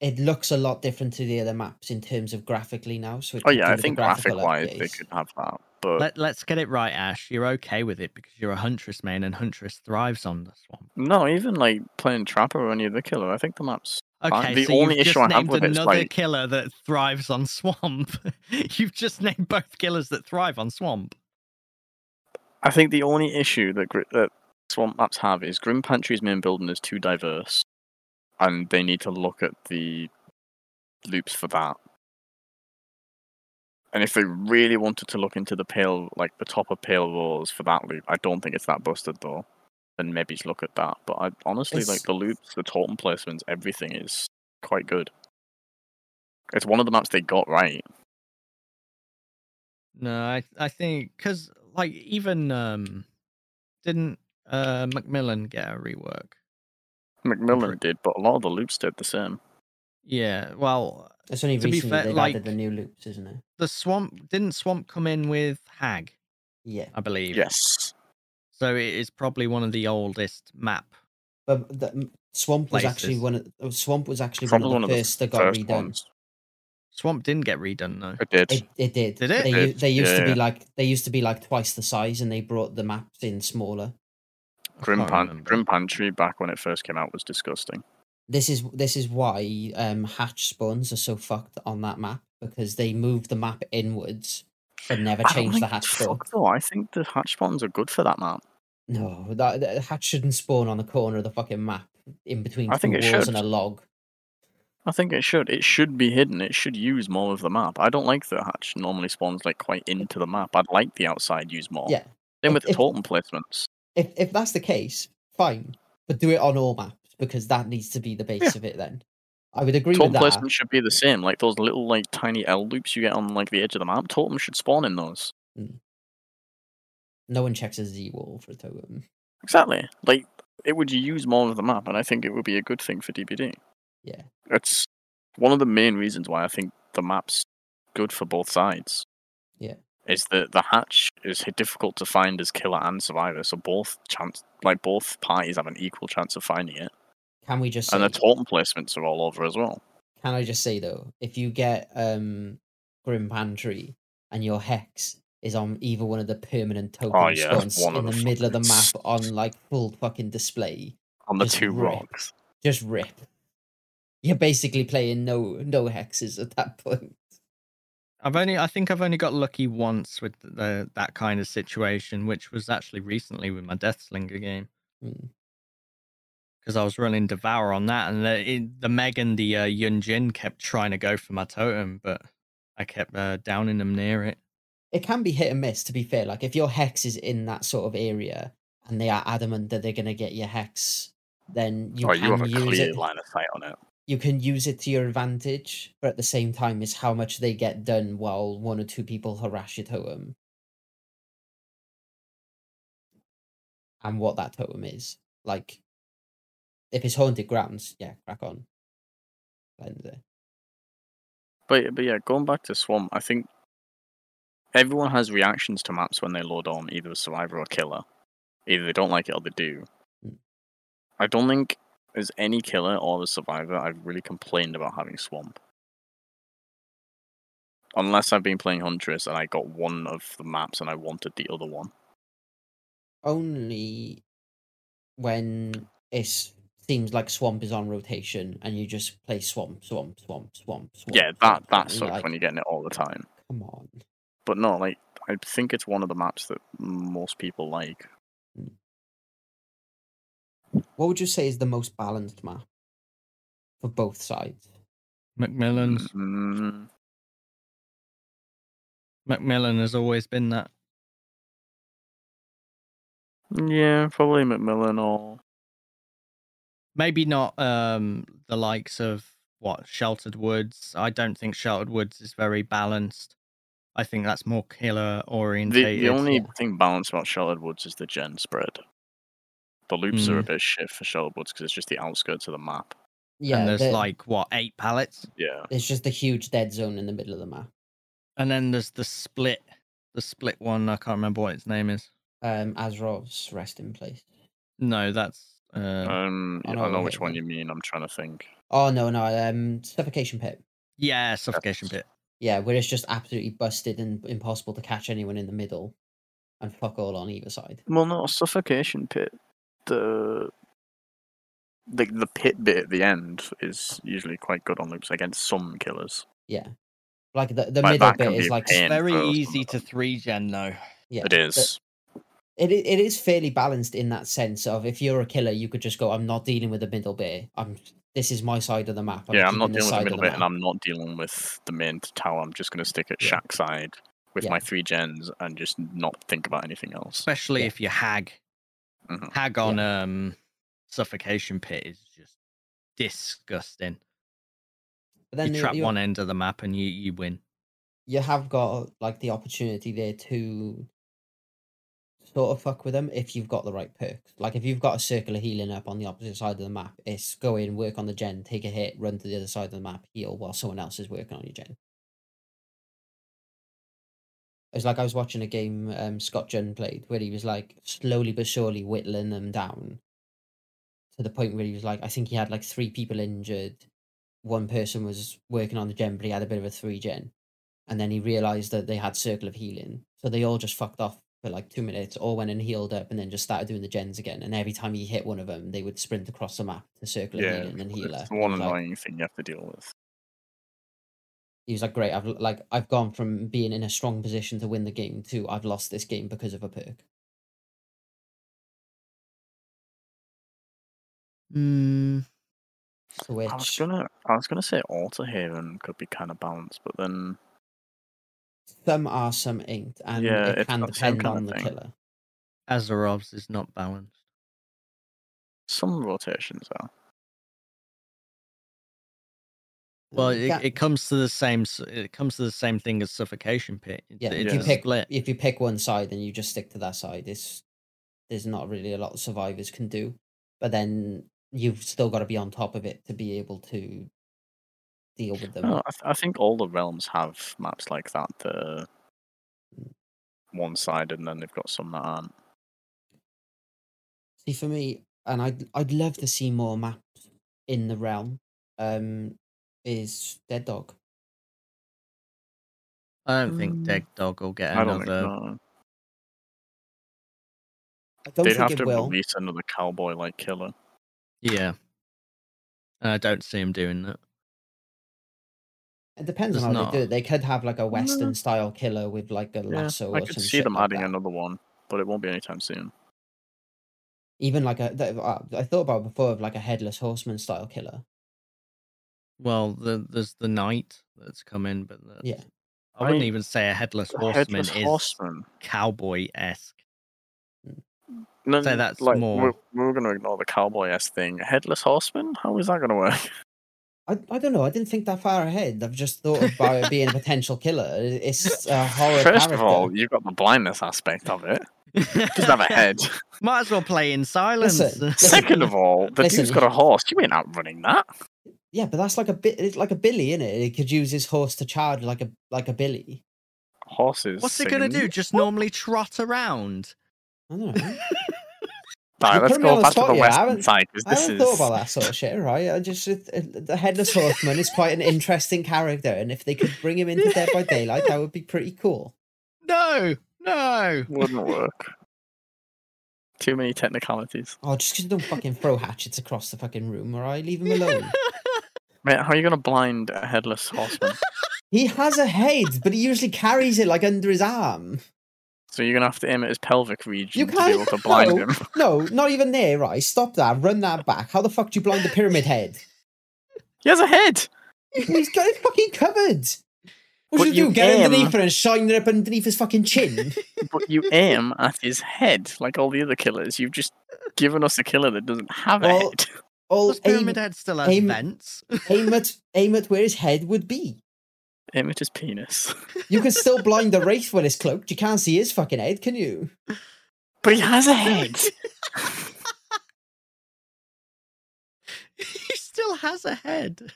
it looks a lot different to the other maps in terms of graphically now. So it Oh yeah, I think graphical graphic wise they updates. could have that. But Let, let's get it right, Ash. You're okay with it because you're a Huntress main and Huntress thrives on the Swamp. no, even like playing Trapper when you're the killer, I think the map's Fine. Okay, The so only you've issue just I have named with it is, another like- killer that thrives on Swamp. <laughs> you've just named both killers that thrive on Swamp. I think the only issue that, Gri- that Swamp maps have is Grim Pantry's main building is too diverse, and they need to look at the loops for that. And if they really wanted to look into the pale, like the top of Pale Rose for that loop, I don't think it's that busted though. Then maybe look at that. But I honestly like the loops, the totem placements, everything is quite good. It's one of the maps they got right. No, I I think because like even um didn't uh Macmillan get a rework? Macmillan Impro- did, but a lot of the loops did the same. Yeah, well, It's only To be recently fair, they've like- added the new loops, isn't it? the swamp didn't swamp come in with Hag, Yeah. I believe. Yes. So it is probably one of the oldest map. But the, m- Swamp was actually one of oh, Swamp was actually Swamp was one of the first that got first redone. ones. Swamp didn't get redone though. It did. It, it did. Did it? They, It u- they used yeah, to be yeah. like they used to be like twice the size, and they brought the maps in smaller. I Grim, can't Pan- Grim Pantry back when it first came out was disgusting. This is this is why um, hatch spawns are so fucked on that map because they move the map inwards but never I change the hatch spawn. fucked, though. I think the hatch spawns are good for that map. No, that, that hatch shouldn't spawn on the corner of the fucking map in between I two think it walls should. and a log. I think it should. It should be hidden. It should use more of the map. I don't like the hatch normally spawns like quite into the map. I'd like the outside use more. Yeah, Same if- with the if- totem placements. If if that's the case, fine, but do it on all maps because that needs to be the base Yeah. of it. Then I would agree Totem with that. placement should be the same. Like those little like tiny L loops you get on like the edge of the map. Totem should spawn in those. Hmm. No one checks a Z wall for a totem. Exactly. Like it would use more of the map, and I think it would be a good thing for DBD. Yeah. It's one of the main reasons why I think the map's good for both sides. Yeah. Is that the hatch is difficult to find as killer and survivor, so both chance like both parties have an equal chance of finding it. Can we just say? And the totem placements are all over as well. Can I just say though, if you get um Grim Pantry and your hex is on either one of the permanent token Oh, yeah, in the the middle of the map on like full fucking display, On the two rip. rocks. just rip. You're basically playing no no hexes at that point. I've only I think I've only got lucky once with the that kind of situation, which was actually recently with my Deathslinger game. Mm. Because I was running Devour on that, and the it, the Meg and the uh, Yun-Jin kept trying to go for my totem, but I kept uh, downing them near it. It can be hit and miss, to be fair. Like if your hex is in that sort of area and they are adamant that they're gonna get your hex, then you or can Oh, you have a use clear it. line of sight on it. You can use it to your advantage, but at the same time, is how much they get done while one or two people harass your totem. And what that totem is. Like, if it's haunted grounds, yeah, crack on. But but yeah, going back to Swamp, I think everyone has reactions to maps when they load on either a survivor or killer. Either they don't like it or they do. Mm. I don't think there's any killer or a survivor I've really complained about having Swamp. Unless I've been playing Huntress and I got one of the maps and I wanted the other one. Only when it seems like swamp is on rotation and you just play swamp, swamp, swamp, swamp, swamp. yeah, that that sucks like, when you're getting it all the time. Come on. But no, like I think it's one of the maps that most people like. Hmm. What would you say is the most balanced map for both sides? Macmillan's Mm, Macmillan has always been that. Yeah, probably Macmillan or Maybe not um the likes of what Sheltered Woods. I don't think Sheltered Woods is very balanced. I think that's more killer the orientated. the only yeah. thing balanced about Sheltered Woods is the gen spread. The loops are a Mm. bit shit for Sheltered Woods because it's just the outskirts of the map. Yeah, and there's the- like what eight pallets, Yeah, it's just a huge dead zone in the middle of the map. and then there's the split, the split one. I can't remember what its name is. Um, Azarov's resting place. No, that's uh, um, I I know know, which one you mean. I'm trying to think. Oh no, no, um, suffocation pit. yeah, suffocation pit. Yeah, where it's just absolutely busted and impossible to catch anyone in the middle, and fuck all on either side. Well, no, suffocation pit. The the the pit bit at the end is usually quite good on loops against some killers. Yeah, like the the Like, middle bit is like pain. Very easy to three gen though. yeah, it is. It it is fairly balanced in that sense of if you're a killer, you could just go, I'm not dealing with the middle bit. I'm this is my side of the map. yeah, I'm not dealing with the of middle bit, and. I'm not dealing with the main tower. I'm just going to stick at Yeah. shack side with Yeah. my three gens and just not think about anything else. Especially Yeah. if you hag. Mhm. Hag on um suffocation pit is just disgusting. But then you you- trap you, one end of the map and you you win. you have got like the opportunity there to sort of fuck with them if you've got the right perks. Like if you've got a circular healing up on the opposite side of the map, it's go in, work on the gen, take a hit, run to the other side of the map, heal while someone else is working on your gen. It's like I was watching a game um, ScottJund played where he was like slowly but surely whittling them down to the point where he was like, I think he had like three people injured. One person was working on the gen, but he had a bit of a three gen. And then he realized that they had Circle of Healing. So they all just fucked off for like two minutes, all went and healed up, and then just started doing the gens again. And every time he hit one of them, they would sprint across the map to Circle of Yeah, Healing and heal it's up. the He one was like- annoying thing you have to deal with. He was like, "Great, I've like I've gone from being in a strong position to win the game to I've lost this game because of a perk." Mm, So I was which gonna, I was gonna say Autohaven could be kind of balanced, but then some are, some ain't, and Yeah, it can got the same depend kind on of the thing. killer. Azarov's is not balanced. some rotations are. Well, Uh, it, ga- it comes to the same. It comes to the same thing as suffocation pit. Yeah, it's if you pick split. if you pick one side and you just stick to that side, it's there's not really a lot survivors can do. But then you've still got to be on top of it to be able to deal with them. No, I, th- I think all the realms have maps like that. The one side, and then they've got some that aren't. See, for me, and I'd I'd love to see more maps in the realm. Um, is Dead Dawg. I don't think Mm. Dead Dawg will get I don't think another. I don't They'd think have it to will. release another cowboy like killer. Yeah, And I don't see him doing that. It depends on how not. they do it. They could have like a Western Mm. style killer with like a Yeah, lasso I or could some see shit them like adding that. another one, but it won't be anytime soon. Even like a, th- uh, I thought about before of like a headless horseman style killer. Well, the, there's the knight that's come in, but that's, Yeah. I wouldn't I- even say a headless horseman Headless is Horseman. cowboy esque. Mm. No, So no, that's like, more- We're, we're going to ignore the cowboy esque thing. Headless Horseman? How is that going to work? <laughs> I, I don't know. I didn't think that far ahead. I've just thought about it being a potential killer. It's a horror First character. of all, you've got the blindness aspect of it. Doesn't have a head. <laughs> Might as well play in silence. <laughs> Listen, Second of all, the Listen, dude's got a horse. You ain't outrunning that. Yeah, but that's like a bit. It's like a billy, isn't it? It could use his horse to charge like a like a billy. Horses. What's it gonna singing. do? Just normally trot around? I don't know. <laughs> Right, let's put me on go the back to spot the here. I haven't- I haven't is. thought about that sort of shit, right? I just it- it- the headless <laughs> horseman is quite an interesting character, and if they could bring him into Dead by Daylight, that would be pretty cool. <laughs> No, no. Wouldn't work. Too many technicalities. Oh, just 'cause you don't fucking throw hatchets across the fucking room, all right? Leave him alone. Mate, how are you going to blind a headless horseman? <laughs> he has a head, but he usually carries it like under his arm. so you're going to have to aim at his pelvic region You to be able to blind no. him. <laughs> No, not even there, right? Stop that. Run that back. How the fuck do you blind the pyramid head? He has a head. He's got it fucking covered. What should you you do? Get aim- underneath it and shine it up underneath his fucking chin? <laughs> But you aim at his head like all the other killers. You've just given us a killer that doesn't have a head. Oh, Does aim, Pyramid Head still has aim- vents? <laughs> aim at aim at where his head would be. Aim at his penis. <laughs> You can still blind the wraith when it's <laughs> cloaked. You can't see his fucking head, can you? But he has a head. he still has a head.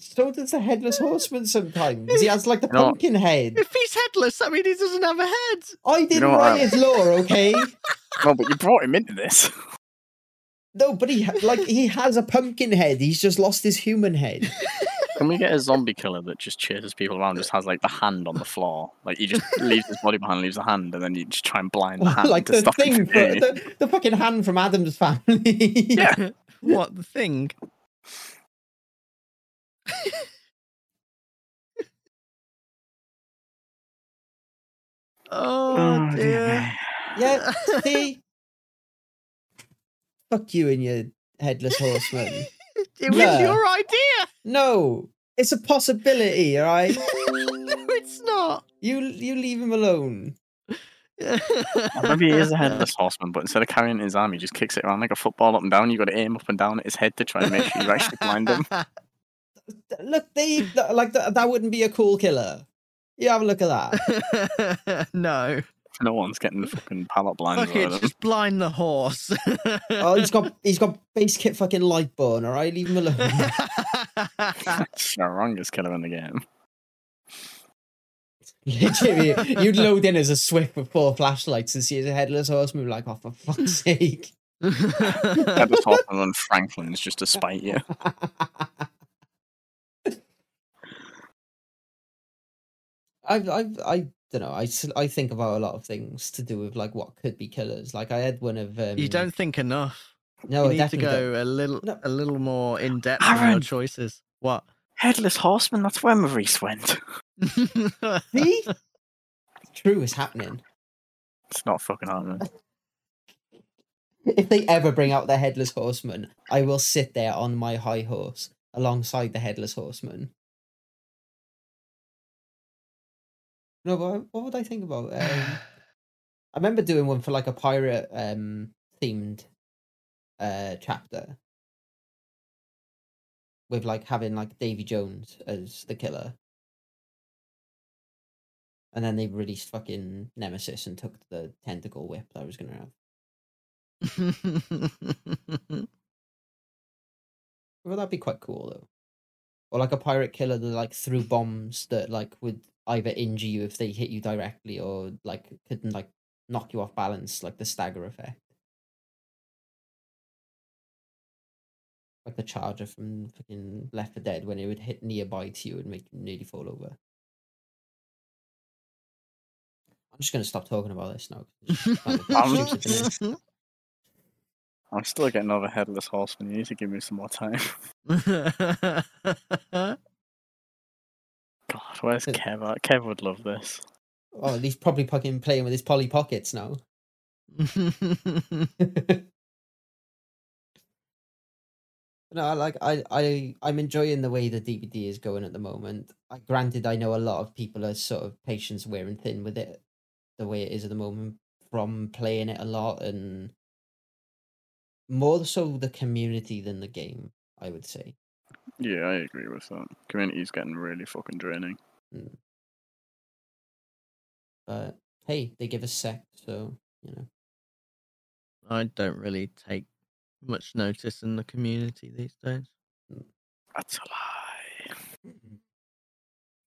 So does the headless horseman sometimes. He has like the You pumpkin head. if he's headless, I mean, he doesn't have a head. I didn't know write his lore, okay? No, but you brought him into this. <laughs> No, but he like he has a pumpkin head. He's just lost his human head. Can we get a zombie killer that just chases people around, just has like the hand on the floor? Like he just leaves his body behind, leaves the hand, and then you just try and blind the <laughs> hand like to the stop him thing, from for, the, the fucking hand from Addams Family. Yeah. <laughs> what the thing? oh, oh dear. Yeah. <laughs> See, fuck you and your headless horseman. <laughs> It was Yeah. your idea. No, it's a possibility. All right, <laughs> no, it's not. you you leave him alone. Or Maybe he is a headless horseman, but instead of carrying his arm, he just kicks it around like a football up and down. You got to aim up and down at his head to try and make sure you actually blind him. Look, they like that. That wouldn't be a cool killer. You have a look at that. no. No one's getting the fucking pallet blinds Fuck it, them. just blind the horse. <laughs> Oh, he's got he's got base kit fucking Lightborn. All right, leave him alone. <laughs> It's the wrongest killer in the game. Literally, <laughs> you'd load in as a Swift with four flashlights and see as a headless horseman, be like, oh, for fuck's sake. Headless horseman and Franklin's just to spite you. I've, I've, I don't know. I, s- I think about a lot of things to do with like what could be killers. Like I had one of um, you don't think enough. no, you I need to definitely don't. go a little, No. a little more in depth in your Aaron! choices. What? Headless horseman, that's where Maurice went. See, <laughs> true is happening. It's not fucking happening. If they ever bring out the headless horseman, I will sit there on my high horse alongside the headless horseman. No, but what would I think about? <sighs> Um, I remember doing one for like a pirate um themed uh chapter with like having like Davy Jones as the killer. And then they released fucking Nemesis and took the tentacle whip that I was gonna have. <laughs> Well, that'd be quite cool though. Or like a pirate killer that like threw bombs that like would either injure you if they hit you directly or like could like knock you off balance, like the stagger effect. Like the charger from fucking Left 4 Dead when it would hit nearby to you and make you nearly fall over. I'm just gonna stop talking about this now. 'cause it's <laughs> kind of I'm- stupid to me. <laughs> I'm still getting over headless horseman. You need to give me some more time. <laughs> God, where's Kev at? Kev would love this. Oh, he's probably fucking playing with his Polly Pockets now. <laughs> no, I like I I I'm enjoying the way the DBD is going at the moment. I, granted, I know a lot of people are sort of patience wearing thin with it, the way it is at the moment from playing it a lot and more so the community than the game. I would say. Yeah, I agree with that. Community's getting really fucking draining. Mm. But hey, they give a sec, so you know. I don't really take much notice in the community these days. Mm. That's a lie.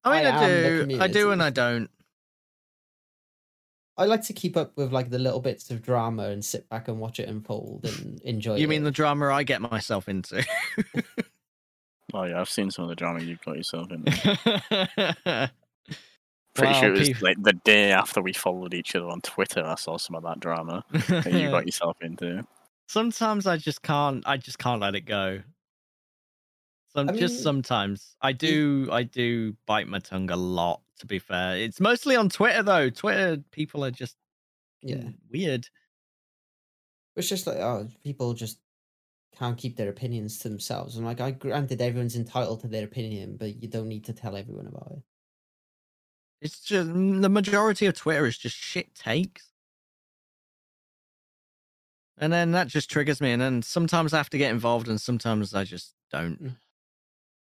I mean, I I, do, I do, and. I don't. I like to keep up with like the little bits of drama and sit back and watch it unfold and enjoy. You it. mean the drama I get myself into? <laughs> Oh yeah, I've seen some of the drama you've got yourself in. <laughs> Pretty Well, sure it was peop- like the day after we followed each other on Twitter. I saw some of that drama that you got <laughs> yourself into. sometimes I just can't. I just can't let it go. Some I just sometimes I do. I do bite my tongue a lot. To be fair, it's mostly on Twitter though. Twitter people are just yeah. weird. It's just like oh, people just can't keep their opinions to themselves. I'm like, I granted everyone's entitled to their opinion, but you don't need to tell everyone about it. It's just mm, the majority of Twitter is just shit takes. And then that just triggers me. And then sometimes I have to get involved and sometimes I just don't. Mm.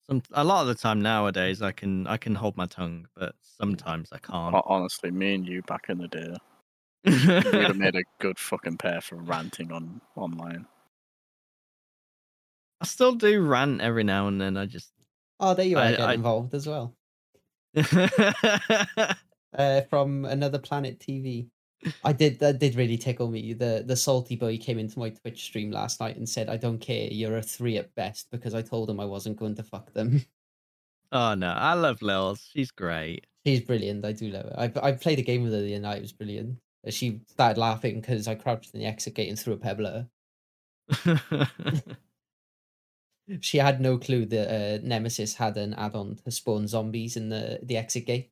Some a lot of the time nowadays I can I can hold my tongue, but sometimes I can't. Ho- Honestly, me and you back in the day, we would have made a good fucking pair for ranting on online. I still do rant every now and then. I just Oh, there you are, I- getting I- involved as well. <laughs> Uh, from another planet TV. I did that did really tickle me. The the salty boy came into my Twitch stream last night and said, "I don't care. You're a three at best," because I told him I wasn't going to fuck them. <laughs> oh no, I love Lils. She's great. She's brilliant. I do love her. I I played a game with her the other night. It was brilliant. Uh, She started laughing because I crouched in the exit gate and threw a pebble at her. <laughs> She had no clue that uh, Nemesis had an add-on to spawn zombies in the the exit gate.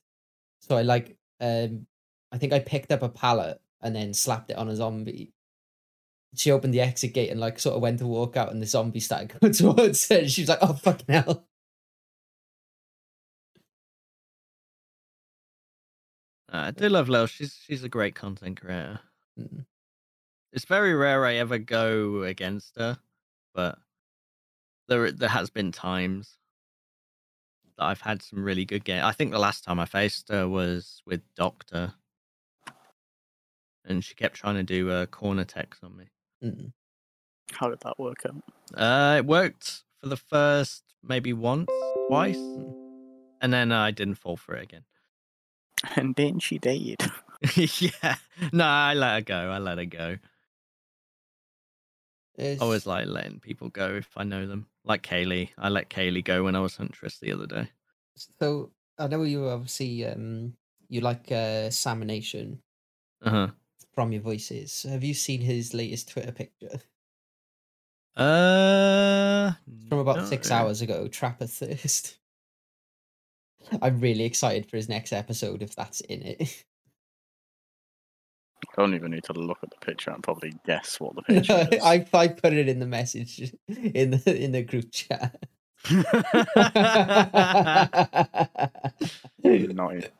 So I like um I think I picked up a pallet and then slapped it on a zombie. She opened the exit gate and like sort of went to walk out and the zombie started <laughs> going towards her and she was like, Oh fucking hell. I do love Lils. She's she's a great content creator. Mm. It's very rare I ever go against her, but there there has been times that I've had some really good games. I think the last time I faced her was with Doctor, and she kept trying to do uh, corner techs on me. Mm. How did that work out? Uh, it worked for the first maybe once, twice, Mm. and then I didn't fall for it again. And then she died. <laughs> yeah, no, I let her go. I let her go. I It's- always like letting people go if I know them. Like Kaylee, I let Kaylee go when I was Huntress the other day. so I know you obviously um you like uh Samination Uh huh. from your voices. Have you seen his latest Twitter picture? Uh, from about six hours ago, Trapper Thirst. <laughs> I'm really excited for his next episode if that's in it. <laughs> I don't even need to look at the picture and probably guess what the <laughs> picture is. I I put it in the message <laughs> in the in the group chat. Not even.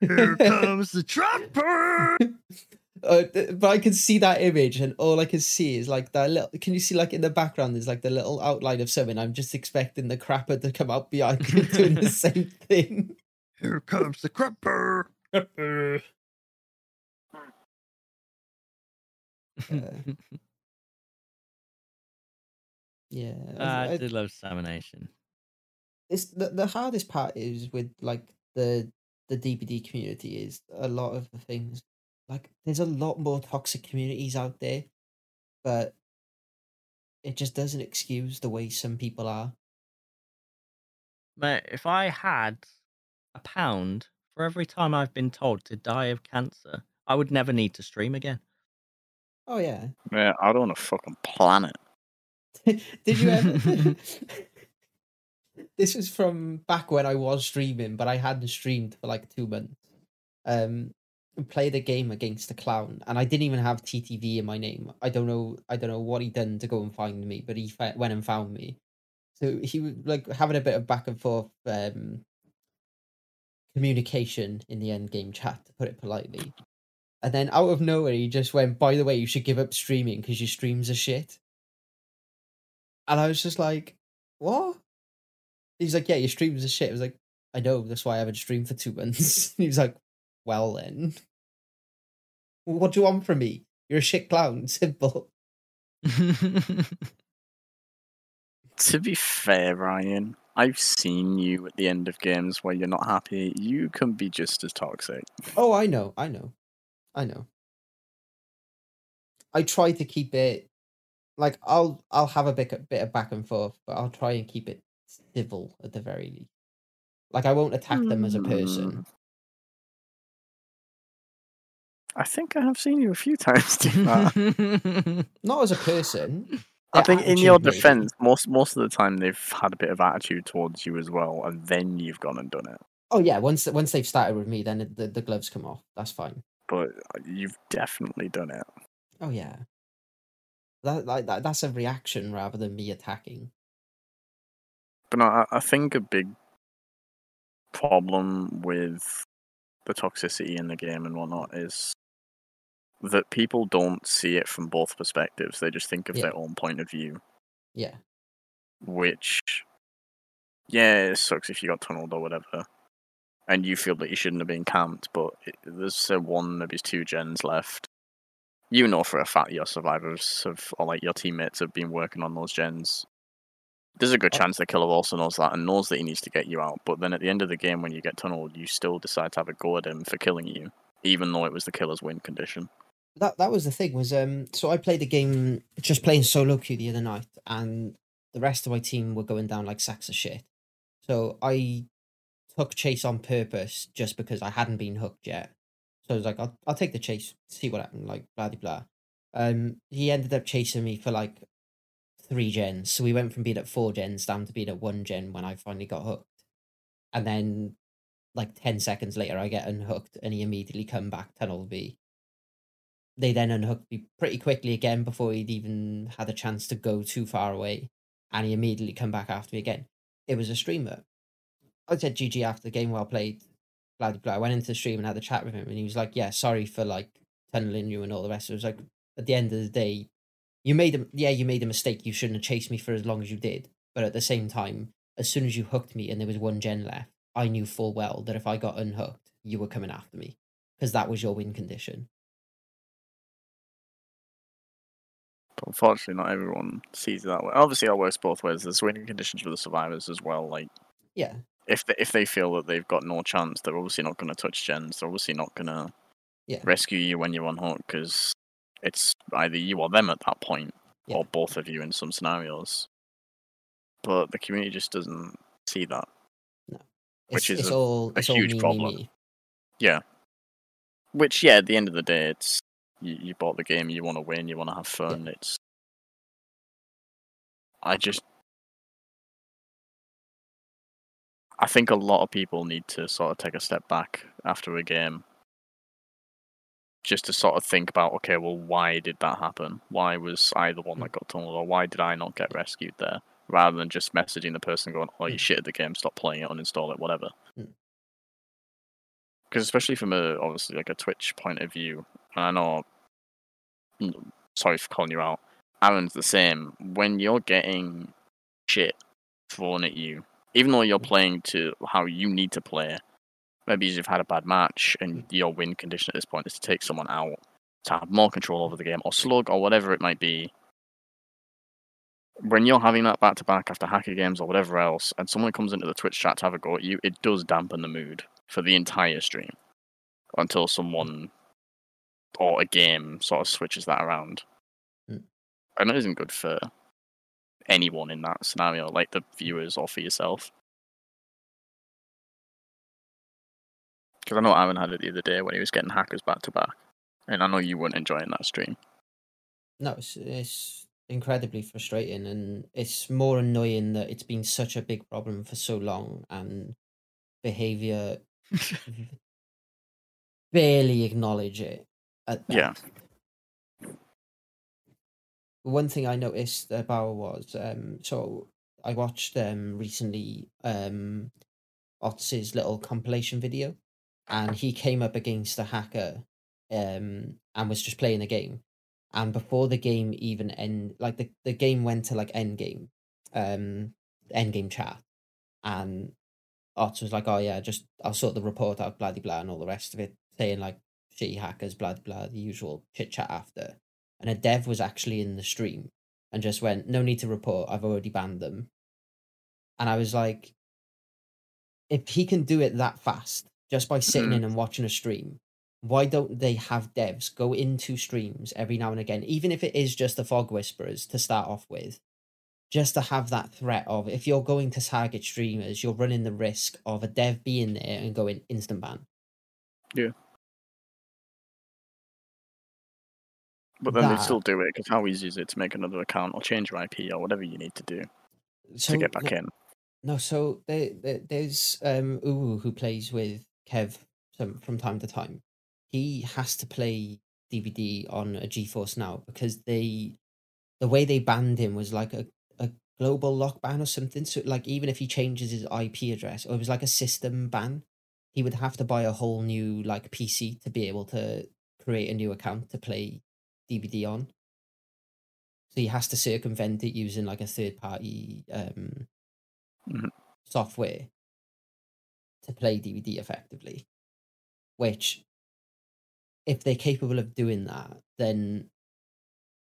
Here comes the trapper. <laughs> Uh, but I can see that image, and all I can see is like that little. Can you see like in the background? There's like the little outline of something. I'm just expecting the crapper to come out behind me doing the same thing. Here comes the crapper. Uh, <laughs> yeah, I- I I- did love Samination. it's the, the hardest part is with like the the DBD community is a lot of the things like there's a lot more toxic communities out there, but it just doesn't excuse the way some people are. Mate, if I had a pound for every time I've been told to die of cancer, I would never need to stream again. Oh yeah, Yeah, I don't want a fucking planet. <laughs> did you ever? <laughs> <laughs> this was from back when I was streaming, but I hadn't streamed for like two months. Um, played a game against a clown, and I didn't even have TTV in my name. I don't know. I don't know what he done to go and find me, but he fa- went and found me. So he was like having a bit of back and forth um, communication in the end game chat, to put it politely. And then out of nowhere, he just went, "By the way, you should give up streaming because your streams are shit." And I was just like, "What?" He's like, "Yeah, your streams are shit." I was like, "I know. That's why I haven't streamed for two months." <laughs> he was like, "Well then, what do you want from me? You're a shit clown. <laughs> Simple." <laughs> To be fair, Ryan, I've seen you at the end of games where you're not happy. You can be just as toxic. Oh, I know, I know, I know. I try to keep it like I'll I'll have a bit bit of back and forth, but I'll try and keep it civil at the very least. Like I won't attack them as a person. Hmm. I think I have seen you a few <laughs> times do that. <laughs> Not as a person. I think in your maybe. defense, most most of the time they've had a bit of attitude towards you as well, and then you've gone and done it. Oh yeah, once once they've started with me, then the, the gloves come off. That's fine. But uh, you've definitely done it. Oh yeah. That like that, that's a reaction rather than me attacking. But no, I, I think a big problem with the toxicity in the game and whatnot is that people don't see it from both perspectives. They just think of Yeah. their own point of view, Yeah. which, yeah, it sucks if you got tunneled or whatever, and you feel that you shouldn't have been camped. But it, there's uh, one, maybe two gens left. You know for a fact your survivors have, or like your teammates have been working on those gens. There's a good Oh. chance the killer also knows that and knows that he needs to get you out. But then at the end of the game, when you get tunneled, you still decide to have a go at him for killing you, even though it was the killer's win condition. that that was the thing was um so I played a game just playing solo queue the other night and the rest of my team were going down like sacks of shit. So I took chase on purpose just because I hadn't been hooked yet. So I was like, I'll I'll take the chase, see what happened, like blah de blah. Um he ended up chasing me for like three gens. So we went from being at four gens down to being at one gen when I finally got hooked. And then like ten seconds later I get unhooked and he immediately come back tunnel me they then unhooked me pretty quickly again before he'd even had a chance to go too far away, and he immediately come back after me again. It was a streamer. I said GG after the game, well played, blah blah. blah. I went into the stream and had a chat with him, and he was like, "Yeah, sorry for like tunneling you and all the rest." It was like at the end of the day, you made a yeah, you made a mistake. You shouldn't have chased me for as long as you did. But at the same time, as soon as you hooked me and there was one gen left, I knew full well that if I got unhooked, you were coming after me because that was your win condition. But unfortunately, not everyone sees it that way. Obviously, it works both ways. There's winning conditions for the survivors as well. Like Yeah, if they, if they feel that they've got no chance, they're obviously not going to touch gens. They're obviously not going to Yeah. rescue you when you're on hook because it's either you or them at that point, Yeah. or both of you in some scenarios. But the community just doesn't see that. Which it's, is it's a- all a huge me, problem. me. Yeah. Which, yeah, at the end of the day, it's you, you bought the game, you want to win, you want to have fun. It's. I just. I think a lot of people need to sort of take a step back after a game. Just to sort of think about, okay, well, why did that happen? Why was I the one that got tunneled, or why did I not get rescued there? Rather than just messaging the person going, "Oh, you Mm. shit at the game, stop playing it, uninstall it, whatever." Mm. because especially from a obviously like a Twitch point of view, and I know, mm, sorry for calling you out, Aaron's the same. When you're getting shit thrown at you, even though you're playing to how you need to play, maybe you've had a bad match and your win condition at this point is to take someone out to have more control over the game, or slug, or whatever it might be. When you're having that back to back after hacker games or whatever else, and someone comes into the Twitch chat to have a go at you, it does dampen the mood for the entire stream until someone or a game sort of switches that around. Mm. And it isn't good for anyone in that scenario, like the viewers or for yourself. Because I know Aaron had it the other day when he was getting hackers back to back, and I know you weren't enjoying that stream. No, it's, it's incredibly frustrating, and it's more annoying that it's been such a big problem for so long, and behavior <laughs> barely acknowledge it. At Yeah. One thing I noticed about was um, so I watched um recently um Otz's little compilation video, and he came up against a hacker um and was just playing a game. And before the game even end like the, the game went to like end game um end game chat. And Otz was like oh yeah just i'll sort the report out blah de blah and all the rest of it saying like shitty hackers blah blah the usual chit chat after and a dev was actually in the stream and just went no need to report i've already banned them and i was like if he can do it that fast just by sitting Mhm. in and watching a stream why don't they have devs go into streams every now and again, even if it is just the fog whisperers to start off with, just to have that threat of if you're going to target streamers, you're running the risk of a dev being there and going instant ban. But then they still do it because how easy is it to make another account or change your IP or whatever you need to do So to get back no, in? no, so there, there there's um Uwu who plays with Kev some from time to time. He has to play DBD on a GeForce now because they the way they banned him was like a, a global lock ban or something. So like even if he changes his IP address, or it was like a system ban, he would have to buy a whole new like PC to be able to create a new account to play DBD on. So he has to circumvent it using like a third party um, Mhm. software to play DBD effectively. Which, if they're capable of doing that, then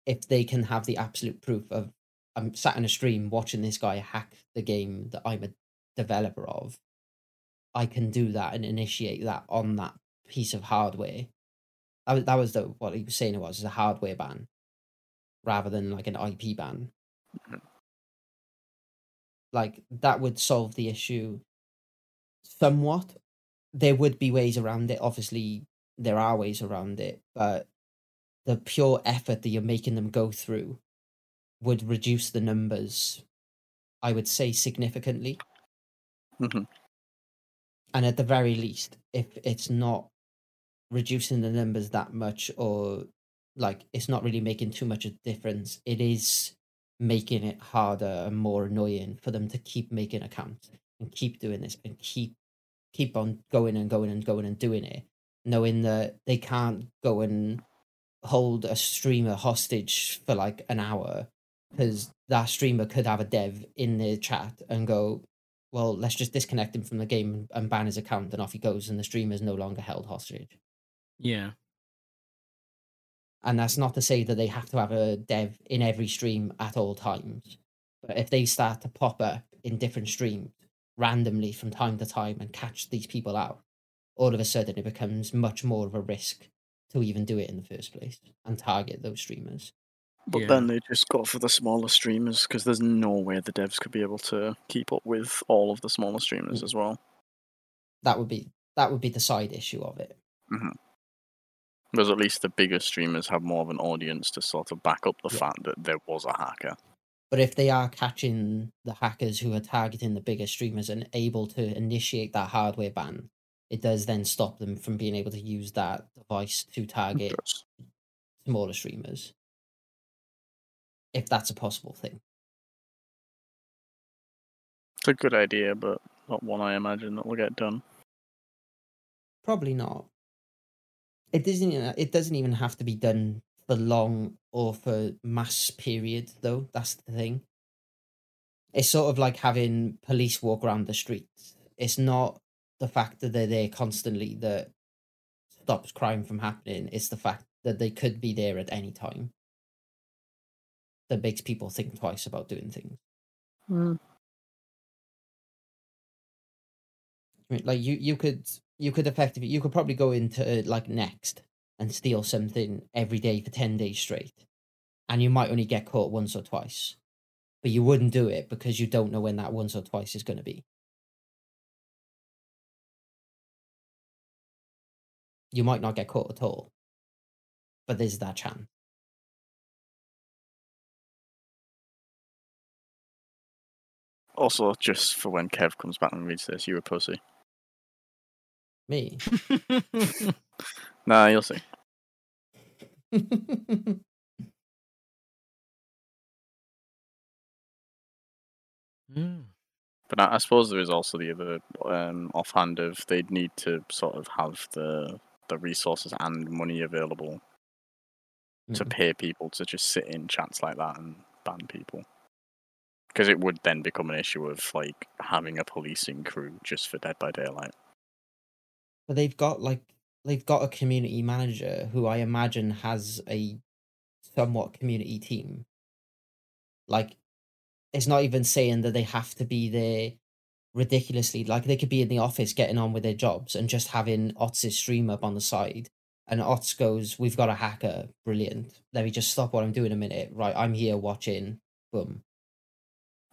if they can have the absolute proof of I'm sat in a stream watching this guy hack the game that I'm a developer of, I can do that and initiate that on that piece of hardware. That was, that was the what he was saying it was, is a hardware ban rather than like an IP ban. Mhm. Like that would solve the issue somewhat. There would be ways around it. Obviously, there are ways around it, but the pure effort that you're making them go through would reduce the numbers, I would say, significantly. Mhm. And at the very least, if it's not reducing the numbers that much or like it's not really making too much of a difference, it is making it harder and more annoying for them to keep making accounts and keep doing this and keep keep on going and going and going and doing it, knowing that they can't go and hold a streamer hostage for like an hour because that streamer could have a dev in the chat and go, well, let's just disconnect him from the game and ban his account, and off he goes, and the streamer is no longer held hostage. Yeah. And that's not to say that they have to have a dev in every stream at all times. But if they start to pop up in different streams randomly from time to time and catch these people out, all of a sudden it becomes much more of a risk to even do it in the first place and target those streamers. But Yeah. then they just go for the smaller streamers because there's no way the devs could be able to keep up with all of the smaller streamers Mm. as well. That would be that would be the side issue of it. Whereas at least the bigger streamers have more of an audience to sort of back up the Yeah. fact that there was a hacker. But if they are catching the hackers who are targeting the bigger streamers and able to initiate that hardware ban, it does then stop them from being able to use that device to target smaller streamers. If that's a possible thing. It's a good idea, but not one I imagine that will get done. Probably not. It doesn't it doesn't even have to be done for long or for mass period though. That's the thing. It's sort of like having police walk around the streets. It's not the fact that they're there constantly that stops crime from happening. It's the fact that they could be there at any time that makes people think twice about doing things. Hmm. Mean, like you, you could, you could effectively, you could probably go into uh, like next and steal something every day for ten days straight, and you might only get caught once or twice, but you wouldn't do it because you don't know when that once or twice is going to be. You might not get caught at all, but there's that chance. Also, just for when Kev comes back and reads this, you're a pussy. Me. <laughs> Nah, you'll see. Mm. But I, I suppose there is also the other um, offhand of they'd need to sort of have the the resources and money available to Mm. pay people to just sit in chats like that and ban people. Because it would then become an issue of like having a policing crew just for Dead by Daylight. But they've got like they've got a community manager who I imagine has a somewhat community team. Like it's not even saying that they have to be there ridiculously. Like they could be in the office getting on with their jobs and just having Otz's stream up on the side. And Otz goes, We've got a hacker, brilliant. Let me just stop what I'm doing a minute. Right, I'm here watching. Boom.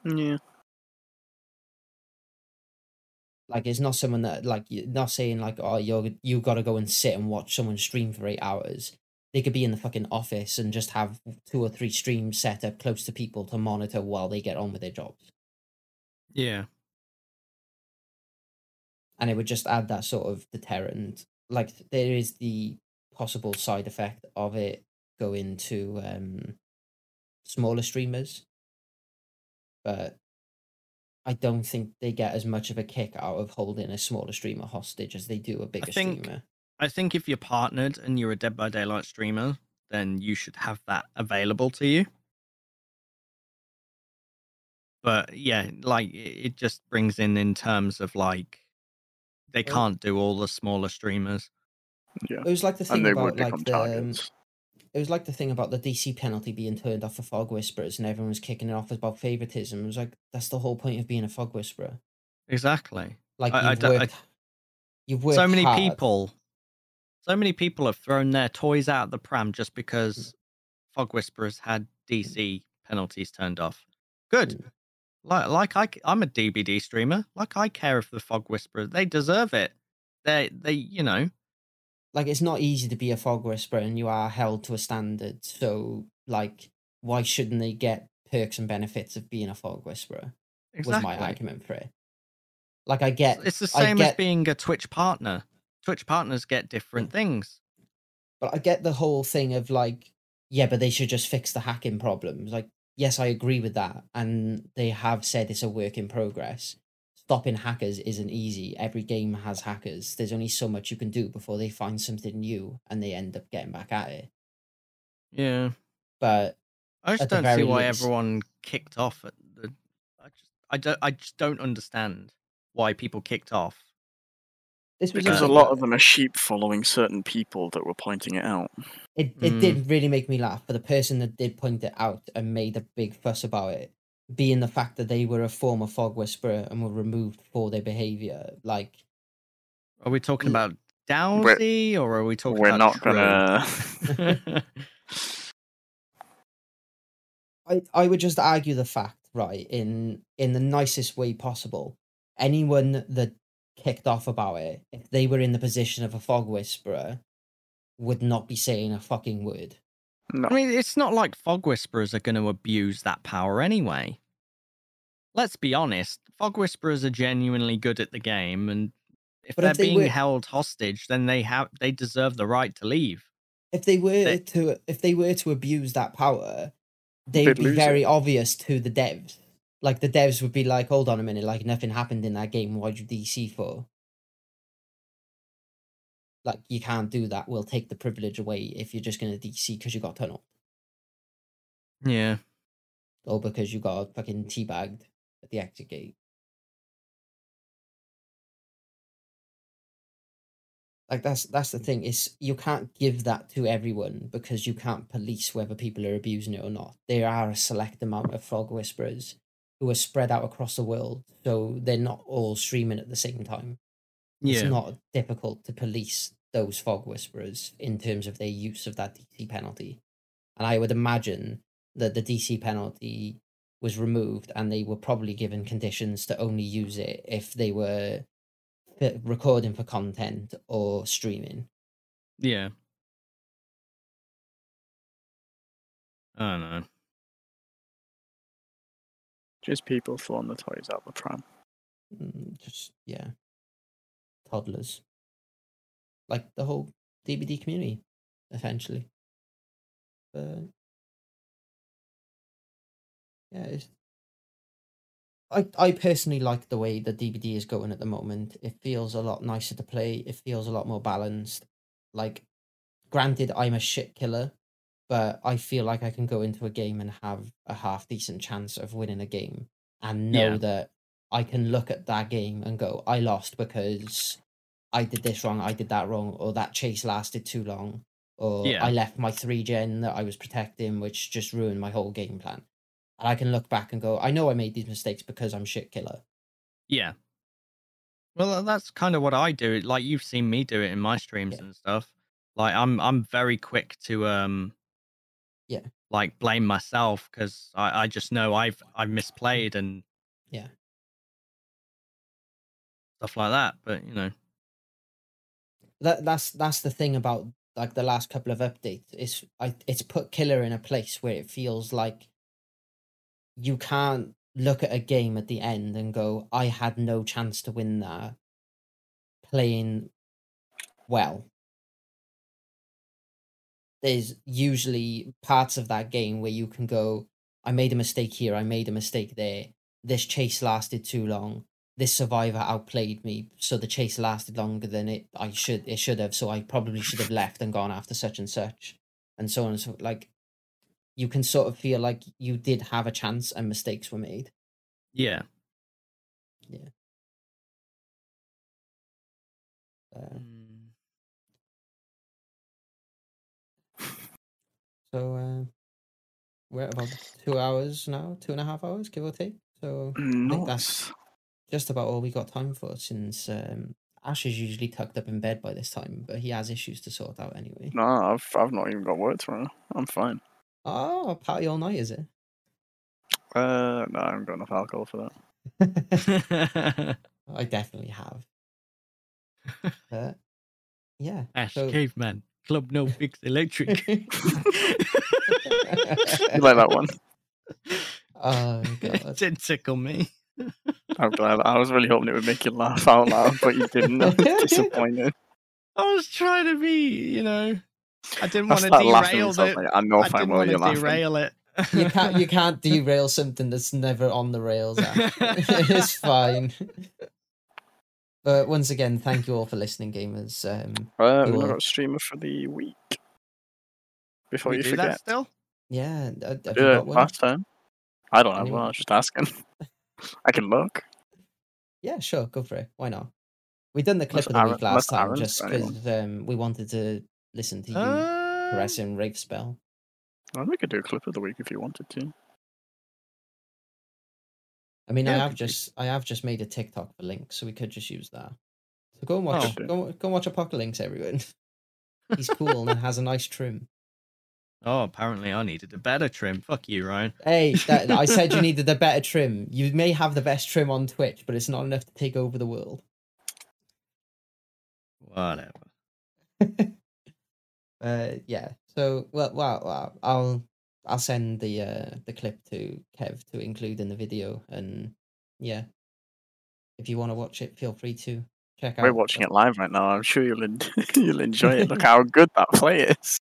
Yeah. Like it's not someone that like you're not saying like oh you're you got to go and sit and watch someone stream for eight hours. They could be in the fucking office and just have two or three streams set up close to people to monitor while they get on with their jobs, Yeah. and it would just add that sort of deterrent. Like there is the possible side effect of it going to um smaller streamers, but I don't think they get as much of a kick out of holding a smaller streamer hostage as they do a bigger think- streamer. I think if you're partnered and you're a Dead by Daylight streamer, then you should have that available to you. But yeah, like it it just brings in in terms of like they can't do all the smaller streamers. Yeah, It was like the thing about like the um, targets. It was like the thing about the DC penalty being turned off for fog whisperers and everyone was kicking it off about favoritism. It was like that's the whole point of being a fog whisperer. Exactly. Like I- I you've I- worked, you've worked so many hard. people so many people have thrown their toys out the pram just Mm. because fog whisperers had dc penalties turned off good Mm. like like I, i'm a dbd streamer like i care if the fog whisperer they deserve it they they you know like it's not easy to be a fog whisperer and you are held to a standard. So like why shouldn't they get perks and benefits of being a fog whisperer? Exactly was my argument for it. Like i get it's the same as being a twitch partner. Twitch partners get different mm. things. But i get the whole thing of like yeah but they should just fix the hacking problems. Like yes i agree with that and they have said it's a work in progress stopping hackers isn't easy every game has hackers there's only so much you can do before they find something new and they end up getting back at it yeah but i just don't see why least. everyone kicked off at the i just i don't i just don't understand why people kicked off this was Because a lot of them are sheep following certain people that were pointing it out. It it Mm. did really make me laugh, but the person that did point it out and made a big fuss about it, being the fact that they were a former fog whisperer and were removed for their behavior, like Are we talking about Dowsy or are we talking We're about not gonna. <laughs> I I would just argue the fact, right, in in the nicest way possible. Anyone that kicked off about it, if they were in the position of a fog whisperer, would not be saying a fucking word. No. I mean, it's not like fog whisperers are going to abuse that power anyway. Let's be honest, fog whisperers are genuinely good at the game, and if But they're if they being were- held hostage, then they have they deserve the right to leave. if they were They- to if they were to abuse that power, they'd They'd be lose it. very obvious to the devs. Like the devs would be like, "Hold on a minute, like nothing happened in that game. Why'd you DC for?" Like you can't do that. We'll take the privilege away if you're just gonna DC because you got tunneled Yeah, or because you got fucking teabagged at the exit gate. Like that's that's the thing is you can't give that to everyone because you can't police whether people are abusing it or not. There are a select amount of fog whisperers who are spread out across the world, so they're not all streaming at the same time. It's not difficult to police those fog whisperers in terms of their use of that DC penalty. And I would imagine that the DC penalty was removed and they were probably given conditions to only use it if they were recording for content or streaming. yeah. I don't know. Just people throwing the toys out the pram. Mm, Just, yeah. Toddlers. Like the whole DBD community, essentially. But yeah, it's, I I personally like the way the DBD is going at the moment. It feels a lot nicer to play. It feels a lot more balanced. Like, granted, I'm a shit killer, but I feel like I can go into a game and have a half decent chance of winning a game, and know Yeah. that I can look at that game and go, I lost because I did this wrong, I did that wrong, or that chase lasted too long, or Yeah. I left my three gen that I was protecting, which just ruined my whole game plan. And I can look back and go, I know I made these mistakes because I'm shit killer. Yeah. Well, that's kind of what I do. Like you've seen me do it in my streams Yeah. and stuff. Like I'm I'm very quick to um Yeah. like blame myself because I, I just know I've I've misplayed and Yeah. Stuff like that. But you know, That that's that's the thing about like the last couple of updates. It's I it's put killer in a place where it feels like you can't look at a game at the end and go, I had no chance to win that playing well. There's usually parts of that game where you can go, I made a mistake here, I made a mistake there. This chase lasted too long. This survivor outplayed me, so the chase lasted longer than it I should it should have. So I probably should have left and gone after such and such, and so on and so. Like, you can sort of feel like you did have a chance and mistakes were made. Yeah. Uh, Mm. so uh, we're about two hours now, two and a half hours, give or take. So think that's- Nice. Just about all we got time for since um, Ash is usually tucked up in bed by this time, but he has issues to sort out anyway. No, I've I've not even got work tomorrow. I'm fine. Oh, party all night, is it? Uh, no, I haven't got enough alcohol for that. <laughs> I definitely have. But yeah. <laughs> Ash so- Caveman. Club No <laughs> Fix Electric. You like that one? oh god. Did tickle me. I'm glad. I was really hoping it would make you laugh out loud, but you didn't. I was <laughs> disappointed. I was trying to be, you know, I didn't want to started laughing derail it. like, I know I fine didn't well to you're laughing. derail it. You <laughs> can't you can't derail something that's never on the rails. Ash. <laughs> it's fine. But once again, thank you all for listening, gamers. Um, Uh, we've Cool. not got a streamer for the week. Before we you do forget. that still? yeah, have you Yeah, last time. I don't have Anyone? one. I was just asking. I can look. Yeah, sure, go for it. Why not? We done the clip of the Aaron- week last time Aaron's just because um, we wanted to listen to you Uh, caressing Rave Spell. Well, we could do a clip of the week if you wanted to. I mean, I have just I have just made a TikTok for Link, so we could just use that. So go and watch Oh. go, go and watch Apocalynx, everyone. <laughs> He's cool and has a nice trim. Oh, apparently I needed a better trim. Fuck you, Ryan. Hey, that, I said you <laughs> needed a better trim. You may have the best trim on Twitch, but it's not enough to take over the world. Whatever. <laughs> Uh, yeah. So, well, well, well, I'll I'll send the uh the clip to Kev to include in the video, and yeah, if you want to watch it, feel free to check out. We're watching it live right now. I'm sure you'll en- <laughs> you'll enjoy it. Look how good that play is.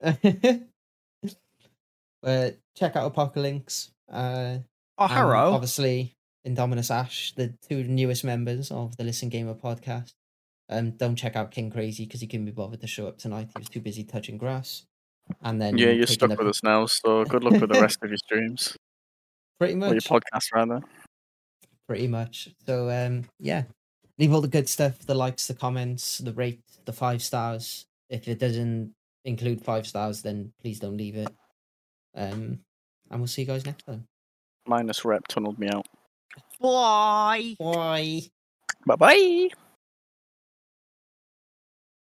But check out Apocalynx. Uh, Oh, hello. Obviously, Indominus Ash, the two newest members of the Listen Gamer podcast. Um, don't check out KingKrazey because he couldn't be bothered to show up tonight. He was too busy touching grass. And then Yeah, you're stuck with us now. So good luck with the rest of your streams <laughs> Pretty or your much. podcast, rather. pretty much. So um, yeah, leave all the good stuff: the likes, the comments, the rate, the five stars. If it doesn't include five stars, then please don't leave it. Um, and we'll see you guys next time. Minus rep tunneled me out. Bye. Bye. Bye bye.